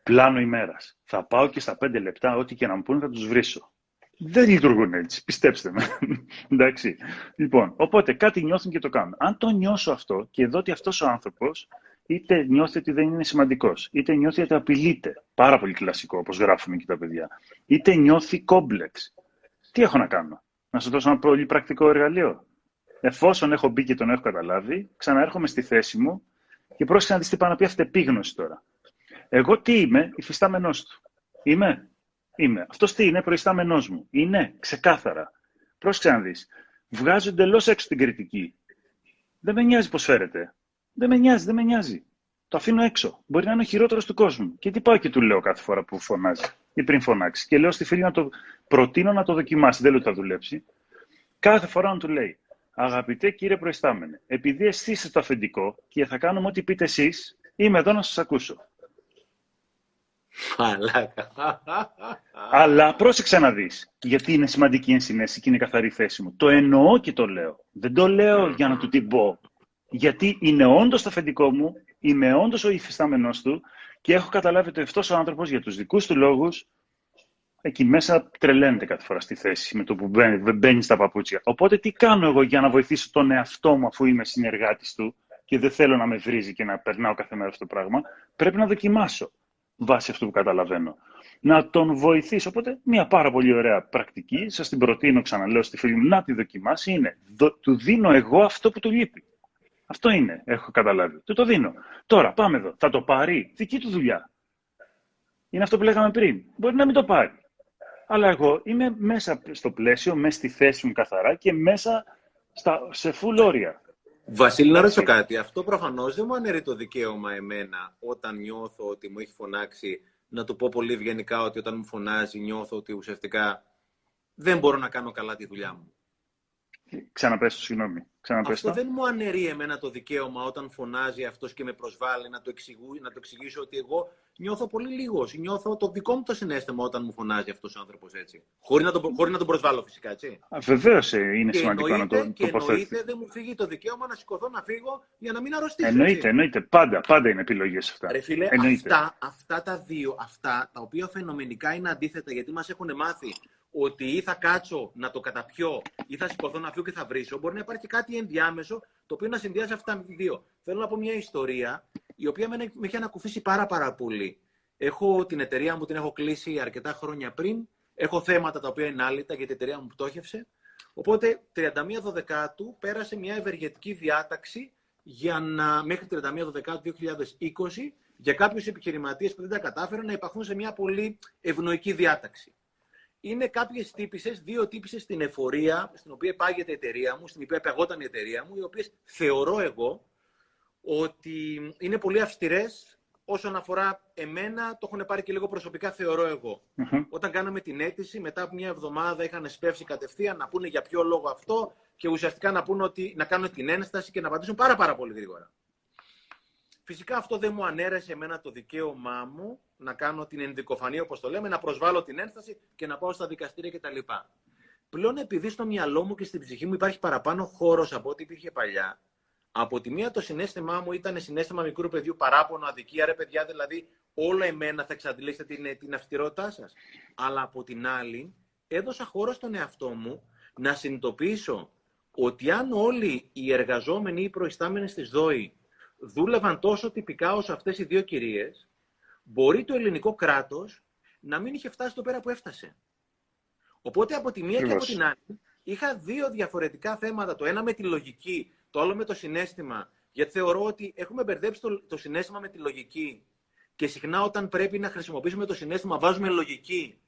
πλάνο ημέρας. Θα πάω και στα πέντε λεπτά, ό,τι και να μου πούνε, θα τους βρίσω. Δεν λειτουργούν έτσι, πιστέψτε με. Εντάξει. Λοιπόν, οπότε κάτι νιώθουν και το κάνουν. Αν το νιώσω αυτό και δω ότι αυτός ο άνθρωπος είτε νιώθει ότι δεν είναι σημαντικός, είτε νιώθει ότι απειλείται. Πάρα πολύ κλασικό, όπως γράφουμε και τα παιδιά. Είτε νιώθει κόμπλεξ. Τι έχω να κάνω, Να σου δώσω ένα πολύ πρακτικό εργαλείο εφόσον έχω μπει και τον έχω καταλάβει, ξαναέρχομαι στη θέση μου και πρόσεχε να δεις τι πάνω να πει αυτή επίγνωση τώρα. Εγώ τι είμαι, υφιστάμενός του. Είμαι; Είμαι. Αυτός τι είναι, προϊστάμενός μου. Είναι, ξεκάθαρα. Πρόσεξε να δεις. Βγάζω εντελώς έξω την κριτική. Δεν με νοιάζει πώς φέρεται. Δεν με νοιάζει, δεν με νοιάζει. Το αφήνω έξω. Μπορεί να είναι ο χειρότερος του κόσμου. Και τι πάω και του λέω κάθε φορά που φωνάζει ή πριν φωνάξει. Και λέω στη φίλη να το προτείνω να το δοκιμάσει. Δεν λέω ότι θα δουλέψει. Κάθε φορά να του λέει Αγαπητέ κύριε Προϊστάμενε, επειδή εσύ είστε το αφεντικό και θα κάνουμε ό,τι πείτε εσείς, είμαι εδώ να σας ακούσω. Αλλά πρόσεξε να δεις. Γιατί είναι σημαντική η ενσυναίσθηση και είναι καθαρή θέση μου. Το εννοώ και το λέω. Δεν το λέω για να του την πω. Γιατί είναι όντως το αφεντικό μου, είμαι όντως ο υφιστάμενο του και έχω καταλάβει ότι αυτό ο άνθρωπος για τους δικούς του λόγους εκεί μέσα τρελαίνεται κάθε φορά στη θέση με το που μπαίνει, μπαίνει στα παπούτσια. Οπότε τι κάνω εγώ για να βοηθήσω τον εαυτό μου αφού είμαι συνεργάτης του και δεν θέλω να με βρίζει και να περνάω κάθε μέρα αυτό το πράγμα. Πρέπει να δοκιμάσω βάσει αυτού που καταλαβαίνω. Να τον βοηθήσω. Οπότε, μια πάρα πολύ ωραία πρακτική, σας την προτείνω, ξαναλέω στη φίλη μου, να τη δοκιμάσει, είναι του δίνω εγώ αυτό που του λείπει. Αυτό είναι, έχω καταλάβει. Του το δίνω. Τώρα, πάμε εδώ. Θα το πάρει. Δική του δουλειά. Είναι αυτό που λέγαμε πριν. Μπορεί να μην το πάρει αλλά εγώ είμαι μέσα στο πλαίσιο, μέσα στη θέση μου καθαρά και μέσα στα, σε full όρια. Βασίλη, να ρωτήσω κάτι. Αυτό προφανώς δεν μου αναιρεί το δικαίωμα εμένα όταν νιώθω ότι μου έχει φωνάξει να του πω πολύ ευγενικά ότι όταν μου φωνάζει νιώθω ότι ουσιαστικά δεν μπορώ να κάνω καλά τη δουλειά μου. Ξαναπες το, συγγνώμη. Ξαναπες αυτό δεν μου αναιρεί εμένα το δικαίωμα όταν φωνάζει αυτός και με προσβάλλει να το, εξηγού, να το εξηγήσω ότι εγώ νιώθω πολύ λίγος. Νιώθω το δικό μου το συνέστημα όταν μου φωνάζει αυτός ο άνθρωπος έτσι. Χωρίς να, το, χωρίς να τον προσβάλλω φυσικά, έτσι. Βεβαίως ε, είναι και σημαντικό να το Και εννοείται δεν μου φύγει το δικαίωμα να σηκωθώ να φύγω για να μην αρρωστήσω. Εννοείται, έτσι. εννοείται. Πάντα, πάντα είναι επιλογές αυτά. Ρε φίλε, αυτά, αυτά τα δύο, αυτά τα οποία φαινομενικά είναι αντίθετα γιατί μας έχουν μάθει ότι ή θα κάτσω να το καταπιώ ή θα σηκωθώ να φύγω και θα βρίσω. Μπορεί να υπάρχει κάτι ενδιάμεσο το οποίο να συνδυάζει αυτά τα δύο. Θέλω να πω μια ιστορία η οποία με, με έχει ανακουφίσει πάρα πάρα πολύ. Έχω την εταιρεία μου, την έχω κλείσει αρκετά χρόνια πριν. Έχω θέματα τα οποία είναι άλυτα γιατί η εταιρεία μου πτώχευσε. Οπότε 31 Δεκάτου πέρασε μια ευεργετική διάταξη για να, μέχρι 31 Δεκάτου 2020 για κάποιους επιχειρηματίες που δεν τα κατάφεραν να υπάρχουν σε μια πολύ ευνοϊκή διάταξη. Είναι κάποιες τύπησες, δύο τύπησες στην εφορία, στην οποία πάγεται η εταιρεία μου, στην οποία παγόταν η εταιρεία μου, οι οποίες θεωρώ εγώ ότι είναι πολύ αυστηρές όσον αφορά εμένα, το έχουν πάρει και λίγο προσωπικά, θεωρώ Όταν κάναμε την αίτηση, μετά από μια εβδομάδα είχαν σπεύσει κατευθείαν να πούνε για ποιο λόγο αυτό και ουσιαστικά να, πούνε ότι, να κάνουν την ένσταση και να απαντήσουν πάρα, πάρα πολύ γρήγορα. Φυσικά αυτό δεν μου ανέρεσε εμένα το δικαίωμά μου να κάνω την ενδικοφανία, όπως το λέμε, να προσβάλλω την ένσταση και να πάω στα δικαστήρια κτλ. Πλέον επειδή στο μυαλό μου και στην ψυχή μου υπάρχει παραπάνω χώρος από ό,τι υπήρχε παλιά, από τη μία το συνέστημά μου ήταν συνέστημα μικρού παιδιού παράπονο, αδικία, ρε παιδιά, δηλαδή όλα εμένα θα εξαντλήσετε την, την αυστηρότητά σας. Αλλά από την άλλη, έδωσα χώρο στον εαυτό μου να συνειδητοποιήσω ότι αν όλοι οι εργαζόμενοι ή οι προϊστάμενοι στις ΔΟΗ δούλευαν τόσο τυπικά όσο αυτές οι δύο κυρίες, μπορεί το ελληνικό κράτος να μην είχε φτάσει το πέρα που έφτασε. Οπότε από τη μία και από την άλλη είχα δύο διαφορετικά θέματα. Το ένα με τη λογική, το άλλο με το συνέστημα. Γιατί θεωρώ ότι έχουμε μπερδέψει το, το συνέστημα με τη λογική. Και συχνά όταν πρέπει να χρησιμοποιήσουμε το συνέστημα βάζουμε λογική.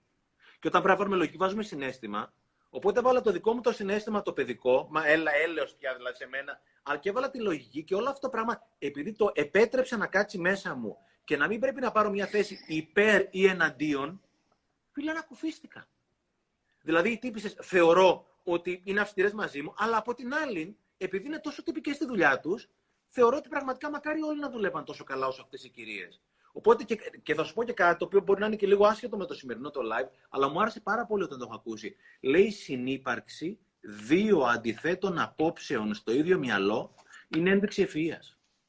Και όταν πρέπει να βάλουμε λογική βάζουμε συνέστημα. Οπότε βάλα το δικό μου το συνέστημα το παιδικό, μα έλα έλεος πια δηλαδή σε μένα, αλλά και έβαλα τη λογική και όλο αυτό το πράγμα, επειδή το επέτρεψα να κάτσει μέσα μου και να μην πρέπει να πάρω μια θέση υπέρ ή εναντίον, φίλε, ανακουφίστηκα. Δηλαδή, οι τύπησε θεωρώ ότι είναι αυστηρές μαζί μου, αλλά από την άλλη, επειδή είναι τόσο τυπικές στη δουλειά τους, θεωρώ ότι πραγματικά μακάρι όλοι να δουλεύαν τόσο καλά όσο αυτές οι κυρίες. Οπότε και, και θα σου πω και κάτι το οποίο μπορεί να είναι και λίγο άσχετο με το σημερινό το live, αλλά μου άρεσε πάρα πολύ όταν το έχω ακούσει. Λέει συνύπαρξη δύο αντιθέτων απόψεων στο ίδιο μυαλό είναι ένδειξη ευφυία.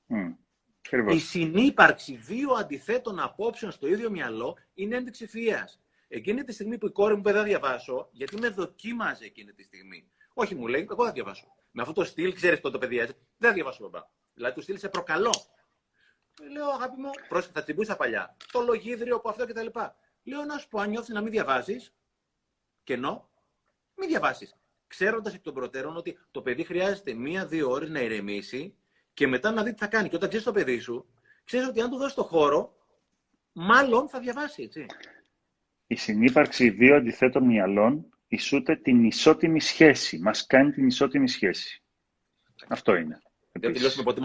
Mm. Η συνύπαρξη δύο αντιθέτων απόψεων στο ίδιο μυαλό είναι ένδειξη ευφυία. Εκείνη τη στιγμή που η κόρη μου δεν διαβάσω, γιατί με δοκίμαζε εκείνη τη στιγμή. Όχι, μου λέει, εγώ θα διαβάσω. Με αυτό το στυλ, ξέρεις το, το παιδί έτσι, δεν θα διαβάσω μπαμπά. Δηλαδή του στυλ σε προκαλώ. Λέω, αγάπη μου, πρόσεχε, θα τσιμπούσα παλιά. Το λογίδριο από αυτό κτλ. Λέω, να σου πω, αν νιώθεις να μην διαβάζεις, κενό, μην διαβάσεις. Ξέροντας εκ των προτέρων ότι το παιδί χρειάζεται μία-δύο ώρες να ηρεμήσει και μετά να δει τι θα κάνει. Και όταν ξέρεις το παιδί σου, ξέρεις ότι αν του δώσεις το χώρο, μάλλον θα διαβάσει, έτσι. Η συνύπαρξη δύο αντιθέτων μυαλών ισούται την ισότιμη σχέση. Μας κάνει την ισότιμη σχέση. Αυτό είναι. Δεν τελειώσουμε ποτέ.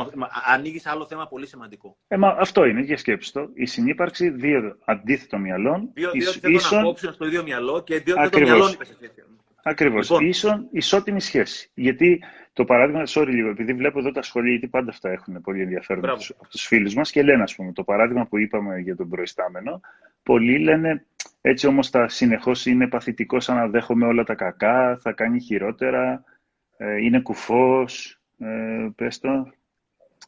Ανοίγεις άλλο θέμα πολύ σημαντικό. Ε, μα αυτό είναι, για σκέψη το. Η συνύπαρξη δύο αντίθετων μυαλών. Δύο, δύο αντίθετων απόψεων στο ίδιο μυαλό και δύο αντίθετων μυαλών, είπες Ακριβώς. Λοιπόν. Ίσον, ισότιμη σχέση. Γιατί το παράδειγμα, sorry λίγο, επειδή βλέπω εδώ τα σχολεία, γιατί πάντα αυτά έχουν πολύ ενδιαφέρον από του φίλους μας και λένε, ας πούμε, το παράδειγμα που είπαμε για τον προϊστάμενο, πολλοί λένε έτσι όμως τα συνεχώς είναι παθητικό, αναδέχομαι όλα τα κακά, θα κάνει χειρότερα, ε, είναι κουφός, ε, πες το,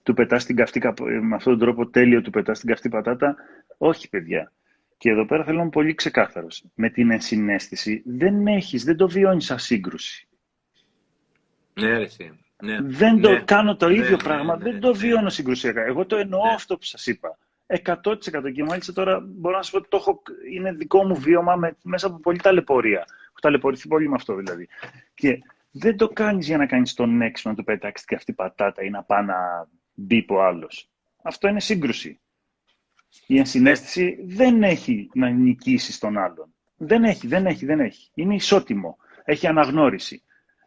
του πετάς την καυτή, με αυτόν τον τρόπο τέλειο του πετάς την καυτή πατάτα. Όχι, παιδιά. Και εδώ πέρα θέλω να είμαι πολύ ξεκάθαρος. Με την ενσυναίσθηση δεν έχεις, δεν το βιώνεις σαν σύγκρουση. Ναι, εσύ. Ναι. Δεν το ναι. κάνω το ίδιο ναι, πράγμα, ναι, δεν το βιώνω συγκρουσιακά. Εγώ το εννοώ αυτό που σας είπα. 100% και μάλιστα τώρα μπορώ να σας πω ότι το έχω, είναι δικό μου βίωμα με, μέσα από πολλή ταλαιπωρία. Έχω ταλαιπωρηθεί πολύ με αυτό δηλαδή. Και δεν το κάνεις για να κάνεις τον έξω να του πετάξεις και αυτή πατάτα ή να πάει να μπει ο άλλος. Αυτό είναι σύγκρουση. Η ενσυναίσθηση δεν έχει να νικήσει τον άλλον. Δεν έχει, δεν έχει, δεν έχει. Είναι ισότιμο. Έχει αναγνώριση.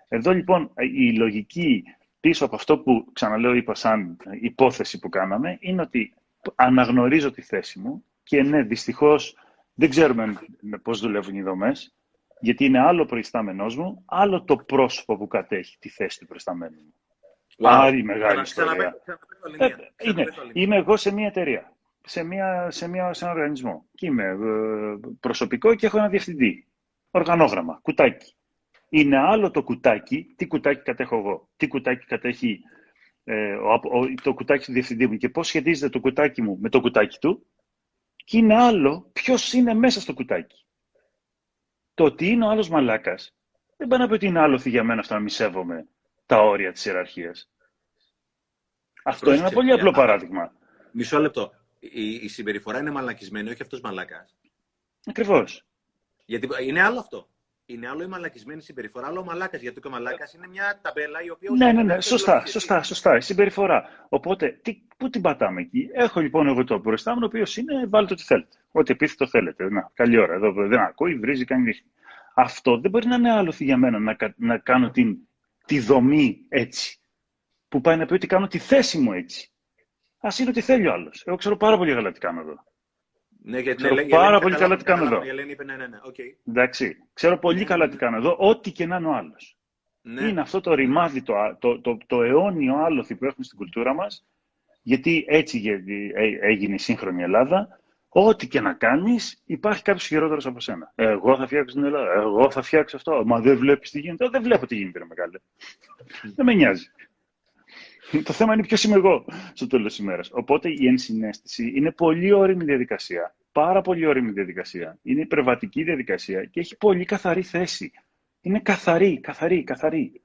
Εδώ λοιπόν η λογική πίσω από αυτό που ξαναλέω είπα σαν υπόθεση που κάναμε είναι ότι αναγνωρίζω τη θέση μου και ναι, δυστυχώς δεν ξέρουμε πώς δουλεύουν οι δομές γιατί είναι άλλο προϊστάμενός μου, άλλο το πρόσωπο που κατέχει τη θέση του προϊσταμένου μου. Wow. Άλλη μεγάλη ιστορία. Ε, είναι, είμαι εγώ σε μια εταιρεία σε, μια, σε, μια, σε ένα οργανισμό. Και είμαι ε, προσωπικό και έχω ένα διευθυντή. Οργανόγραμμα, κουτάκι. Είναι άλλο το κουτάκι, τι κουτάκι κατέχω εγώ, τι κουτάκι κατέχει ε, ο, το κουτάκι του διευθυντή μου; Και πώς σχετίζεται το κουτάκι μου με το κουτάκι του; Και είναι άλλο ποιος είναι μέσα στο κουτάκι. Το ότι είναι ο άλλος μαλάκας δεν πάει να πει ότι είναι άλλο για μένα αυτό να μη σέβομαι τα όρια της ιεραρχίας. Αυτό είναι ένα πολύ απλό παράδειγμα. Μισό λεπτό η, η συμπεριφορά είναι μαλακισμένη, όχι αυτός μαλακά. Ακριβώς. Γιατί είναι άλλο αυτό. Είναι άλλο η μαλακισμένη συμπεριφορά, άλλο ο μαλάκας. Γιατί ο μαλάκας είναι μια ταμπέλα η οποία. Ναι, ναι, ναι. Σωστά, σωστά, σωστά. Η συμπεριφορά. Οπότε, τι, πού την πατάμε εκεί; Έχω λοιπόν εγώ το μπροστά μου, ο οποίος είναι, βάλτε ό,τι θέλετε. Ό,τι επίθετο θέλετε. Να, καλή ώρα. Εδώ δεν ακούει, βρίζει, κάνει δείχνει. Αυτό δεν μπορεί να είναι άλοθη για μένα να, να κάνω την, τη δομή έτσι. Που πάει να πει ότι κάνω τη θέση μου έτσι. Α είναι ότι θέλει ο άλλος. Εγώ ξέρω πάρα πολύ καλά τι κάνω εδώ. Ναι, γιατί ξέρω ναι, πάρα πολύ καλά τι κάνω εδώ. Η Ελένη είπε ναι, ναι, ναι. Okay. Εντάξει. Ξέρω πολύ Ναι, καλά ναι, τι ναι. κάνω εδώ, ό,τι και να είναι ο άλλος. Ναι. Είναι αυτό το ρημάδι, το, το, το, το αιώνιο άλοθη που έχουμε στην κουλτούρα μας, γιατί έτσι γε- ε- έγινε η σύγχρονη Ελλάδα, ό,τι και να κάνεις, υπάρχει κάποιος χειρότερος από σένα. Εγώ θα φτιάξω την Ελλάδα, εγώ θα φτιάξω αυτό. Μα δεν βλέπεις τι γίνεται. «Ε, Δεν βλέπω τι γίνεται, ρε μεγάλε. δεν με νοιάζει. Το θέμα είναι ποιος είμαι εγώ στο τέλος της ημέρας. Οπότε η ενσυναίσθηση είναι πολύ όρημη διαδικασία. Πάρα πολύ όρημη διαδικασία. Είναι υπερβατική διαδικασία και έχει πολύ καθαρή θέση. Είναι καθαρή, καθαρή, καθαρή.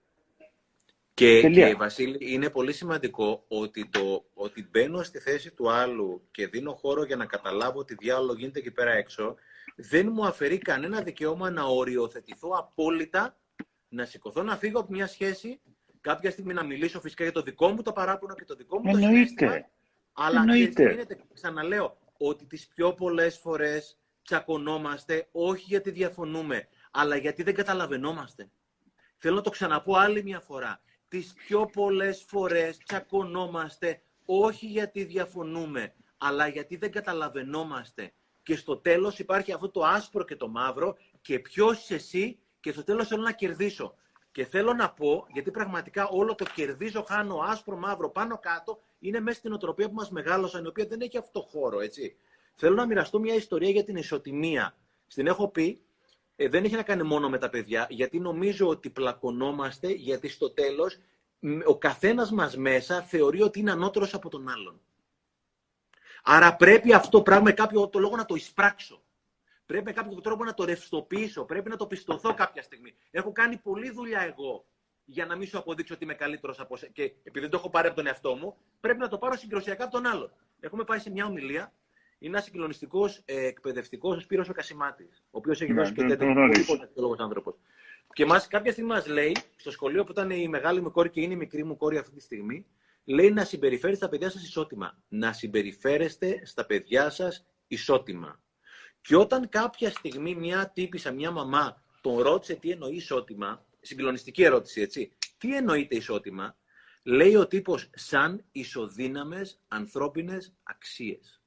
Και, Τελεία. και Βασίλη, είναι πολύ σημαντικό ότι, το, ότι μπαίνω στη θέση του άλλου και δίνω χώρο για να καταλάβω τι διάλογο γίνεται εκεί πέρα έξω, δεν μου αφαιρεί κανένα δικαίωμα να οριοθετηθώ απόλυτα, να σηκωθώ να φύγω από μια σχέση, κάποια στιγμή να μιλήσω φυσικά για το δικό μου το παράπονο και το δικό μου το συναίσθημα. Εννοείται. Αλλά Εννοείται. ξέρεις τι γίνεται, ξαναλέω, ότι τις πιο πολλές φορές τσακωνόμαστε όχι γιατί διαφωνούμε, αλλά γιατί δεν καταλαβαίνόμαστε. Θέλω να το ξαναπώ άλλη μια φορά. Τις πιο πολλές φορές τσακωνόμαστε όχι γιατί διαφωνούμε, αλλά γιατί δεν καταλαβαίνόμαστε. Και στο τέλος υπάρχει αυτό το άσπρο και το μαύρο και ποιος είσαι εσύ και στο τέλος θέλω να κερδίσω. Και θέλω να πω, γιατί πραγματικά όλο το κερδίζω, χάνω, άσπρο, μαύρο, πάνω κάτω, είναι μέσα στην οτροπία που μας μεγάλωσαν, η οποία δεν έχει αυτό το χώρο, έτσι. Θέλω να μοιραστώ μια ιστορία για την ισοτιμία. Στην έχω πει, ε, δεν έχει να κάνει μόνο με τα παιδιά, γιατί νομίζω ότι πλακωνόμαστε, γιατί στο τέλος μ, ο καθένας μας μέσα θεωρεί ότι είναι ανώτερος από τον άλλον. Άρα πρέπει αυτό πράγμα με κάποιο το λόγο να το εισπράξω. Πρέπει με κάποιο τρόπο να το ρευστοποιήσω. Πρέπει να το πιστωθώ κάποια στιγμή. Έχω κάνει πολλή δουλειά εγώ για να μην σου αποδείξω ότι είμαι καλύτερος από σένα. Και επειδή δεν το έχω πάρει από τον εαυτό μου, πρέπει να το πάρω συγκροσιακά από τον άλλον. Έχουμε πάει σε μια ομιλία. Είναι ένας συγκλονιστικός ε, εκπαιδευτικός, ο Σπύρος ο Κασιμάτης, ο οποίος έχει Ναι, δώσει και τον- τέτοιο τον πολύ γνωρίζω. πολιτικό άνθρωπος. Και μας, κάποια στιγμή μας λέει, στο σχολείο που ήταν η μεγάλη μου κόρη και είναι η μικρή μου κόρη αυτή τη στιγμή, λέει να συμπεριφέρεστε τα παιδιά σας ισότιμα. Να συμπεριφέρεστε στα παιδιά σας ισότιμα. Και όταν κάποια στιγμή μια τύπησα, μια μαμά, τον ρώτησε τι εννοεί ισότιμα, συγκλονιστική ερώτηση, έτσι. Τι εννοείται ισότιμα, λέει ο τύπος σαν ισοδύναμες ανθρώπινες αξίες.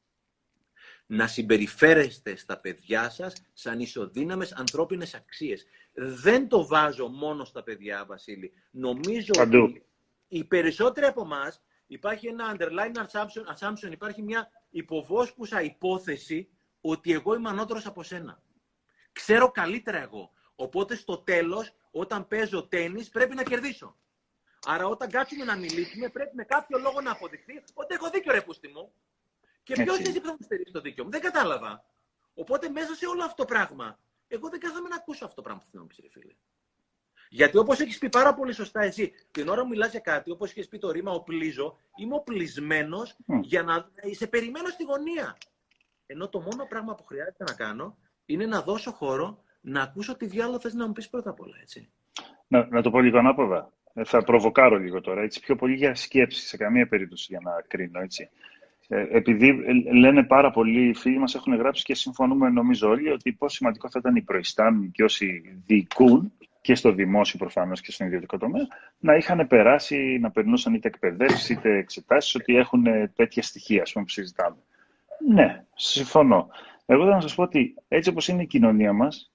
Να συμπεριφέρεστε στα παιδιά σας σαν ισοδύναμες ανθρώπινες αξίες. Δεν το βάζω μόνο στα παιδιά, Βασίλη. Νομίζω Παντού. ότι οι περισσότεροι από εμάς υπάρχει ένα underline assumption, assumption, υπάρχει μια υποβόσκουσα υπόθεση ότι εγώ είμαι ανώτερος από σένα. Ξέρω καλύτερα εγώ. Οπότε στο τέλος, όταν παίζω τέννις, πρέπει να κερδίσω. Άρα όταν κάτσουμε να μιλήσουμε, πρέπει με κάποιο λόγο να αποδειχθεί ότι έχω δίκιο ρε πούστη μου. Και ποιο Έτσι. είναι εσύ που θα μου στηρίξει το δίκιο μου. Δεν κατάλαβα. Οπότε μέσα σε όλο αυτό το πράγμα, εγώ δεν κάθομαι να ακούσω αυτό το πράγμα που θέλω να μου πεις, ρε φίλε. Γιατί όπως έχεις πει πάρα πολύ σωστά εσύ, την ώρα που μιλάς για κάτι, όπως έχεις πει το ρήμα οπλίζω, είμαι οπλισμένος Μμ. για να σε περιμένω στη γωνία. Ενώ το μόνο πράγμα που χρειάζεται να κάνω είναι να δώσω χώρο να ακούσω τι διάλογο θες να μου πεις πρώτα απ' όλα. Έτσι. Να, να το πω λίγο ανάποδα. Ε, Θα προβοκάρω λίγο τώρα, έτσι, πιο πολύ για σκέψη, σε καμία περίπτωση για να κρίνω, έτσι. Ε, επειδή ε, λένε πάρα πολλοί φίλοι μας έχουν γράψει και συμφωνούμε νομίζω όλοι ότι πόσο σημαντικό θα ήταν οι προϊστάμενοι και όσοι διοικούν και στο δημόσιο προφανώς και στον ιδιωτικό τομέα να είχαν περάσει, να περνούσαν είτε εκπαιδεύσεις είτε εξετάσεις ότι έχουν ε, τέτοια στοιχεία ας πούμε, που συζητάμε. Ναι, συμφωνώ. Εγώ θα σας πω ότι έτσι όπως είναι η κοινωνία μας,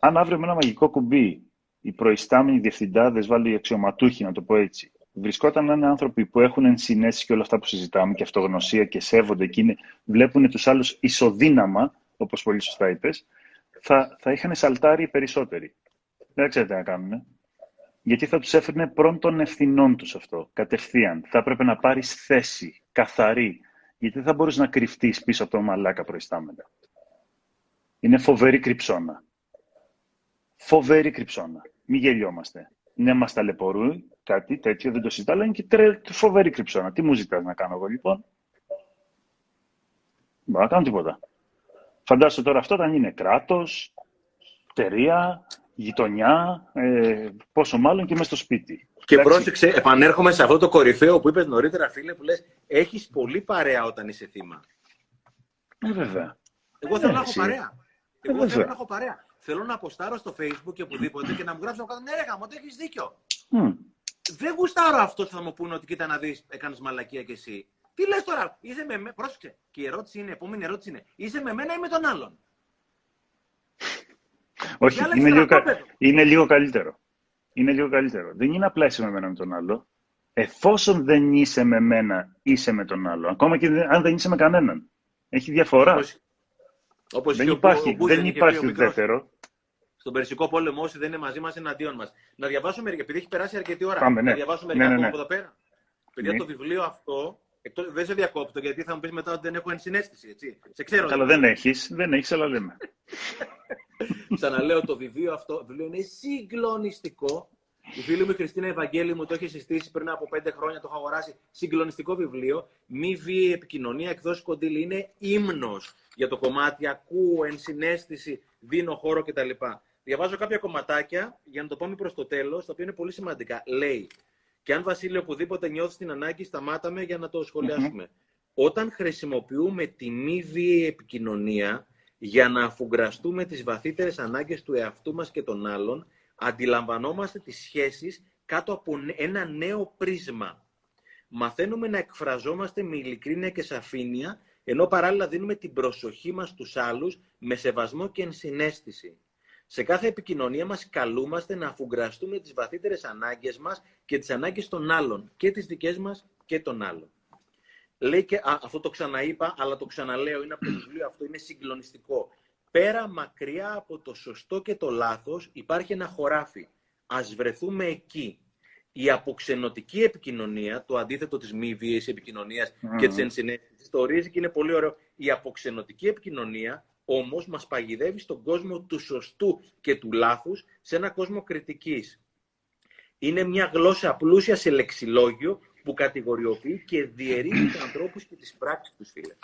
αν αύριο με ένα μαγικό κουμπί οι προϊστάμενοι διευθυντάδες, βάλω οι αξιωματούχοι, να το πω έτσι, βρισκόταν να είναι άνθρωποι που έχουν ενσυναίσθηση και όλα αυτά που συζητάμε και αυτογνωσία και σέβονται και είναι, βλέπουν τους άλλους ισοδύναμα, όπως πολύ σωστά είπες, θα, θα είχαν σαλτάρει οι περισσότεροι. Δεν ξέρετε τι να κάνουν. Γιατί θα τους έφερνε πρώτον των ευθυνών τους αυτό, κατευθείαν. Θα έπρεπε να πάρεις θέση, καθαρή. Γιατί δεν θα μπορούσε να κρυφτείς πίσω από το μαλάκα προϊστάμενα. Είναι φοβερή κρυψώνα. Φοβερή κρυψώνα. Μην γελιόμαστε. Ναι, μας ταλαιπωρούν κάτι τέτοιο, δεν το συζητάω, αλλά είναι και τρε... φοβερή κρυψώνα. Τι μου ζητάς να κάνω εγώ λοιπόν; Δεν μπορώ να κάνω τίποτα. Φαντάσου τώρα αυτό όταν είναι κράτος, εταιρεία, γειτονιά, ε, πόσο μάλλον και μέσα στο σπίτι. Και Εντάξει. πρόσεξε, επανέρχομαι σε αυτό το κορυφαίο που είπες νωρίτερα, φίλε, που λες: Έχεις πολύ παρέα όταν είσαι θύμα. Ε, βέβαια. Εγώ θέλω Ε, να έχω εσύ. παρέα. Ε, Εγώ θέλω βέβαια. να έχω παρέα. θέλω να αποστάρω στο facebook και οπουδήποτε και να μου γράψουν κάτω, ναι ρε γάμο, έχεις δίκιο. Mm. Δεν γουστάρω αυτό θα μου πούνε ότι κοίτα να δεις, έκανες μαλακία κι εσύ. Τι λες τώρα, είσαι με μένα, πρόσεξε. Και η ερώτηση είναι, η επόμενη ερώτηση είναι, είσαι με μένα ή με τον άλλον; Όχι, είναι λίγο, κα... είναι λίγο καλύτερο. Είναι λίγο καλύτερο. Δεν είναι απλά είσαι με μένα με τον άλλο. Εφόσον δεν είσαι με μένα, είσαι με τον άλλο. Ακόμα και αν δεν είσαι με κανέναν. Έχει διαφορά. Όπως, όπως δεν υπάρχει, ο, δεν υπάρχει δεύτερο. Στον Περσικό πόλεμο, όσοι δεν είναι μαζί μας, εναντίον μας. Να διαβάσω μερικά, επειδή έχει περάσει αρκετή ώρα. Πάμε, ναι. Να διαβάσω μερικά ναι, ναι, ναι. από εδώ πέρα. Παιδιά, ναι. το βιβλίο αυτό. Εκτός, δεν σε διακόπτω, γιατί θα μου πεις μετά ότι δεν έχω ενσυναίσθηση. Έτσι. Σε ξέρω. Καλά, δεν έχεις, δεν έχεις, αλλά λέμε. Ξαναλέω, το βιβλίο αυτό βιβλίο είναι συγκλονιστικό. Η φίλη μου η Χριστίνα Ευαγγέλη μου το έχει συστήσει πριν από πέντε χρόνια, το έχω αγοράσει. Συγκλονιστικό βιβλίο. Μη βίαιη επικοινωνία, εκδόσει κοντήλη. Είναι ύμνος για το κομμάτι. Ακούω, ενσυναίσθηση, δίνω χώρο κτλ. Διαβάζω κάποια κομματάκια για να το πάμε προς το τέλος, τα οποία είναι πολύ σημαντικά. Λέει, και αν Βασίλειο οπουδήποτε νιώθεις την ανάγκη, σταμάταμε για να το σχολιασουμε Όταν χρησιμοποιούμε τη μη βίαιη επικοινωνία για να αφουγκραστούμε τις βαθύτερες ανάγκες του εαυτού μας και των άλλων, αντιλαμβανόμαστε τις σχέσεις κάτω από ένα νέο πρίσμα. Μαθαίνουμε να εκφραζόμαστε με ειλικρίνεια και σαφήνεια, ενώ παράλληλα δίνουμε την προσοχή μας στους άλλους με σεβασμό και ενσυναίσθηση. Σε κάθε επικοινωνία μας καλούμαστε να αφουγκραστούμε τις βαθύτερες ανάγκες μας και τις ανάγκες των άλλων, και τις δικές μας και των άλλων. Λέει και, α, αυτό το ξαναείπα, αλλά το ξαναλέω, είναι από το βιβλίο αυτό, είναι συγκλονιστικό. Πέρα μακριά από το σωστό και το λάθος υπάρχει ένα χωράφι. Ας βρεθούμε εκεί. Η αποξενωτική επικοινωνία, το αντίθετο της μη βίαιης επικοινωνίας και της ενσυναίσθησης, το ορίζει και είναι πολύ ωραίο. Η αποξενωτική επικοινωνία όμως μας παγιδεύει στον κόσμο του σωστού και του λάθους, σε ένα κόσμο κριτικής. Είναι μια γλώσσα πλούσια σε λεξιλόγιο που κατηγοριοποιεί και διαιρεί τους ανθρώπους και τις πράξεις τους, φίλε.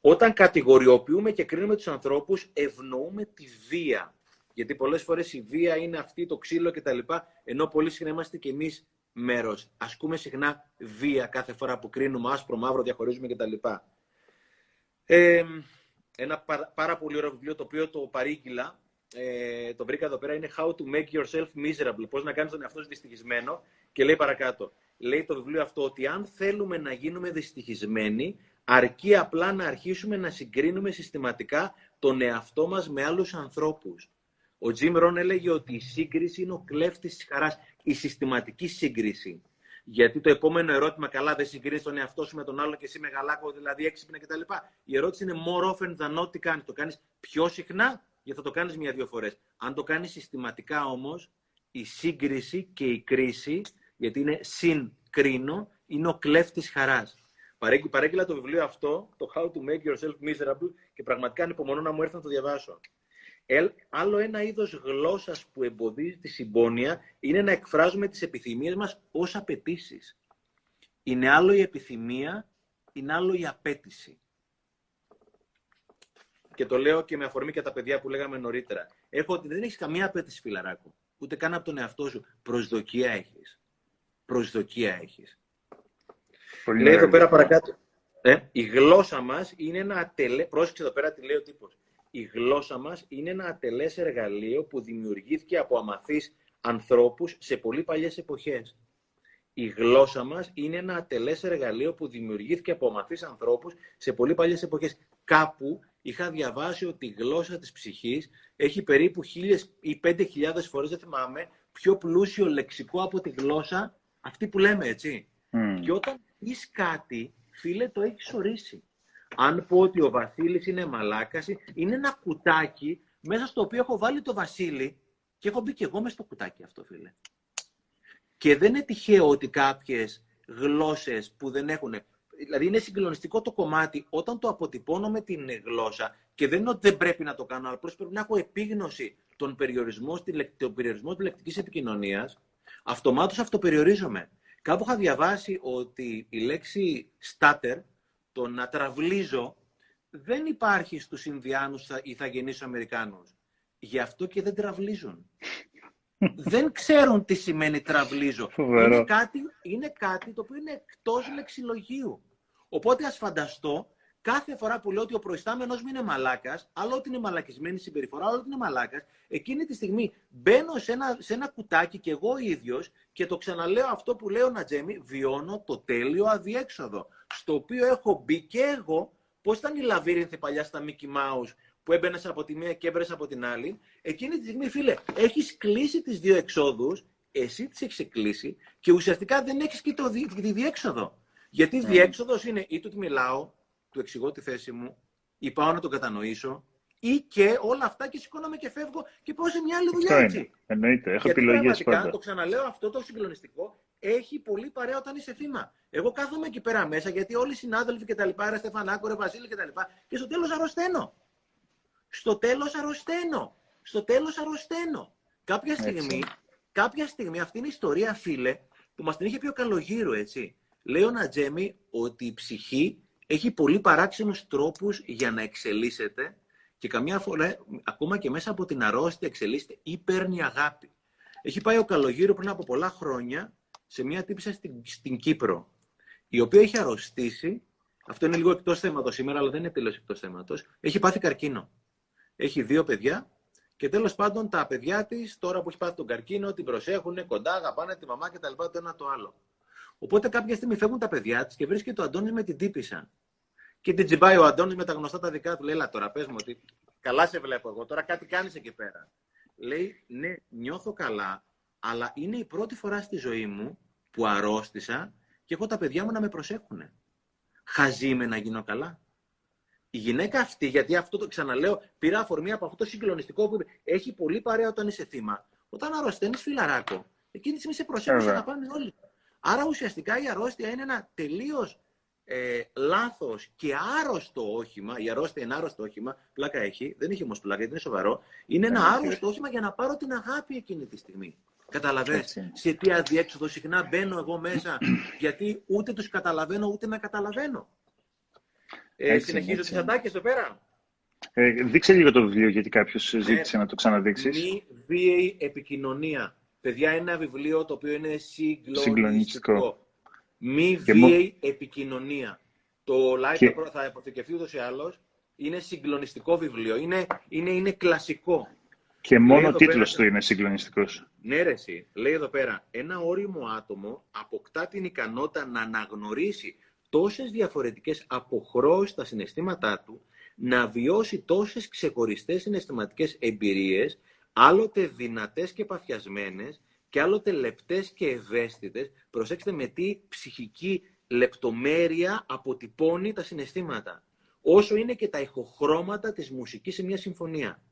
Όταν κατηγοριοποιούμε και κρίνουμε τους ανθρώπους, ευνοούμε τη βία. Γιατί πολλές φορές η βία είναι αυτή, το ξύλο κτλ. Ενώ πολύ συχνά είμαστε και εμείς μέρος. Ασκούμε συχνά βία κάθε φορά που κρίνουμε άσπρο, μαύρο, διαχωρίζουμε κτλ. Ε, ένα πάρα, πολύ ωραίο βιβλίο το οποίο το παρήγγειλα, ε, το βρήκα εδώ πέρα, είναι How to make yourself miserable. Πώς να κάνεις τον εαυτό σου δυστυχισμένο. Και λέει παρακάτω, λέει το βιβλίο αυτό ότι αν θέλουμε να γίνουμε δυστυχισμένοι, αρκεί απλά να αρχίσουμε να συγκρίνουμε συστηματικά τον εαυτό μας με άλλους ανθρώπους. Ο Τζιμ Ρον έλεγε ότι η σύγκριση είναι ο κλέφτης της χαράς, η συστηματική σύγκριση. Γιατί το επόμενο ερώτημα, καλά, δεν συγκρίνεις τον εαυτό σου με τον άλλο και εσύ μεγαλάκο, δηλαδή έξυπνα κτλ. Η ερώτηση είναι more often than not τι κάνεις. Το κάνεις πιο συχνά, γιατί θα το κάνεις μία-δύο φορές. Αν το κάνεις συστηματικά όμως, η σύγκριση και η κρίση, γιατί είναι συγκρίνω, είναι ο κλέφτης χαράς. Παρέγγειλα το βιβλίο αυτό, το How to Make Yourself Miserable, και πραγματικά ανυπομονώ να μου έρθει να το διαβάσω. Άλλο ένα είδος γλώσσας που εμποδίζει τη συμπόνια είναι να εκφράζουμε τις επιθυμίες μας ως απαιτήσεις. Είναι άλλο η επιθυμία, είναι άλλο η απέτηση. Και το λέω και με αφορμή και τα παιδιά που λέγαμε νωρίτερα. Έχω ότι δεν έχεις καμία απέτηση, φιλαράκο. Ούτε καν από τον εαυτό σου. Προσδοκία έχεις. Προσδοκία έχεις. Πολύ λέει εδώ πέρα παρακάτω. Ε, η γλώσσα μας είναι ένα ατελέ... Πρόσεξε εδώ πέρα τι λέει ο τύπος η γλώσσα μας είναι ένα ατελές εργαλείο που δημιουργήθηκε από αμαθείς ανθρώπους σε πολύ παλιές εποχές. Η γλώσσα μας είναι ένα ατελές εργαλείο που δημιουργήθηκε από αμαθείς ανθρώπους σε πολύ παλιές εποχές. Κάπου είχα διαβάσει ότι η γλώσσα της ψυχής έχει περίπου χίλιες ή πέντε χιλιάδες φορές, δεν θυμάμαι, πιο πλούσιο λεξικό από τη γλώσσα αυτή που λέμε, έτσι. Και όταν πεις κάτι, φίλε, το έχεις ορίσει αν πω ότι ο Βασίλης είναι μαλάκαση, είναι ένα κουτάκι μέσα στο οποίο έχω βάλει το Βασίλη και έχω μπει και εγώ μέσα στο κουτάκι αυτό, φίλε. Και δεν είναι τυχαίο ότι κάποιες γλώσσες που δεν έχουν... Δηλαδή είναι συγκλονιστικό το κομμάτι όταν το αποτυπώνω με την γλώσσα και δεν είναι ότι δεν πρέπει να το κάνω, αλλά απλώς πρέπει να έχω επίγνωση των περιορισμών, τον περιορισμό της λεκτικής επικοινωνίας, αυτομάτως αυτοπεριορίζομαι. Κάπου είχα διαβάσει ότι η λέξη stutter το να τραυλίζω δεν υπάρχει στους Ινδιάνους ή θα γεννήσω Αμερικάνους. Γι' αυτό και δεν τραυλίζουν. δεν ξέρουν τι σημαίνει τραυλίζω. Είναι κάτι, είναι κάτι το οποίο είναι εκτός λεξιλογίου. Οπότε ας φανταστώ κάθε φορά που λέω ότι ο προϊστάμενος μου είναι μαλάκας, άλλο ότι είναι μαλακισμένη συμπεριφορά, άλλο ότι είναι μαλάκας, εκείνη τη στιγμή μπαίνω σε ένα, σε ένα κουτάκι και εγώ ίδιος και το ξαναλέω αυτό που λέω να Τζέμι, βιώνω το τέλειο αδιέξοδο. Στο οποίο έχω μπει και εγώ, πώς ήταν η λαβύρινθη παλιά στα Mickey Mouse που έμπαινες από τη μία και έμπαινε από την άλλη. Εκείνη τη στιγμή, φίλε, έχεις κλείσει τις δύο εξόδους, εσύ τις έχεις κλείσει και ουσιαστικά δεν έχεις και το, τη διέξοδο. Γιατί η διέξοδος είναι ή του μιλάω, του εξηγώ τη θέση μου, ή πάω να τον κατανοήσω, ή και όλα αυτά και σηκώνομαι και φεύγω και πάω σε μια άλλη δουλειά έτσι. Εννοείται, έχω επιλογές πάντα. Το ξαναλέω αυτό το συγκλονιστικό έχει πολύ παρέα όταν είσαι θύμα. Εγώ κάθομαι εκεί πέρα μέσα γιατί όλοι οι συνάδελφοι και τα λοιπά, ρε Στεφανάκο, ρε Βασίλη και τα λοιπά, και στο τέλος αρρωσταίνω. Στο τέλος αρρωσταίνω. Στο τέλος αρρωσταίνω. Κάποια στιγμή, κάποια στιγμή αυτή είναι η ιστορία, φίλε, που μας την είχε πει ο Καλογύρου, έτσι. Λέει ο Νατζέμι ότι η ψυχή έχει πολύ παράξενους τρόπους για να εξελίσσεται και καμιά φορά, ακόμα και μέσα από την αρρώστια, εξελίσσεται ή παίρνει αγάπη. Έχει πάει ο Καλογύρου πριν από πολλά χρόνια σε μια τύπησα στην, στην Κύπρο, η οποία έχει αρρωστήσει. Αυτό είναι λίγο εκτός θέματος σήμερα, αλλά δεν είναι τελείως εκτός θέματος. Έχει πάθει καρκίνο. Έχει δύο παιδιά και τέλος πάντων τα παιδιά της, τώρα που έχει πάθει τον καρκίνο, την προσέχουν κοντά, αγαπάνε τη μαμά κτλ. Το ένα το άλλο. Οπότε κάποια στιγμή φεύγουν τα παιδιά της και βρίσκεται ο Αντώνης με την τύπησα. Και την τσιμπάει ο Αντώνης με τα γνωστά τα δικά του. Λέει, Ελά τώρα, πες μου ότι καλά σε βλέπω εγώ. Τώρα κάτι κάνεις εκεί πέρα. Λέει, Ναι, νιώθω καλά, αλλά είναι η πρώτη φορά στη ζωή μου που αρρώστησα και έχω τα παιδιά μου να με προσέχουν. Χαζή με να γίνω καλά. Η γυναίκα αυτή, γιατί αυτό το ξαναλέω, πήρα αφορμή από αυτό το συγκλονιστικό που είπε, έχει πολύ παρέα όταν είσαι θύμα. Όταν αρρωσταίνεις φιλαράκο, εκείνη τη στιγμή σε προσέχουν να πάνε όλοι. Άρα ουσιαστικά η αρρώστια είναι ένα τελείως ε, λάθος και άρρωστο όχημα. Η αρρώστια είναι άρρωστο όχημα. Πλάκα έχει, δεν έχει όμως πλάκα, γιατί είναι σοβαρό. Είναι ένα άρρωστο όχημα για να πάρω την αγάπη εκείνη τη στιγμή. Καταλαβαίνετε. Σε τι αδιέξοδο συχνά μπαίνω εγώ μέσα, γιατί ούτε τους καταλαβαίνω ούτε με καταλαβαίνω. Ε, έτσι, συνεχίζω τις ατάκες εδώ πέρα. Ε, δείξε λίγο το βιβλίο, γιατί κάποιος ζήτησε ναι. να το ξαναδείξεις. Μη βίαιη επικοινωνία. Παιδιά, ένα βιβλίο το οποίο είναι συγκλονιστικό. Μη βίαιη επικοινωνία. Το live και... θα αποθηκευτεί ούτως ή άλλως. Είναι συγκλονιστικό βιβλίο. Είναι, είναι, είναι κλασικό. Και μόνο ο τίτλος του είναι συγκλονιστικός. Ναι, ρε, εσύ. Λέει εδώ πέρα. Ένα όριμο άτομο αποκτά την ικανότητα να αναγνωρίσει τόσες διαφορετικές αποχρώσεις στα συναισθήματά του, να βιώσει τόσες ξεχωριστές συναισθηματικές εμπειρίες, άλλοτε δυνατές και παθιασμένες και άλλοτε λεπτές και ευαίσθητες. Προσέξτε με τι ψυχική λεπτομέρεια αποτυπώνει τα συναισθήματα. Όσο είναι και τα ηχοχρώματα της μουσικής σε μια συμφωνία.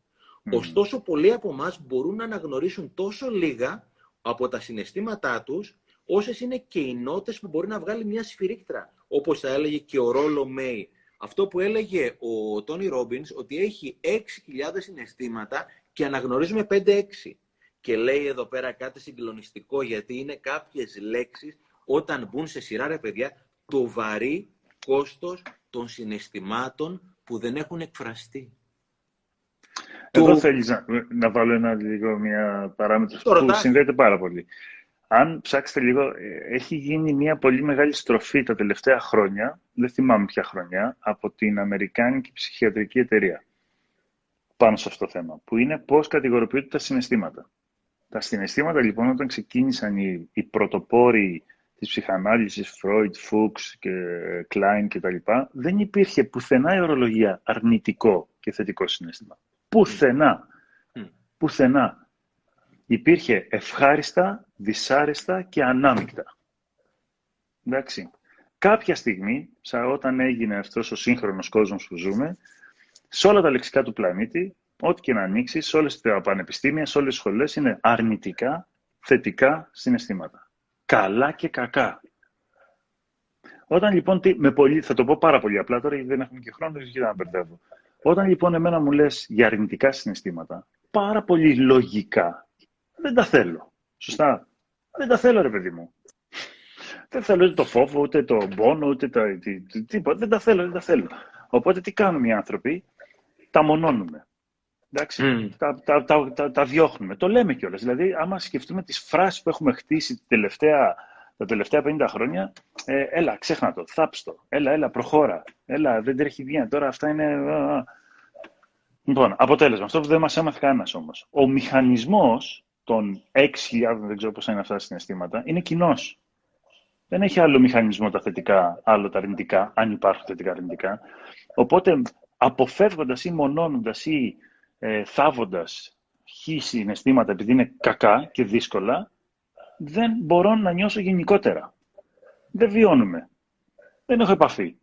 Ωστόσο, πολλοί από εμάς μπορούν να αναγνωρίσουν τόσο λίγα από τα συναισθήματά τους, όσες είναι και οι νότες που μπορεί να βγάλει μια σφυρίκτρα, όπως θα έλεγε και ο Ρόλο Μέι. Αυτό που έλεγε ο Τόνι Ρόμπινς, ότι έχει 6.000 συναισθήματα και αναγνωρίζουμε 5-6. Και λέει εδώ πέρα κάτι συγκλονιστικό, γιατί είναι κάποιες λέξεις, όταν μπουν σε σειρά, ρε παιδιά, το βαρύ κόστος των συναισθημάτων που δεν έχουν εκφραστεί. Εδώ το... θέλεις να, να βάλω ένα λίγο μια παράμετρο που ρωτάς. συνδέεται πάρα πολύ. Αν ψάξετε λίγο, ε, έχει γίνει μια πολύ μεγάλη στροφή τα τελευταία χρόνια, δεν θυμάμαι ποια χρονιά, από την Αμερικάνικη Ψυχιατρική Εταιρεία πάνω σε αυτό το θέμα, που είναι πώς κατηγοροποιούνται τα συναισθήματα. Τα συναισθήματα λοιπόν όταν ξεκίνησαν οι, οι πρωτοπόροι της ψυχανάλυσης, Freud, Fuchs και Klein κτλ. δεν υπήρχε πουθενά η ορολογία αρνητικό και θετικό συναίσθημα. Πουθενά. Πουθενά. Υπήρχε ευχάριστα, δυσάρεστα και ανάμεικτα. Εντάξει. Κάποια στιγμή, σαν όταν έγινε αυτός ο σύγχρονος κόσμος που ζούμε, σε όλα τα λεξικά του πλανήτη, ό,τι και να ανοίξει, σε όλες τα πανεπιστήμια, σε όλες τις σχολές, είναι αρνητικά, θετικά συναισθήματα. Καλά και κακά. Όταν λοιπόν, με πολύ, θα το πω πάρα πολύ απλά τώρα, γιατί δεν έχουμε και χρόνο, δεν να μπερδεύω. Όταν λοιπόν εμένα μου λες για αρνητικά συναισθήματα, πάρα πολύ λογικά, δεν τα θέλω. Σωστά. Δεν τα θέλω ρε παιδί μου. Δεν θέλω ούτε το φόβο, ούτε το πόνο, ούτε το, τίποτα. Δεν τα θέλω, δεν τα θέλω. Οπότε τι κάνουμε οι άνθρωποι, τα μονώνουμε. Εντάξει, mm. τα, τα, τα, τα, τα, διώχνουμε. Το λέμε κιόλας. Δηλαδή, άμα σκεφτούμε τις φράσεις που έχουμε χτίσει την τελευταία Τα τελευταία 50 χρόνια, ε, έλα, ξέχνα το, θάψτο, έλα, έλα, προχώρα, έλα, δεν τρέχει βγαίνει, τώρα αυτά είναι... Λοιπόν, αποτέλεσμα, αυτό που δεν μας έμαθε κανένας όμως. Ο μηχανισμός των 6.000, δεν ξέρω πώς είναι αυτά τα συναισθήματα, είναι κοινός. Δεν έχει άλλο μηχανισμό τα θετικά, άλλο τα αρνητικά, αν υπάρχουν θετικά αρνητικά. Οπότε, αποφεύγοντας ή μονώνοντας ή ε, θάβοντας χ συναισθήματα επειδή είναι κακά και δύσκολα, δεν μπορώ να νιώσω γενικότερα. Δεν βιώνουμε. Δεν έχω επαφή.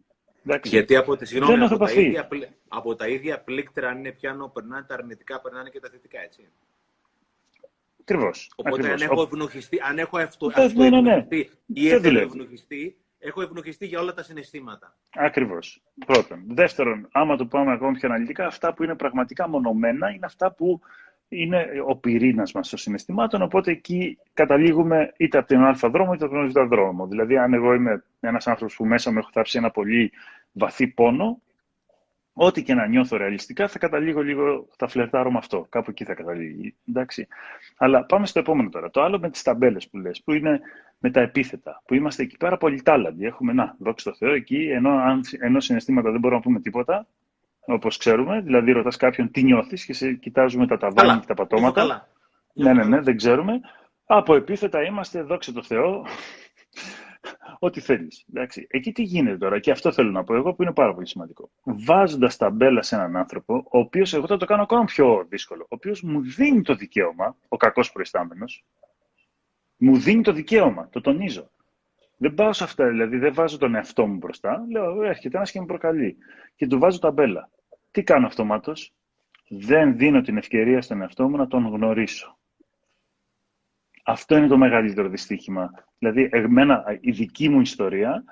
Γιατί από, τη, συγγνώμη, από, τα ίδια, από τα ίδια πλήκτρα, αν είναι πιάνο, περνάνε τα αρνητικά, περνάνε και τα θετικά, έτσι. Ακριβώς. Οπότε αν έχω ευνοχιστεί, αν έχω αυτό, ναι, ναι, ναι. ή ευνοχιστεί, έχω ευνοχιστεί για όλα τα συναισθήματα. Ακριβώς. Πρώτον. Δεύτερον, άμα το πάμε ακόμα πιο αναλυτικά, αυτά που είναι πραγματικά μονομένα είναι αυτά που είναι ο πυρήνας μας των συναισθημάτων. Οπότε εκεί καταλήγουμε είτε από τον Α δρόμο είτε από τον Β δρόμο. Δηλαδή, αν εγώ είμαι ένας άνθρωπος που μέσα μου έχω θάψει ένα πολύ βαθύ πόνο, ό,τι και να νιώθω ρεαλιστικά, θα καταλήγω λίγο, θα φλερτάρω με αυτό. Κάπου εκεί θα καταλήγει. Εντάξει. Αλλά πάμε στο επόμενο τώρα. Το άλλο με τις ταμπέλες που λες, που είναι με τα επίθετα. Που είμαστε εκεί πέρα πολύ τάλαντοι. Έχουμε, να, δόξα τω Θεώ, εκεί, ενώ, αν, ενώ συναισθήματα δεν μπορούμε να πούμε τίποτα, όπως ξέρουμε. Δηλαδή, ρωτάς κάποιον τι νιώθεις και σε κοιτάζουμε τα ταβάνια και τα πατώματα. Ναι, ναι, ναι, δεν ξέρουμε. Από επίθετα είμαστε, δόξα τω Θεώ, ό,τι θέλεις. Εκεί τι γίνεται τώρα, και αυτό θέλω να πω εγώ που είναι πάρα πολύ σημαντικό. Βάζοντας ταμπέλα σε έναν άνθρωπο, ο οποίος εγώ θα το κάνω ακόμα πιο δύσκολο, ο οποίος μου δίνει το δικαίωμα, ο κακός προϊστάμενος, μου δίνει το δικαίωμα, το τονίζω. Δεν πάω σε αυτά, δηλαδή δεν βάζω τον εαυτό μου μπροστά. Λέω, έρχεται ένας και με προκαλεί. Και του βάζω ταμπέλα. Τι κάνω αυτομάτως, δεν δίνω την ευκαιρία στον εαυτό μου να τον γνωρίσω. Αυτό είναι το μεγαλύτερο δυστύχημα. Δηλαδή, εμένα, η δική μου ιστορία,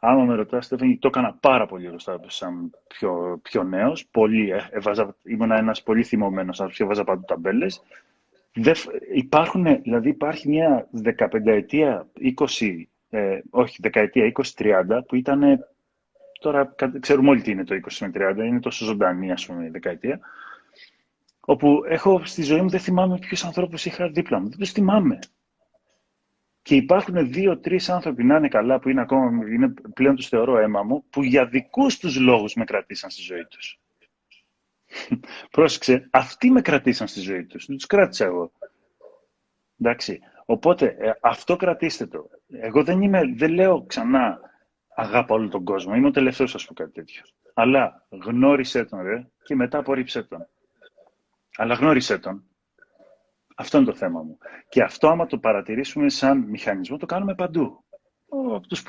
άμα με ρωτάς, το έκανα πάρα πολύ γνωστά σαν πιο, πιο νέος. Πολύ, ε, έβαζα, ήμουν ένας πολύ θυμωμένος άνθρωπος και έβαζα παντού ταμπέλες. υπάρχουν, δηλαδή υπάρχει μια 15 ετία, 20, ε, όχι δεκαετία 20-30 που ήταν, τώρα ξέρουμε όλοι τι είναι το 20 με 30, είναι τόσο ζωντανή ας πούμε η δεκαετία, όπου έχω στη ζωή μου δεν θυμάμαι ποιους ανθρώπους είχα δίπλα μου. Δεν τους θυμάμαι. Και υπάρχουν δύο-τρει άνθρωποι να είναι καλά, που είναι ακόμα είναι πλέον τους θεωρώ αίμα μου, που για δικούς τους λόγους με κρατήσαν στη ζωή τους. Πρόσεξε, αυτοί με κρατήσαν στη ζωή τους. Δεν τους κράτησα εγώ. Εντάξει. Οπότε, ε, αυτό κρατήστε το. Εγώ δεν, είμαι, δεν λέω ξανά αγάπα όλο τον κόσμο. Είμαι ο τελευταίος, ας πω κάτι τέτοιο. Αλλά γνώρισε τον, ρε, και μετά απορρίψε τον αλλά γνώρισε τον. Αυτό είναι το θέμα μου. Και αυτό, άμα το παρατηρήσουμε σαν μηχανισμό, το κάνουμε παντού. Τους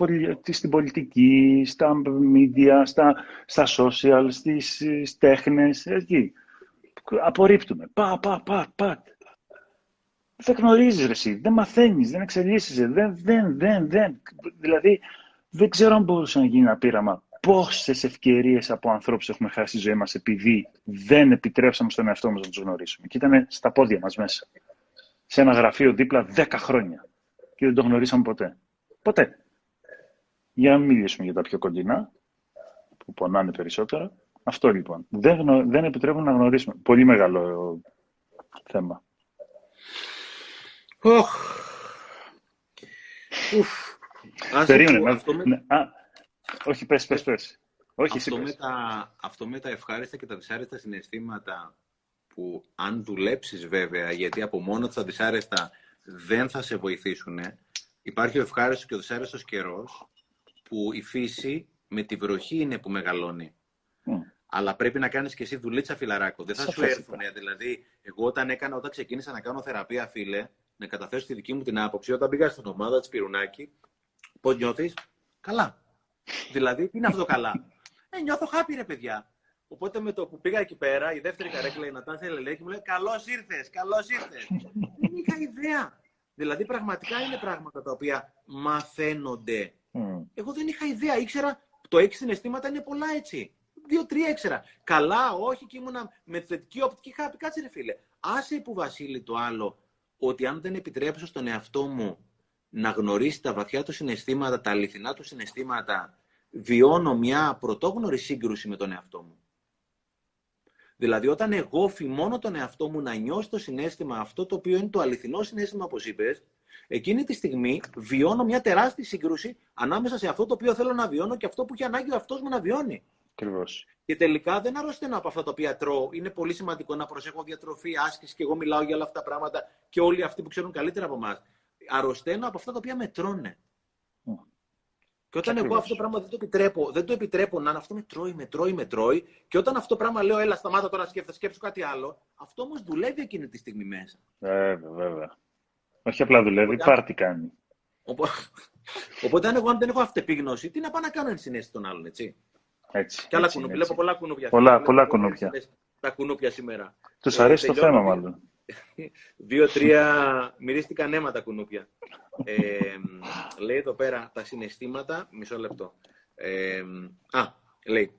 στην πολιτική, στα media, στα, στα social, στις, στις τέχνες, εκεί. Απορρίπτουμε. Πα, πα, πα, πα. Δεν γνωρίζεις εσύ, δεν μαθαίνεις, δεν εξελίσσεσαι, δεν, δεν, δεν, δεν. Δηλαδή, δεν ξέρω αν μπορούσε να γίνει ένα πείραμα πόσες ευκαιρίες από ανθρώπους έχουμε χάσει στη ζωή μας επειδή δεν επιτρέψαμε στον εαυτό μας να τους γνωρίσουμε. Και ήταν στα πόδια μας μέσα. Σε ένα γραφείο δίπλα 10 χρόνια. Και δεν το γνωρίσαμε ποτέ. Ποτέ. Για να μην μιλήσουμε για τα πιο κοντινά, που πονάνε περισσότερο. Αυτό λοιπόν. Δεν, γνω... δεν επιτρέπουν να γνωρίσουμε. Πολύ μεγάλο θέμα. Oh. Περίμενε. Ναι, όχι, πες, πες, πες. Όχι, αυτό, με τα, αυτό με τα ευχάριστα και τα δυσάρεστα συναισθήματα που αν δουλέψεις βέβαια, γιατί από μόνο τα δυσάρεστα δεν θα σε βοηθήσουν, υπάρχει ο ευχάριστος και ο δυσάρεστος καιρός που η φύση με τη βροχή είναι που μεγαλώνει. Αλλά πρέπει να κάνεις και εσύ δουλίτσα φιλαράκο. Δεν θα σου έρθουν. Δηλαδή, εγώ όταν, έκανα, όταν ξεκίνησα να κάνω θεραπεία, φίλε, να καταθέσω τη δική μου την άποψη, όταν πήγα στην ομάδα της Πυρουνάκη, πώς νιώθεις, καλά. Δηλαδή, τι είναι αυτό καλά; Ε, νιώθω χάπη, ρε παιδιά. Οπότε με το που πήγα εκεί πέρα, η δεύτερη καρέκλα, η Νατάσια Λελέκη μου λέει Καλώς ήρθες, καλώς ήρθες. Δεν είχα ιδέα. Δηλαδή, πραγματικά είναι πράγματα τα οποία μαθαίνονται. Εγώ δεν είχα ιδέα. Ήξερα, το έχει συναισθήματα είναι πολλά έτσι. Δύο-τρία ήξερα. Καλά, όχι, και ήμουνα με θετική οπτική. Είχα πει, κάτσε ρε φίλε. Άσε που Βασίλη το άλλο, ότι αν δεν επιτρέψω στον εαυτό μου να γνωρίσει τα βαθιά του συναισθήματα, τα αληθινά του συναισθήματα, βιώνω μια πρωτόγνωρη σύγκρουση με τον εαυτό μου. Δηλαδή, όταν εγώ φημώνω τον εαυτό μου να νιώσει το συνέστημα αυτό το οποίο είναι το αληθινό συνέστημα, όπως είπες, εκείνη τη στιγμή βιώνω μια τεράστια σύγκρουση ανάμεσα σε αυτό το οποίο θέλω να βιώνω και αυτό που έχει ανάγκη ο αυτό μου να βιώνει. Ακριβώς. Και τελικά δεν αρρωσταίνω από αυτά τα οποία τρώω. Είναι πολύ σημαντικό να προσέχω διατροφή, άσκηση και εγώ μιλάω για όλα αυτά τα πράγματα και όλοι αυτοί που ξέρουν καλύτερα από εμάς. Αρρωσταίνω από αυτά τα οποία με τρώνε. Και όταν εγώ αυτό το πράγμα δεν το επιτρέπω, δεν το επιτρέπω να είναι αυτό με τρώει, με τρώει, με τρώει. Και όταν αυτό το πράγμα λέω, έλα, σταμάτα τώρα σκέφτε, σκέψου κάτι άλλο, αυτό όμως δουλεύει εκείνη τη στιγμή μέσα. Βέβαια, βέβαια. Όχι απλά δουλεύει, Οπότε, πάρτι κάνει. Οπότε, αν εγώ δεν έχω αυτεπίγνωση, τι να πάω να κάνω ενσυναίσθηση των άλλων, έτσι; Έτσι. Και άλλα κουνούπια. Βλέπω πολλά κουνούπια. Πολλά, πολλά κουνούπια. Τα κουνούπια σήμερα. Τους ε, αρέσει το θέμα, μάλλον. Δύο-τρία μυρίστηκαν αίμα τα κουνούπια. Ε, λέει εδώ πέρα τα συναισθήματα. Μισό λεπτό. Ε, α, λέει.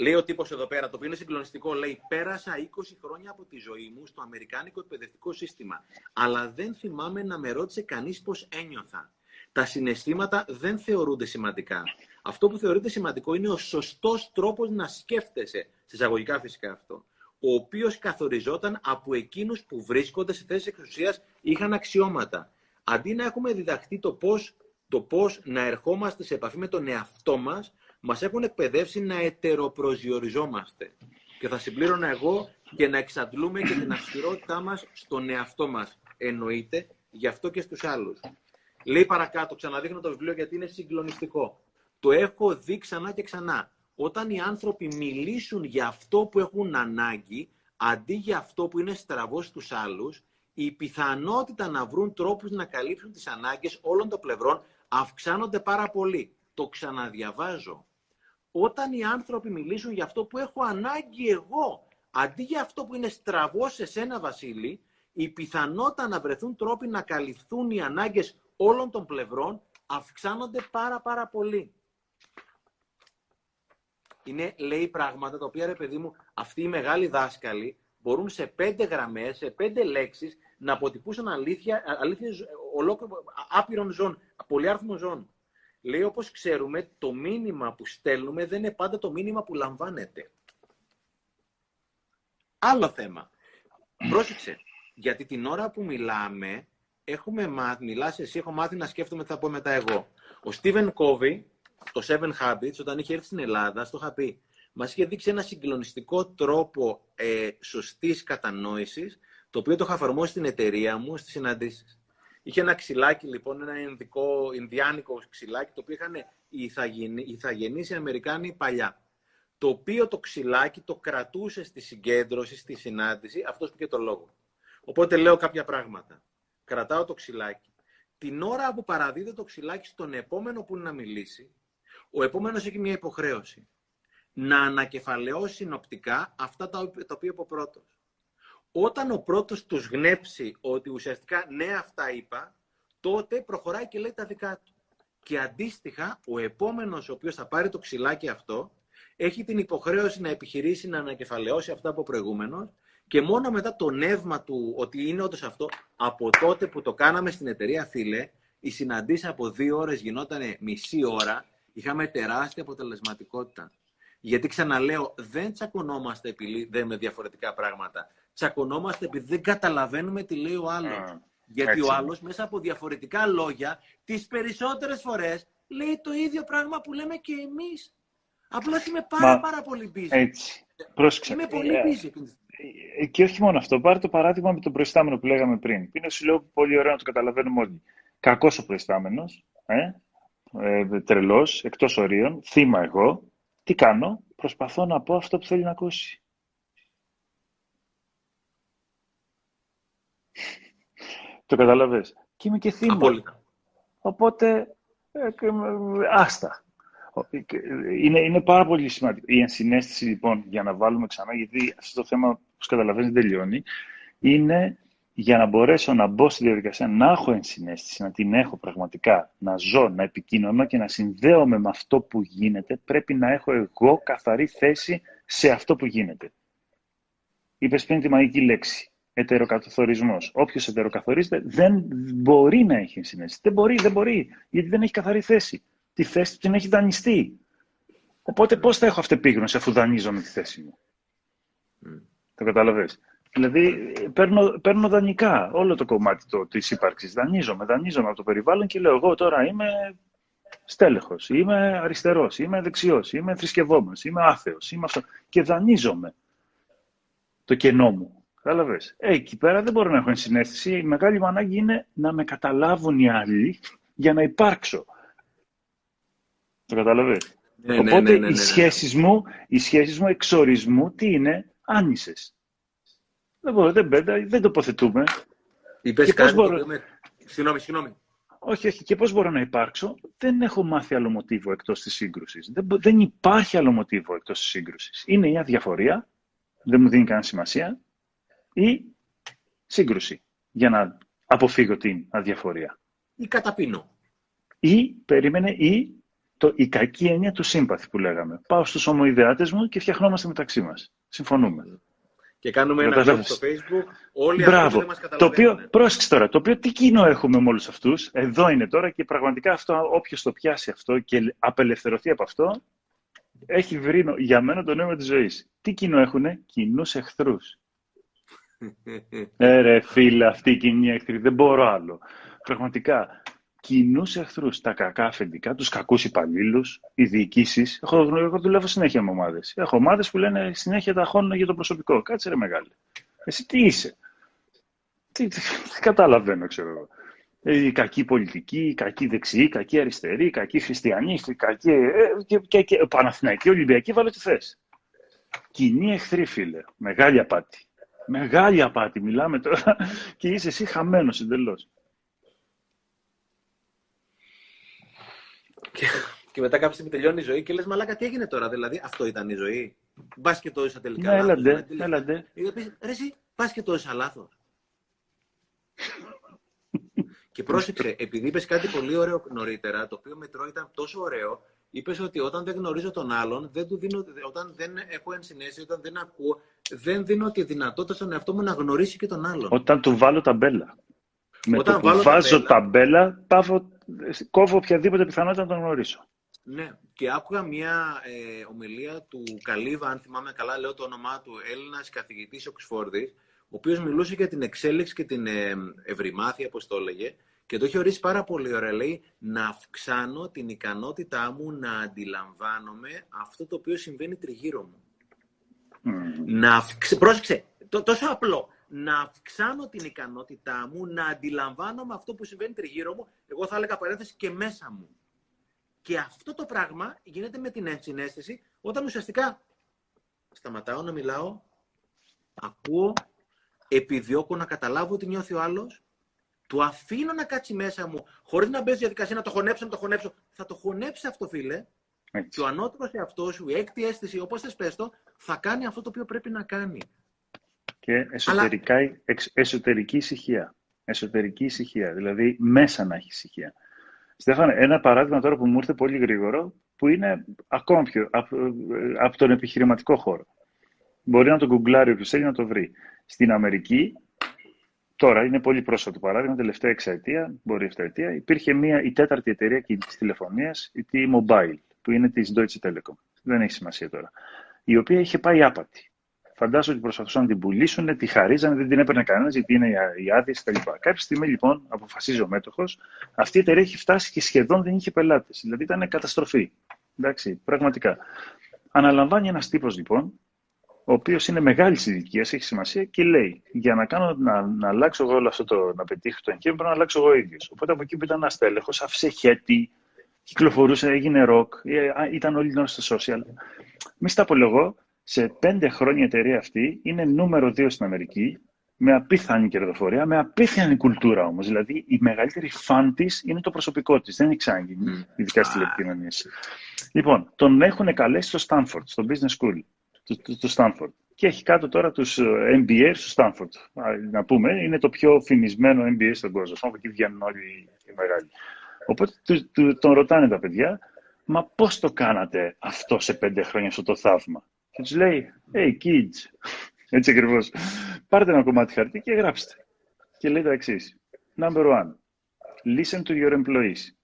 Λέει ο τύπος εδώ πέρα, το οποίο είναι συγκλονιστικό, λέει «Πέρασα 20 χρόνια από τη ζωή μου στο αμερικάνικο εκπαιδευτικό σύστημα, αλλά δεν θυμάμαι να με ρώτησε κανείς πώς ένιωθα. Τα συναισθήματα δεν θεωρούνται σημαντικά. Αυτό που θεωρείται σημαντικό είναι ο σωστός τρόπος να σκέφτεσαι, συσταγωγικά φυσικά αυτό, ο οποίος καθοριζόταν από εκείνους που βρίσκονται σε θέσεις εξουσίας είχαν αξιώματα. Αντί να έχουμε διδαχθεί το πώς, το πώς να ερχόμαστε σε επαφή με τον εαυτό μας, μας έχουν εκπαιδεύσει να ετεροπροσδιοριζόμαστε. Και θα συμπλήρωνα εγώ και να εξαντλούμε και την αυστηρότητά μας στον εαυτό μας. Εννοείται, γι' αυτό και στους άλλους. Λέει παρακάτω, ξαναδείχνω το βιβλίο γιατί είναι συγκλονιστικό. Το έχω δει ξανά και ξανά. Όταν οι άνθρωποι μιλήσουν για αυτό που έχουν ανάγκη, αντί για αυτό που είναι στραβός στους άλλους, η πιθανότητα να βρουν τρόπους να καλύψουν τις ανάγκες όλων των πλευρών αυξάνονται πάρα πολύ. Το ξαναδιαβάζω. Όταν οι άνθρωποι μιλήσουν για αυτό που έχω ανάγκη εγώ, αντί για αυτό που είναι στραβός σε σένα, Βασίλη, η πιθανότητα να βρεθούν τρόποι να καλυφθούν οι ανάγκες όλων των πλευρών αυξάνονται πάρα πάρα πολύ. Είναι, λέει, πράγματα τα οποία, ρε παιδί μου, αυτοί οι μεγάλοι δάσκαλοι μπορούν σε πέντε γραμμές, σε πέντε λέξεις να αποτυπούσαν αλήθεια, αλήθειες ολόκληρο, άπειρων ζών, πολυάριθμων ζών. Λέει, όπως ξέρουμε, το μήνυμα που στέλνουμε δεν είναι πάντα το μήνυμα που λαμβάνεται. Άλλο θέμα. Πρόσεξε, γιατί την ώρα που μιλάμε, έχουμε μάθει, μιλάς εσύ, έχω μάθει να σκέφτομαι τι θα πω μετά εγώ. Ο Στίβεν Κόβι, το Seven Habits, όταν είχε έρθει στην Ελλάδα, στο είχα πει, μας είχε δείξει ένα συγκλονιστικό τρόπο ε, σωστής κατανόησης, το οποίο το είχα εφαρμόσει στην εταιρεία μου στις συναντήσεις. Είχε ένα ξυλάκι, λοιπόν, ένα ενδικό, ινδιάνικο ξυλάκι, το οποίο είχαν οι ηθαγενείς οι Αμερικάνοι παλιά. Το οποίο το ξυλάκι το κρατούσε στη συγκέντρωση, στη συνάντηση, αυτός που είχε το λόγο. Οπότε λέω κάποια πράγματα κρατάω το ξυλάκι. Την ώρα που παραδίδω το ξυλάκι στον επόμενο που είναι να μιλήσει, ο επόμενος έχει μια υποχρέωση. Να ανακεφαλαιώσει συνοπτικά αυτά τα οποία είπε ο πρώτος. Όταν ο πρώτος τους γνέψει ότι ουσιαστικά ναι αυτά είπα, τότε προχωράει και λέει τα δικά του. Και αντίστοιχα, ο επόμενος ο οποίος θα πάρει το ξυλάκι αυτό, έχει την υποχρέωση να επιχειρήσει να ανακεφαλαιώσει αυτά από προηγούμενος και μόνο μετά το νεύμα του ότι είναι όντως αυτό, από τότε που το κάναμε στην εταιρεία, φίλε, οι συναντήσεις από δύο ώρες γινόταν μισή ώρα, είχαμε τεράστια αποτελεσματικότητα. Γιατί ξαναλέω, δεν τσακωνόμαστε επειδή με διαφορετικά πράγματα. Τσακωνόμαστε επειδή δεν καταλαβαίνουμε τι λέει ο άλλος. Γιατί ο άλλος μέσα από διαφορετικά λόγια, τις περισσότερες φορές λέει το ίδιο πράγμα που λέμε και εμείς. Απλά είμαι πάρα, πάρα πολύ busy. Έτσι. Είμαι πολύ ε, busy. Ε, και όχι μόνο αυτό. Πάρε το παράδειγμα με τον προϊστάμενο που λέγαμε πριν. Είναι σου λέω πολύ ωραίο να το καταλαβαίνουμε όλοι. Κακός ο προϊστάμενος, ε, ε, τρελός, εκτός ορίων, θύμα εγώ. Τι κάνω, προσπαθώ να πω αυτό που θέλει να ακούσει. το καταλαβες. Και είμαι και θύμα. Απόλυτα. Οπότε, ε, άστα. Είναι, είναι πάρα πολύ σημαντικό. Η ενσυναίσθηση, λοιπόν, για να βάλουμε ξανά, γιατί αυτό το θέμα, όπως καταλαβαίνετε, τελειώνει, είναι για να μπορέσω να μπω στη διαδικασία, να έχω ενσυναίσθηση, να την έχω πραγματικά, να ζω, να επικοινωνώ και να συνδέομαι με αυτό που γίνεται, πρέπει να έχω εγώ καθαρή θέση σε αυτό που γίνεται. Είπες πριν τη μαγική λέξη. Ετεροκαθορισμό. Όποιος ετεροκαθορίζεται δεν μπορεί να έχει ενσυναίσθηση. Δεν μπορεί, δεν μπορεί, γιατί δεν έχει καθαρή θέση τη θέση του την έχει δανειστεί. Οπότε πώς θα έχω αυτεπίγνωση αφού δανείζομαι τη θέση μου; Mm. Το καταλαβες. Δηλαδή, παίρνω, παίρνω δανεικά όλο το κομμάτι το, της ύπαρξης. Δανείζομαι, δανείζομαι από το περιβάλλον και λέω εγώ τώρα είμαι στέλεχος, είμαι αριστερός, είμαι δεξιός, είμαι θρησκευόμενος, είμαι άθεος, είμαι αυτό. Και δανείζομαι το κενό μου. Κατάλαβες. Ε, εκεί πέρα δεν μπορώ να έχω ενσυναίσθηση. Η μεγάλη μου ανάγκη είναι να με καταλάβουν οι άλλοι για να υπάρξω. Το καταλαβες. Ναι, ναι, Οπότε ναι, ναι, οι, σχέσεις μου, οι σχέσεις μου εξορισμού τι είναι, άνισες. Δεν μπορώ, δεν, δεν, δεν τοποθετούμε. Είπες και κάτι μπορώ... με... Συγγνώμη, συγγνώμη. Όχι, όχι. Και πώς μπορώ να υπάρξω; Δεν έχω μάθει άλλο μοτίβο εκτός της σύγκρουσης. Δεν, δεν υπάρχει άλλο μοτίβο εκτός της σύγκρουσης. Είναι η αδιαφορία, δεν μου δίνει κανένα σημασία, ή σύγκρουση, για να αποφύγω την αδιαφορία. Ή καταπίνω. Ή, περίμενε, ή το, η κακή έννοια του σύμπαθη που λέγαμε. Πάω στους ομοειδεάτες μου και φτιαχνόμαστε μεταξύ μας. Συμφωνούμε. Και κάνουμε ένα group στο facebook. Όλοι Μπράβο. αυτοί δεν μας το οποίο, πρόσεξε τώρα, το οποίο τι κοινό έχουμε με όλους αυτούς; Εδώ είναι τώρα και πραγματικά αυτό, όποιος το πιάσει αυτό και απελευθερωθεί από αυτό, έχει βρει για μένα το νόημα της ζωής. Τι κοινό έχουνε, κοινούς εχθρούς. ε, ρε φίλε, αυτή η κοινή εχθρή, δεν μπορώ άλλο. Πραγματικά, κοινούς εχθρούς, τα κακά αφεντικά, τους κακούς υπαλλήλους, οι διοικήσεις. Έχω, εγώ δουλεύω συνέχεια με ομάδες. Έχω ομάδες που λένε συνέχεια τα χώνουν για το προσωπικό. Κάτσε ρε μεγάλη. Εσύ τι είσαι; Τι, τι, τι καταλαβαίνω, ξέρω εγώ. Ε, η κακή πολιτική, η κακή δεξιή, η κακή αριστερή, η κακή χριστιανή, η κακή. Ε, και, και, και, Παναθηναϊκή, Ολυμπιακή, βάλω τι θες. Κοινή εχθρή, φίλε. Μεγάλη απάτη. Μεγάλη απάτη. Μιλάμε τώρα και είσαι εσύ χαμένος εντελώς. Και, και μετά κάποια στιγμή τελειώνει η ζωή και λες, Μαλάκα, τι έγινε τώρα. Δηλαδή, αυτό ήταν η ζωή. Μπα και το είσαι τελικά. Ναι, έλαντε, έλαντε. Ρε, εσύ, πας και το είσαι λάθος. και πρόσεξε, επειδή είπες κάτι πολύ ωραίο νωρίτερα, το οποίο μετρό ήταν τόσο ωραίο, είπες ότι όταν δεν γνωρίζω τον άλλον, δεν του δίνω, όταν δεν έχω ενσυναίσθηση, όταν δεν ακούω, δεν δίνω τη δυνατότητα στον εαυτό μου να γνωρίσει και τον άλλον. Όταν του βάλω ταμπέλα. Με όταν το που βάζω ταμπέλα, πάω κόβω οποιαδήποτε πιθανότητα να τον γνωρίσω. Ναι, και άκουγα μια ε, ομιλία του Καλύβα, αν θυμάμαι καλά, λέω το όνομά του, Έλληνας καθηγητής Οξφόρδης, ο οποίος μιλούσε για την εξέλιξη και την ε, ευρημάθεια, όπως το έλεγε, και το έχει ορίσει πάρα πολύ ωραία. Λέει να αυξάνω την ικανότητά μου να αντιλαμβάνομαι αυτό το οποίο συμβαίνει τριγύρω μου. Mm. Να αυξ... Πρόσεξε, τόσο απλό να αυξάνω την ικανότητά μου, να αντιλαμβάνομαι αυτό που συμβαίνει τριγύρω μου, εγώ θα έλεγα παρένθεση και μέσα μου. Και αυτό το πράγμα γίνεται με την ενσυναίσθηση όταν ουσιαστικά σταματάω να μιλάω, ακούω, επιδιώκω να καταλάβω τι νιώθει ο άλλος, του αφήνω να κάτσει μέσα μου, χωρίς να μπει στη διαδικασία να το χωνέψω, να το χωνέψω. Θα το χωνέψει αυτό, φίλε. Έτσι. Και ο ανώτερο εαυτός σου, η έκτη αίσθηση, όπως θες πες το, θα κάνει αυτό το οποίο πρέπει να κάνει και εσωτερικά, εσωτερική ησυχία. Εσωτερική ησυχία, δηλαδή μέσα να έχει ησυχία. Στέφανε, ένα παράδειγμα τώρα που μου ήρθε πολύ γρήγορο, που είναι ακόμα πιο από, από τον επιχειρηματικό χώρο. Μπορεί να το γκουγκλάρει όποιος θέλει να το βρει. Στην Αμερική, τώρα είναι πολύ πρόσφατο παράδειγμα, τελευταία εξαετία, μπορεί εξαετία, υπήρχε μια, η τέταρτη εταιρεία κινητής τηλεφωνίας, η T-Mobile, που είναι της Deutsche Telekom. Δεν έχει σημασία τώρα. Η οποία είχε πάει άπατη. Φαντάζομαι ότι προσπαθούσαν να την πουλήσουν, τη χαρίζανε, δεν την έπαιρνε κανένας γιατί είναι οι άδειε κτλ. Κάποια στιγμή λοιπόν, αποφασίζει ο μέτοχος, αυτή η εταιρεία έχει φτάσει και σχεδόν δεν είχε πελάτες. Δηλαδή ήταν καταστροφή. Εντάξει, πραγματικά. Αναλαμβάνει ένας τύπος λοιπόν, ο οποίος είναι μεγάλης ηλικίας, έχει σημασία και λέει: Για να, κάνω, να, να αλλάξω εγώ όλο αυτό το, να πετύχω το εγχείρημα, πρέπει να αλλάξω εγώ ίδιος. Οπότε από εκεί που ήταν ένα τέλεχο, άφησε χέτη, κυκλοφορούσε, έγινε ροκ, ε, ήταν όλοι στο social. Μη στα απολογώ, σε πέντε χρόνια η εταιρεία αυτή είναι νούμερο δύο στην Αμερική, με απίθανη κερδοφορία, με απίθανη κουλτούρα όμως. Δηλαδή, η μεγαλύτερη φαν της είναι το προσωπικό της. Δεν έχει ξαναγίνει, mm. ειδικά στις τηλεπικοινωνίες. Λοιπόν, τον έχουν καλέσει στο Stanford, στο Business School του Stanford. Και έχει κάτω τώρα τους ε, MBA στο Stanford. Να πούμε, είναι το πιο φημισμένο MBA στον κόσμο. Από εκεί βγαίνουν όλοι οι μεγάλοι. Οπότε τον ρωτάνε τα παιδιά, μα πώς το κάνατε αυτό σε πέντε χρόνια, αυτό το θαύμα; Και του λέει, hey kids, έτσι ακριβώς. Πάρτε ένα κομμάτι χαρτί και γράψτε. Και λέει τα εξής. Number one, listen to your employees.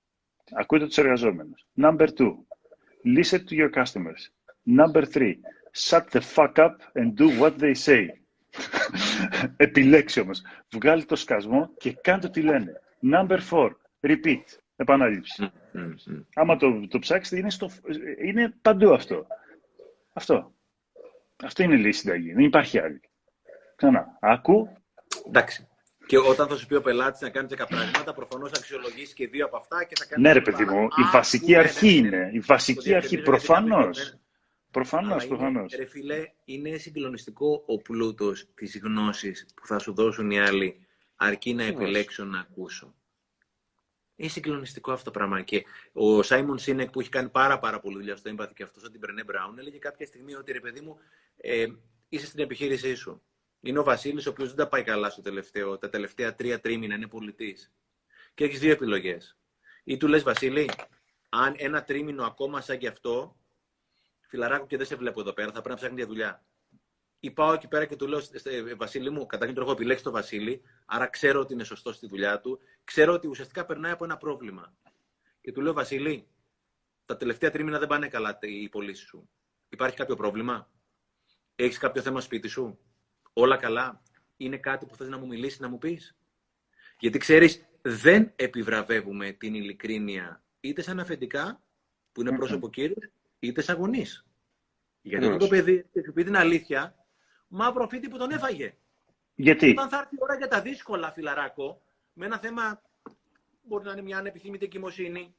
Ακούτε τους εργαζόμενους. Number two, listen to your customers. Number three, shut the fuck up and do what they say. Επιλέξει όμως. Βγάλει το σκασμό και κάντε τι λένε. Number 4. Repeat. Επανάληψη. Άμα το, το ψάξετε, είναι, στο, είναι παντού αυτό. Αυτό. Αυτό είναι η συνταγή. Δεν υπάρχει άλλη. Ξανά. Άκου. Εντάξει. Και όταν θα σου πει ο πελάτης να κάνει 10 πράγματα, προφανώς θα αξιολογήσει και δύο από αυτά και θα κάνεις. Ναι, ρε παιδί μου, η βασική αρχή είναι. Η βασική αρχή, προφανώς. Προφανώς, προφανώς. Ρε φίλε, είναι συγκλονιστικό ο πλούτος της γνώσης που θα σου δώσουν οι άλλοι, αρκεί να επιλέξω να ακούσω. Είναι συγκλονιστικό αυτό το πράγμα. Και ο Σάιμον Σίνεκ που έχει κάνει πάρα, πάρα πολύ δουλειά στο Empathy και αυτός σαν την Μπρενέ Μπράουν έλεγε κάποια στιγμή ότι ρε παιδί μου, ε, είσαι στην επιχείρησή σου. Είναι ο Βασίλης, ο οποίος δεν τα πάει καλά στο τελευταίο, τα τελευταία τρία τρίμηνα είναι πολιτής. Και έχεις δύο επιλογές. Ή του λες, Βασίλη, αν ένα τρίμηνο ακόμα σαν και αυτό, φιλαράκο και δεν σε βλέπω εδώ πέρα, θα πρέπει να ψάχνει για δουλειά. Ή πάω εκεί πέρα και του λέω, Βασίλη μου, καταρχήν το έχω επιλέξει το Βασίλη, άρα ξέρω ότι είναι σωστό στη δουλειά του, ξέρω ότι ουσιαστικά περνάει από ένα πρόβλημα. Και του λέω, Βασίλη, τα τελευταία τρίμηνα δεν πάνε καλά οι πωλήσεις σου. Υπάρχει κάποιο πρόβλημα, έχεις κάποιο θέμα σπίτι σου, όλα καλά, είναι κάτι που θες να μου μιλήσεις, να μου πεις; Γιατί ξέρεις, δεν επιβραβεύουμε την ειλικρίνεια είτε σαν αφεντικά, που είναι πρόσωπο κύριο, είτε σαν γονείς. Γιατί αυτό το παιδί, σου πει την αλήθεια, μαύρο φίτι που τον έφαγε. Γιατί; Όταν θα έρθει η ώρα για τα δύσκολα, φιλαράκο, με ένα θέμα, μπορεί να είναι μια ανεπιθύμητη εγκυμοσύνη,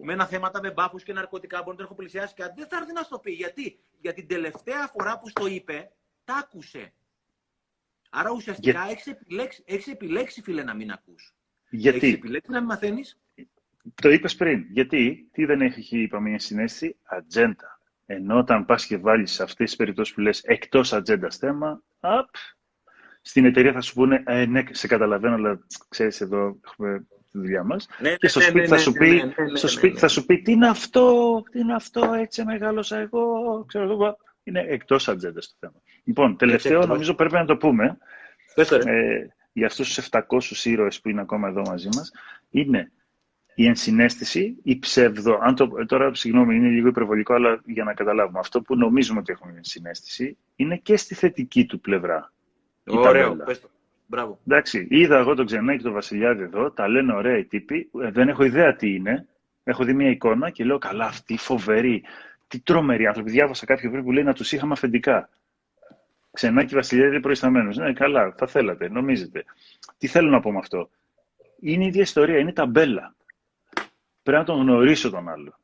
με ένα θέματα με μπάφου και ναρκωτικά, μπορεί να τον έχω πλησιάσει κάτι, δεν θα έρθει να στο πει. Γιατί, για την τελευταία φορά που στο είπε, τα άκουσε. Άρα ουσιαστικά Για... έχεις, επιλέξει, έχεις επιλέξει, φίλε, να μην ακούς. Γιατί; Έχεις επιλέξει να μην μαθαίνεις. Το είπες πριν. Γιατί, τι δεν έχει, είπαμε, μια συνέστηση, ατζέντα. Ενώ όταν πας και βάλεις σε αυτές τις περιπτώσεις που λες εκτός ατζέντα θέμα, απ, στην εταιρεία θα σου πούνε, ε, ναι, σε καταλαβαίνω, αλλά ξέρεις εδώ έχουμε τη δουλειά μας. Ναι, και στο ναι, σπίτι ναι, θα σου πει, στο σπίτι θα σου πει, τι είναι αυτό, τι είναι αυτό, έτσι μεγάλωσα εγώ, ξέρω εγώ, είναι εκτός ατζέντα το θέμα. Λοιπόν, τελευταίο νομίζω πρέπει να το πούμε. Ε, για αυτούς τους 700 ήρωες που είναι ακόμα εδώ μαζί μας, είναι η ενσυναίσθηση, η ψεύδο, αν το, τώρα συγγνώμη είναι λίγο υπερβολικό, αλλά για να καταλάβουμε, αυτό που νομίζουμε ότι έχουμε ενσυναίσθηση, είναι και στη θετική του πλευρά. Ωραίο, πες το. Μπράβο. Εντάξει, είδα εγώ τον Ξενάκη και τον Βασιλιάδη εδώ, τα λένε ωραία οι τύποι, ε, δεν έχω ιδέα τι είναι, έχω δει μια εικόνα και λέω καλά αυτή φοβερή, τι τρομεροί άνθρωποι. Διάβασα κάποιο πριν που λέει να τους είχαμε αφεντικά. Ξενάκι Βασιλιάδη προϊσταμένος. Ναι, καλά, θα θέλατε, νομίζετε. Τι θέλω να πω με αυτό. Είναι η ίδια ιστορία, είναι ταμπέλα. Πρέπει να τον γνωρίσω τον άλλο.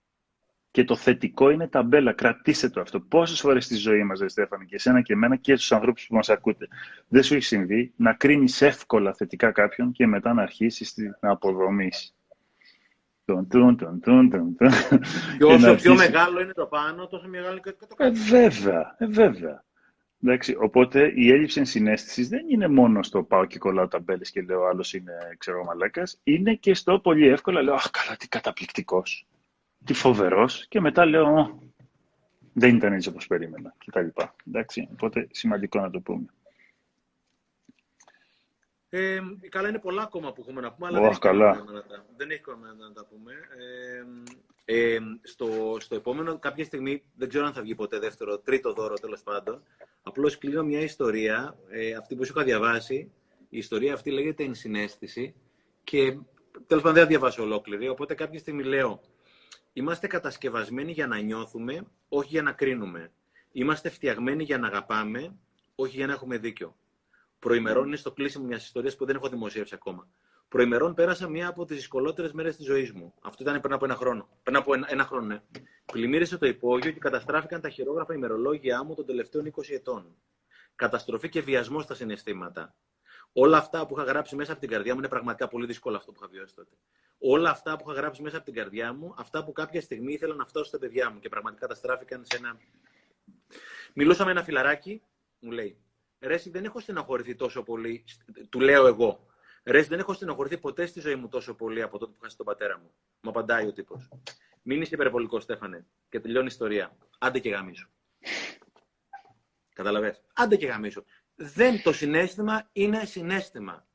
Και το θετικό είναι ταμπέλα. Κρατήστε το αυτό. Πόσες φορές στη ζωή μας, Στέφανη, και εσένα και εμένα και στους ανθρώπους που μας ακούτε, δεν σου έχει συμβεί να κρίνεις εύκολα θετικά κάποιον και μετά να αρχίσεις να αποδομήσει. Τον, τον, τον, τον, τον, Και όσο πιο μεγάλο είναι το πάνω, τόσο μεγάλο είναι και το κάτω. Ε, βέβαια, ε, βέβαια. Εντάξει, οπότε η έλλειψη ενσυναίσθησης δεν είναι μόνο στο πάω και κολλάω ταμπέλες και λέω άλλος είναι ξέρω μαλάκας, είναι και στο πολύ εύκολα λέω αχ καλά τι καταπληκτικός, τι φοβερός και μετά λέω δεν ήταν έτσι όπως περίμενα κτλ. Εντάξει, οπότε σημαντικό να το πούμε. Ε, καλά, είναι πολλά ακόμα που έχουμε να πούμε, αλλά δεν, καλά. Να τα, δεν έχει κόμμα να τα πούμε. Ε, ε, στο, στο επόμενο, κάποια στιγμή, δεν ξέρω αν θα βγει ποτέ δεύτερο, τρίτο δώρο τέλος πάντων. Απλώς κλείνω μια ιστορία, ε, αυτή που σου είχα διαβάσει. Η ιστορία αυτή λέγεται Ενσυναίσθηση και τέλος πάντων δεν θα διαβάσω ολόκληρη. Οπότε κάποια στιγμή λέω, είμαστε κατασκευασμένοι για να νιώθουμε, όχι για να κρίνουμε. Είμαστε φτιαγμένοι για να αγαπάμε, όχι για να έχουμε δίκιο. Προημερών είναι στο κλείσιμο μιας ιστορίας που δεν έχω δημοσιεύσει ακόμα. Προημερών πέρασα μία από τις δυσκολότερες μέρες της ζωής μου. Αυτό ήταν πριν από ένα χρόνο. Πριν από ένα, ένα χρόνο, ναι. Πλημμύρισε το υπόγειο και καταστράφηκαν τα χειρόγραφα ημερολόγια μου των τελευταίων 20 ετών. Καταστροφή και βιασμός στα συναισθήματα. Όλα αυτά που είχα γράψει μέσα από την καρδιά μου είναι πραγματικά πολύ δύσκολο αυτό που είχα βιώσει τότε. Όλα αυτά που είχα γράψει μέσα από την καρδιά μου, αυτά που κάποια στιγμή ήθελα να φτάσω στα παιδιά μου και πραγματικά καταστράφηκαν σε ένα. Μιλούσα με ένα φιλαράκι, μου λέει, Ρέση, δεν έχω στεναχωρηθεί τόσο πολύ. Του λέω εγώ. Ρέση, δεν έχω στεναχωρηθεί ποτέ στη ζωή μου τόσο πολύ από τότε που χάσει τον πατέρα μου. Μου απαντάει ο τύπος. Μην είσαι υπερβολικός, Στέφανε. Και τελειώνει η ιστορία. Άντε και γαμίσου. Καταλαβέ. Άντε και γαμίσου. Δεν, το συνέστημα είναι συνέστημα.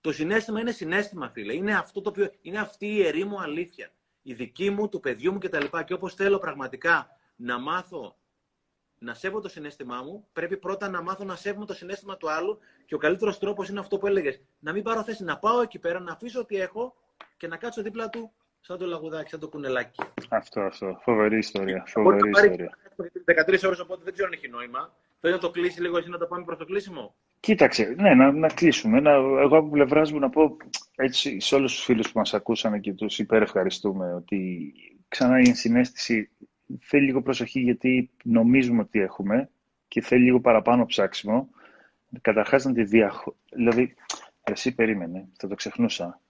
Το συνέστημα είναι συνέστημα, φίλε. Είναι, αυτό το οποίο, είναι αυτή η ιερή μου αλήθεια. Η δική μου, του παιδιού μου κτλ. Και, και όπως θέλω πραγματικά να μάθω να σέβω το συνέστημά μου, πρέπει πρώτα να μάθω να σέβομαι το συνέστημα του άλλου και ο καλύτερος τρόπος είναι αυτό που έλεγες. Να μην πάρω θέση, να πάω εκεί πέρα, να αφήσω ό,τι έχω και να κάτσω δίπλα του σαν το λαγουδάκι, σαν το κουνελάκι. Αυτό, αυτό. Φοβερή ιστορία. Φοβερή ιστορία. 13 ώρες, οπότε δεν ξέρω αν έχει νόημα. Θέλω να το κλείσει λίγο εσύ να το πάμε προς το κλείσιμο; Κοίταξε, ναι, να, να κλείσουμε. Να, εγώ από πλευράς μου να πω έτσι σε όλους τους φίλους που μας ακούσαν και τους υπερευχαριστούμε ότι ξανά η ενσυναίσθηση θέλει λίγο προσοχή γιατί νομίζουμε ότι έχουμε και θέλει λίγο παραπάνω ψάξιμο. Καταρχάς να τη διαχω... Δηλαδή, εσύ περίμενε, θα το ξεχνούσα.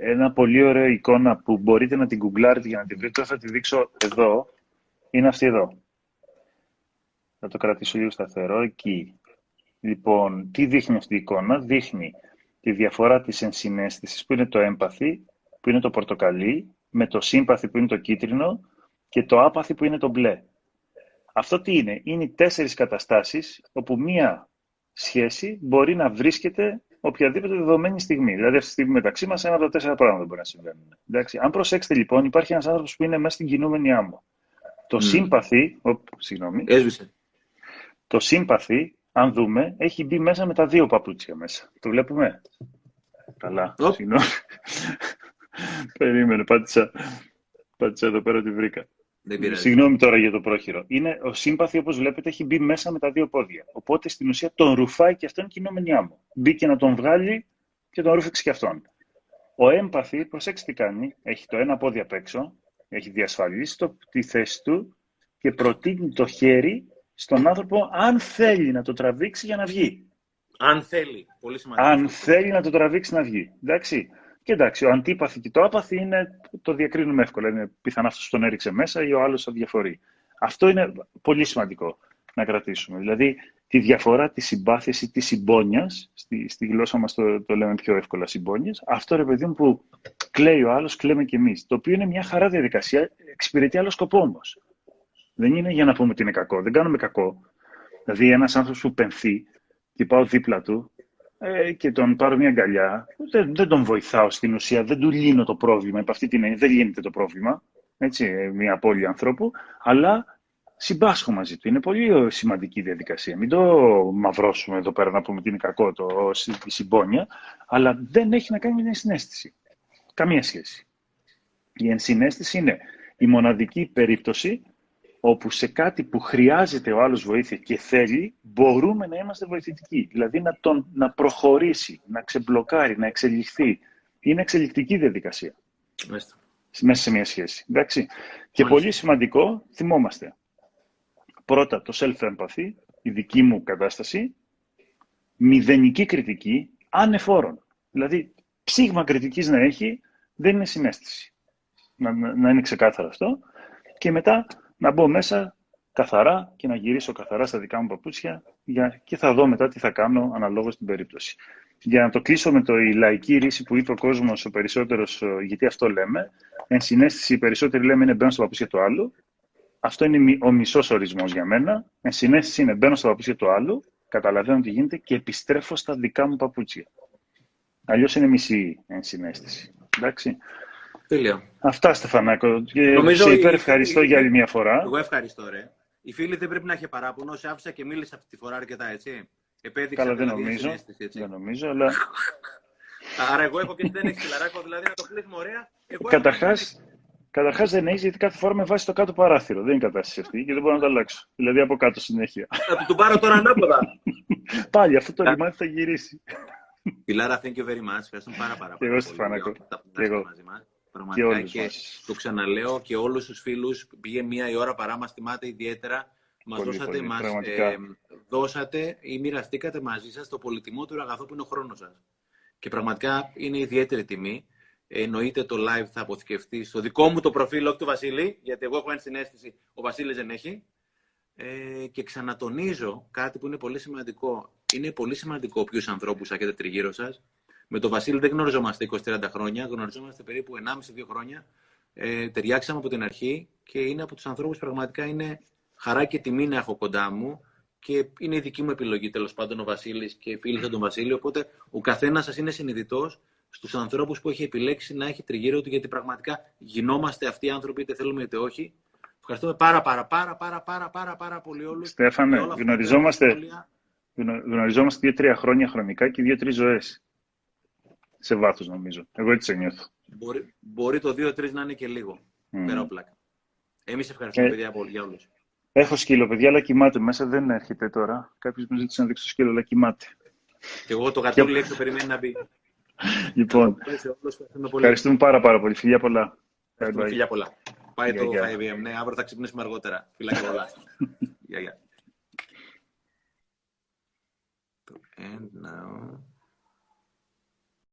Ένα πολύ ωραίο εικόνα που μπορείτε να την γκουγκλάρετε για να την βρείτε, θα τη δείξω εδώ, είναι αυτή εδώ. Θα το κρατήσω λίγο σταθερό εκεί. Λοιπόν, τι δείχνει αυτή η εικόνα; Δείχνει τη διαφορά της ενσυναίσθησης που είναι το έμπαθη, που είναι το πορτοκαλί, με το σύμπαθη που είναι το κίτρινο και το άπαθη που είναι το μπλε. Αυτό τι είναι; Είναι οι τέσσερις καταστάσεις όπου μία σχέση μπορεί να βρίσκεται οποιαδήποτε δεδομένη στιγμή. Δηλαδή, αυτή τη στιγμή μεταξύ μας, ένα από τα τέσσερα πράγματα μπορεί να συμβαίνουν. Εντάξει. Αν προσέξετε λοιπόν, υπάρχει ένας άνθρωπος που είναι μέσα στην κινούμενη άμμο. Το mm. σύμπαθη. Οπ, συγγνώμη. Έσβησε. Το σύμπαθη, αν δούμε, έχει μπει μέσα με τα δύο παπούτσια μέσα. Το βλέπουμε; Καλά. Oh. Συγγνώμη. Περίμενε, πάτησα. Πάτησα εδώ πέρα τη βρήκα. Συγγνώμη τώρα για το πρόχειρο. Είναι, ο σύμπαθη, όπως βλέπετε, έχει μπει μέσα με τα δύο πόδια. Οπότε στην ουσία τον ρουφάει και αυτόν κινούμενη άμμο. Μπήκε να τον βγάλει και τον ρούφεξε και αυτόν. Ο έμπαθη, προσέξτε τι κάνει, έχει το ένα πόδι απ' έξω, έχει διασφαλίσει το, τη θέση του και προτείνει το χέρι στον άνθρωπο αν θέλει να το τραβήξει για να βγει. Αν θέλει. Πολύ σημαντικό. Αν θέλει να το τραβήξει να βγει. Εντάξει. Και εντάξει, ο αντίπαθη και το άπαθη είναι, το διακρίνουμε εύκολα. Είναι πιθανά αυτός τον έριξε μέσα ή ο άλλος θα διαφορεί. Αυτό είναι πολύ σημαντικό να κρατήσουμε. Δηλαδή, τη διαφορά τη συμπάθεια ή της συμπόνιας, στη, στη γλώσσα μας το, το λέμε πιο εύκολα συμπόνια, αυτό ρε παιδί μου που κλαίει ο άλλος, κλαίμε κι εμείς. Το οποίο είναι μια χαρά διαδικασία, εξυπηρετεί άλλο σκοπό όμως. Δεν είναι για να πούμε ότι είναι κακό. Δεν κάνουμε κακό. Δηλαδή, ένας άνθρωπος που πενθεί και πάω δίπλα του ε, και τον πάρω μια αγκαλιά, δεν, δεν τον βοηθάω στην ουσία, δεν του λύνω το πρόβλημα. Επ' αυτή την έννοια δεν λύνεται το πρόβλημα, έτσι, μια απώλεια ανθρώπου, αλλά συμπάσχω μαζί του. Είναι πολύ σημαντική διαδικασία. Μην το μαυρώσουμε εδώ πέρα να πούμε ότι είναι κακό το, η συμπόνια, αλλά δεν έχει να κάνει με την συνέστηση. Καμία σχέση. Η ενσυναίσθηση είναι η μοναδική περίπτωση όπου σε κάτι που χρειάζεται ο άλλος βοήθεια και θέλει, μπορούμε να είμαστε βοηθητικοί. Δηλαδή να, τον, να προχωρήσει, να ξεμπλοκάρει, να εξελιχθεί. Είναι εξελικτική διαδικασία. Μέσα σε μια σχέση. Εντάξει. Και πολύ σημαντικό, θυμόμαστε. Πρώτα το self-empathy, η δική μου κατάσταση, μηδενική κριτική, ανεφόρον. Δηλαδή, ψήγμα κριτικής να έχει, δεν είναι συνέστηση. Να, να είναι ξεκάθαρο αυτό. Και μετά να μπω μέσα καθαρά και να γυρίσω καθαρά στα δικά μου παπούτσια για... και θα δω μετά τι θα κάνω αναλόγως στην περίπτωση. Για να το κλείσω με το η λαϊκή ρίση που είπε ο κόσμος ο περισσότερος, γιατί αυτό λέμε, εν συνέστηση οι περισσότεροι λέμε είναι μπαίνω στα παπούτσια του άλλου. Αυτό είναι ο μισός ορισμός για μένα. Εν συνέστηση είναι μπαίνω στα παπούτσια του άλλου, καταλαβαίνω τι γίνεται και επιστρέφω στα δικά μου παπούτσια. Αλλιώς είναι μισή εν συνέστηση. Εντάξει. Τέλεια. Αυτά, Στεφανάκο. Και Νομίζω σε υπέρ ευχαριστώ για άλλη μια φορά. Εγώ ευχαριστώ, ρε. Η φίλη δεν πρέπει να έχει παράπονο. Σε άφησα και μίλησα αυτή τη φορά αρκετά, έτσι. Επέδειξα Καλά, δεν δηλαδή νομίζω. έτσι. Δεν νομίζω, αλλά... Άρα εγώ έχω και δεν έχει φιλαράκο, δηλαδή να το κλείσουμε ωραία. Καταρχά, δεν έχει, γιατί κάθε φορά με βάζει στο κάτω παράθυρο. Δεν είναι η κατάσταση αυτή και δεν μπορώ να το αλλάξω. Δηλαδή από κάτω συνέχεια. Θα του πάρω τώρα ανάποδα. Πάλι αυτό το λιμάνι θα γυρίσει. Φιλάρα, thank you very much. Ευχαριστώ πάρα, πάρα πολύ. Και εγώ, Στεφανάκο. Και εγώ. Πραγματικά και, και το ξαναλέω και όλους τους φίλους πήγε μία η ώρα παρά, μας τιμάτε ιδιαίτερα. Μας δώσατε, πολύ, μας ε, δώσατε ή μοιραστήκατε μαζί σας το πολυτιμότερο αγαθό που είναι ο χρόνος σας. Και πραγματικά είναι ιδιαίτερη τιμή. Εννοείται το live θα αποθηκευτεί στο δικό μου το προφίλ, όχι του Βασίλη, γιατί εγώ έχω ένα συνέστηση, ο Βασίλης δεν έχει. Ε, και ξανατονίζω κάτι που είναι πολύ σημαντικό. Είναι πολύ σημαντικό ποιους ανθρώπους έχετε τριγύρω σας με τον Βασίλη δεν γνωριζόμαστε 20-30 χρόνια, γνωριζόμαστε περίπου 1,5-2 χρόνια. Ε, ταιριάξαμε από την αρχή και είναι από τους ανθρώπους πραγματικά είναι χαρά και τιμή να έχω κοντά μου και είναι η δική μου επιλογή τέλος πάντων ο Βασίλης και φίλησα τον Βασίλη. Οπότε ο καθένας σας είναι συνειδητός στους ανθρώπους που έχει επιλέξει να έχει τριγύρω του, γιατί πραγματικά γινόμαστε αυτοί οι άνθρωποι, είτε θέλουμε είτε όχι. Ευχαριστούμε πάρα πάρα πάρα πάρα πάρα πάρα, πάρα πολύ όλους. Στέφανε, για όλα αυτά τα γνωριζόμαστε, σχόλια. γνω- γνωριζόμαστε δύο-τρία χρόνια χρονικά και δύο-τρεις ζωές. Σε βάθος νομίζω. Εγώ έτσι σε νιώθω. Μπορεί, μπορεί το 2-3 να είναι και λίγο. Μμ. Πέρα από πλάκα. Εμείς ευχαριστούμε Ε, παιδιά από- για όλους. Έχω σκύλο, παιδιά, αλλά κοιμάται. Μέσα δεν έρχεται τώρα. Κάποιος μου ζήτησε να δείξει το σκύλο, αλλά κοιμάται. Και εγώ το γατούλι έξω περιμένει να μπει. Λοιπόν, Σε όλους, ευχαριστούμε πολύ. ευχαριστούμε πάρα, πάρα πολύ. Φιλιά πολλά. Bye Ευχαριστούμε, bye. Φιλιά πολλά. Πάει Γεια, το γεια. 5am. Ναι, αύριο θα ξυπνήσουμε αργότερα. Φιλάκια πολλά. Γεια, γεια. And now...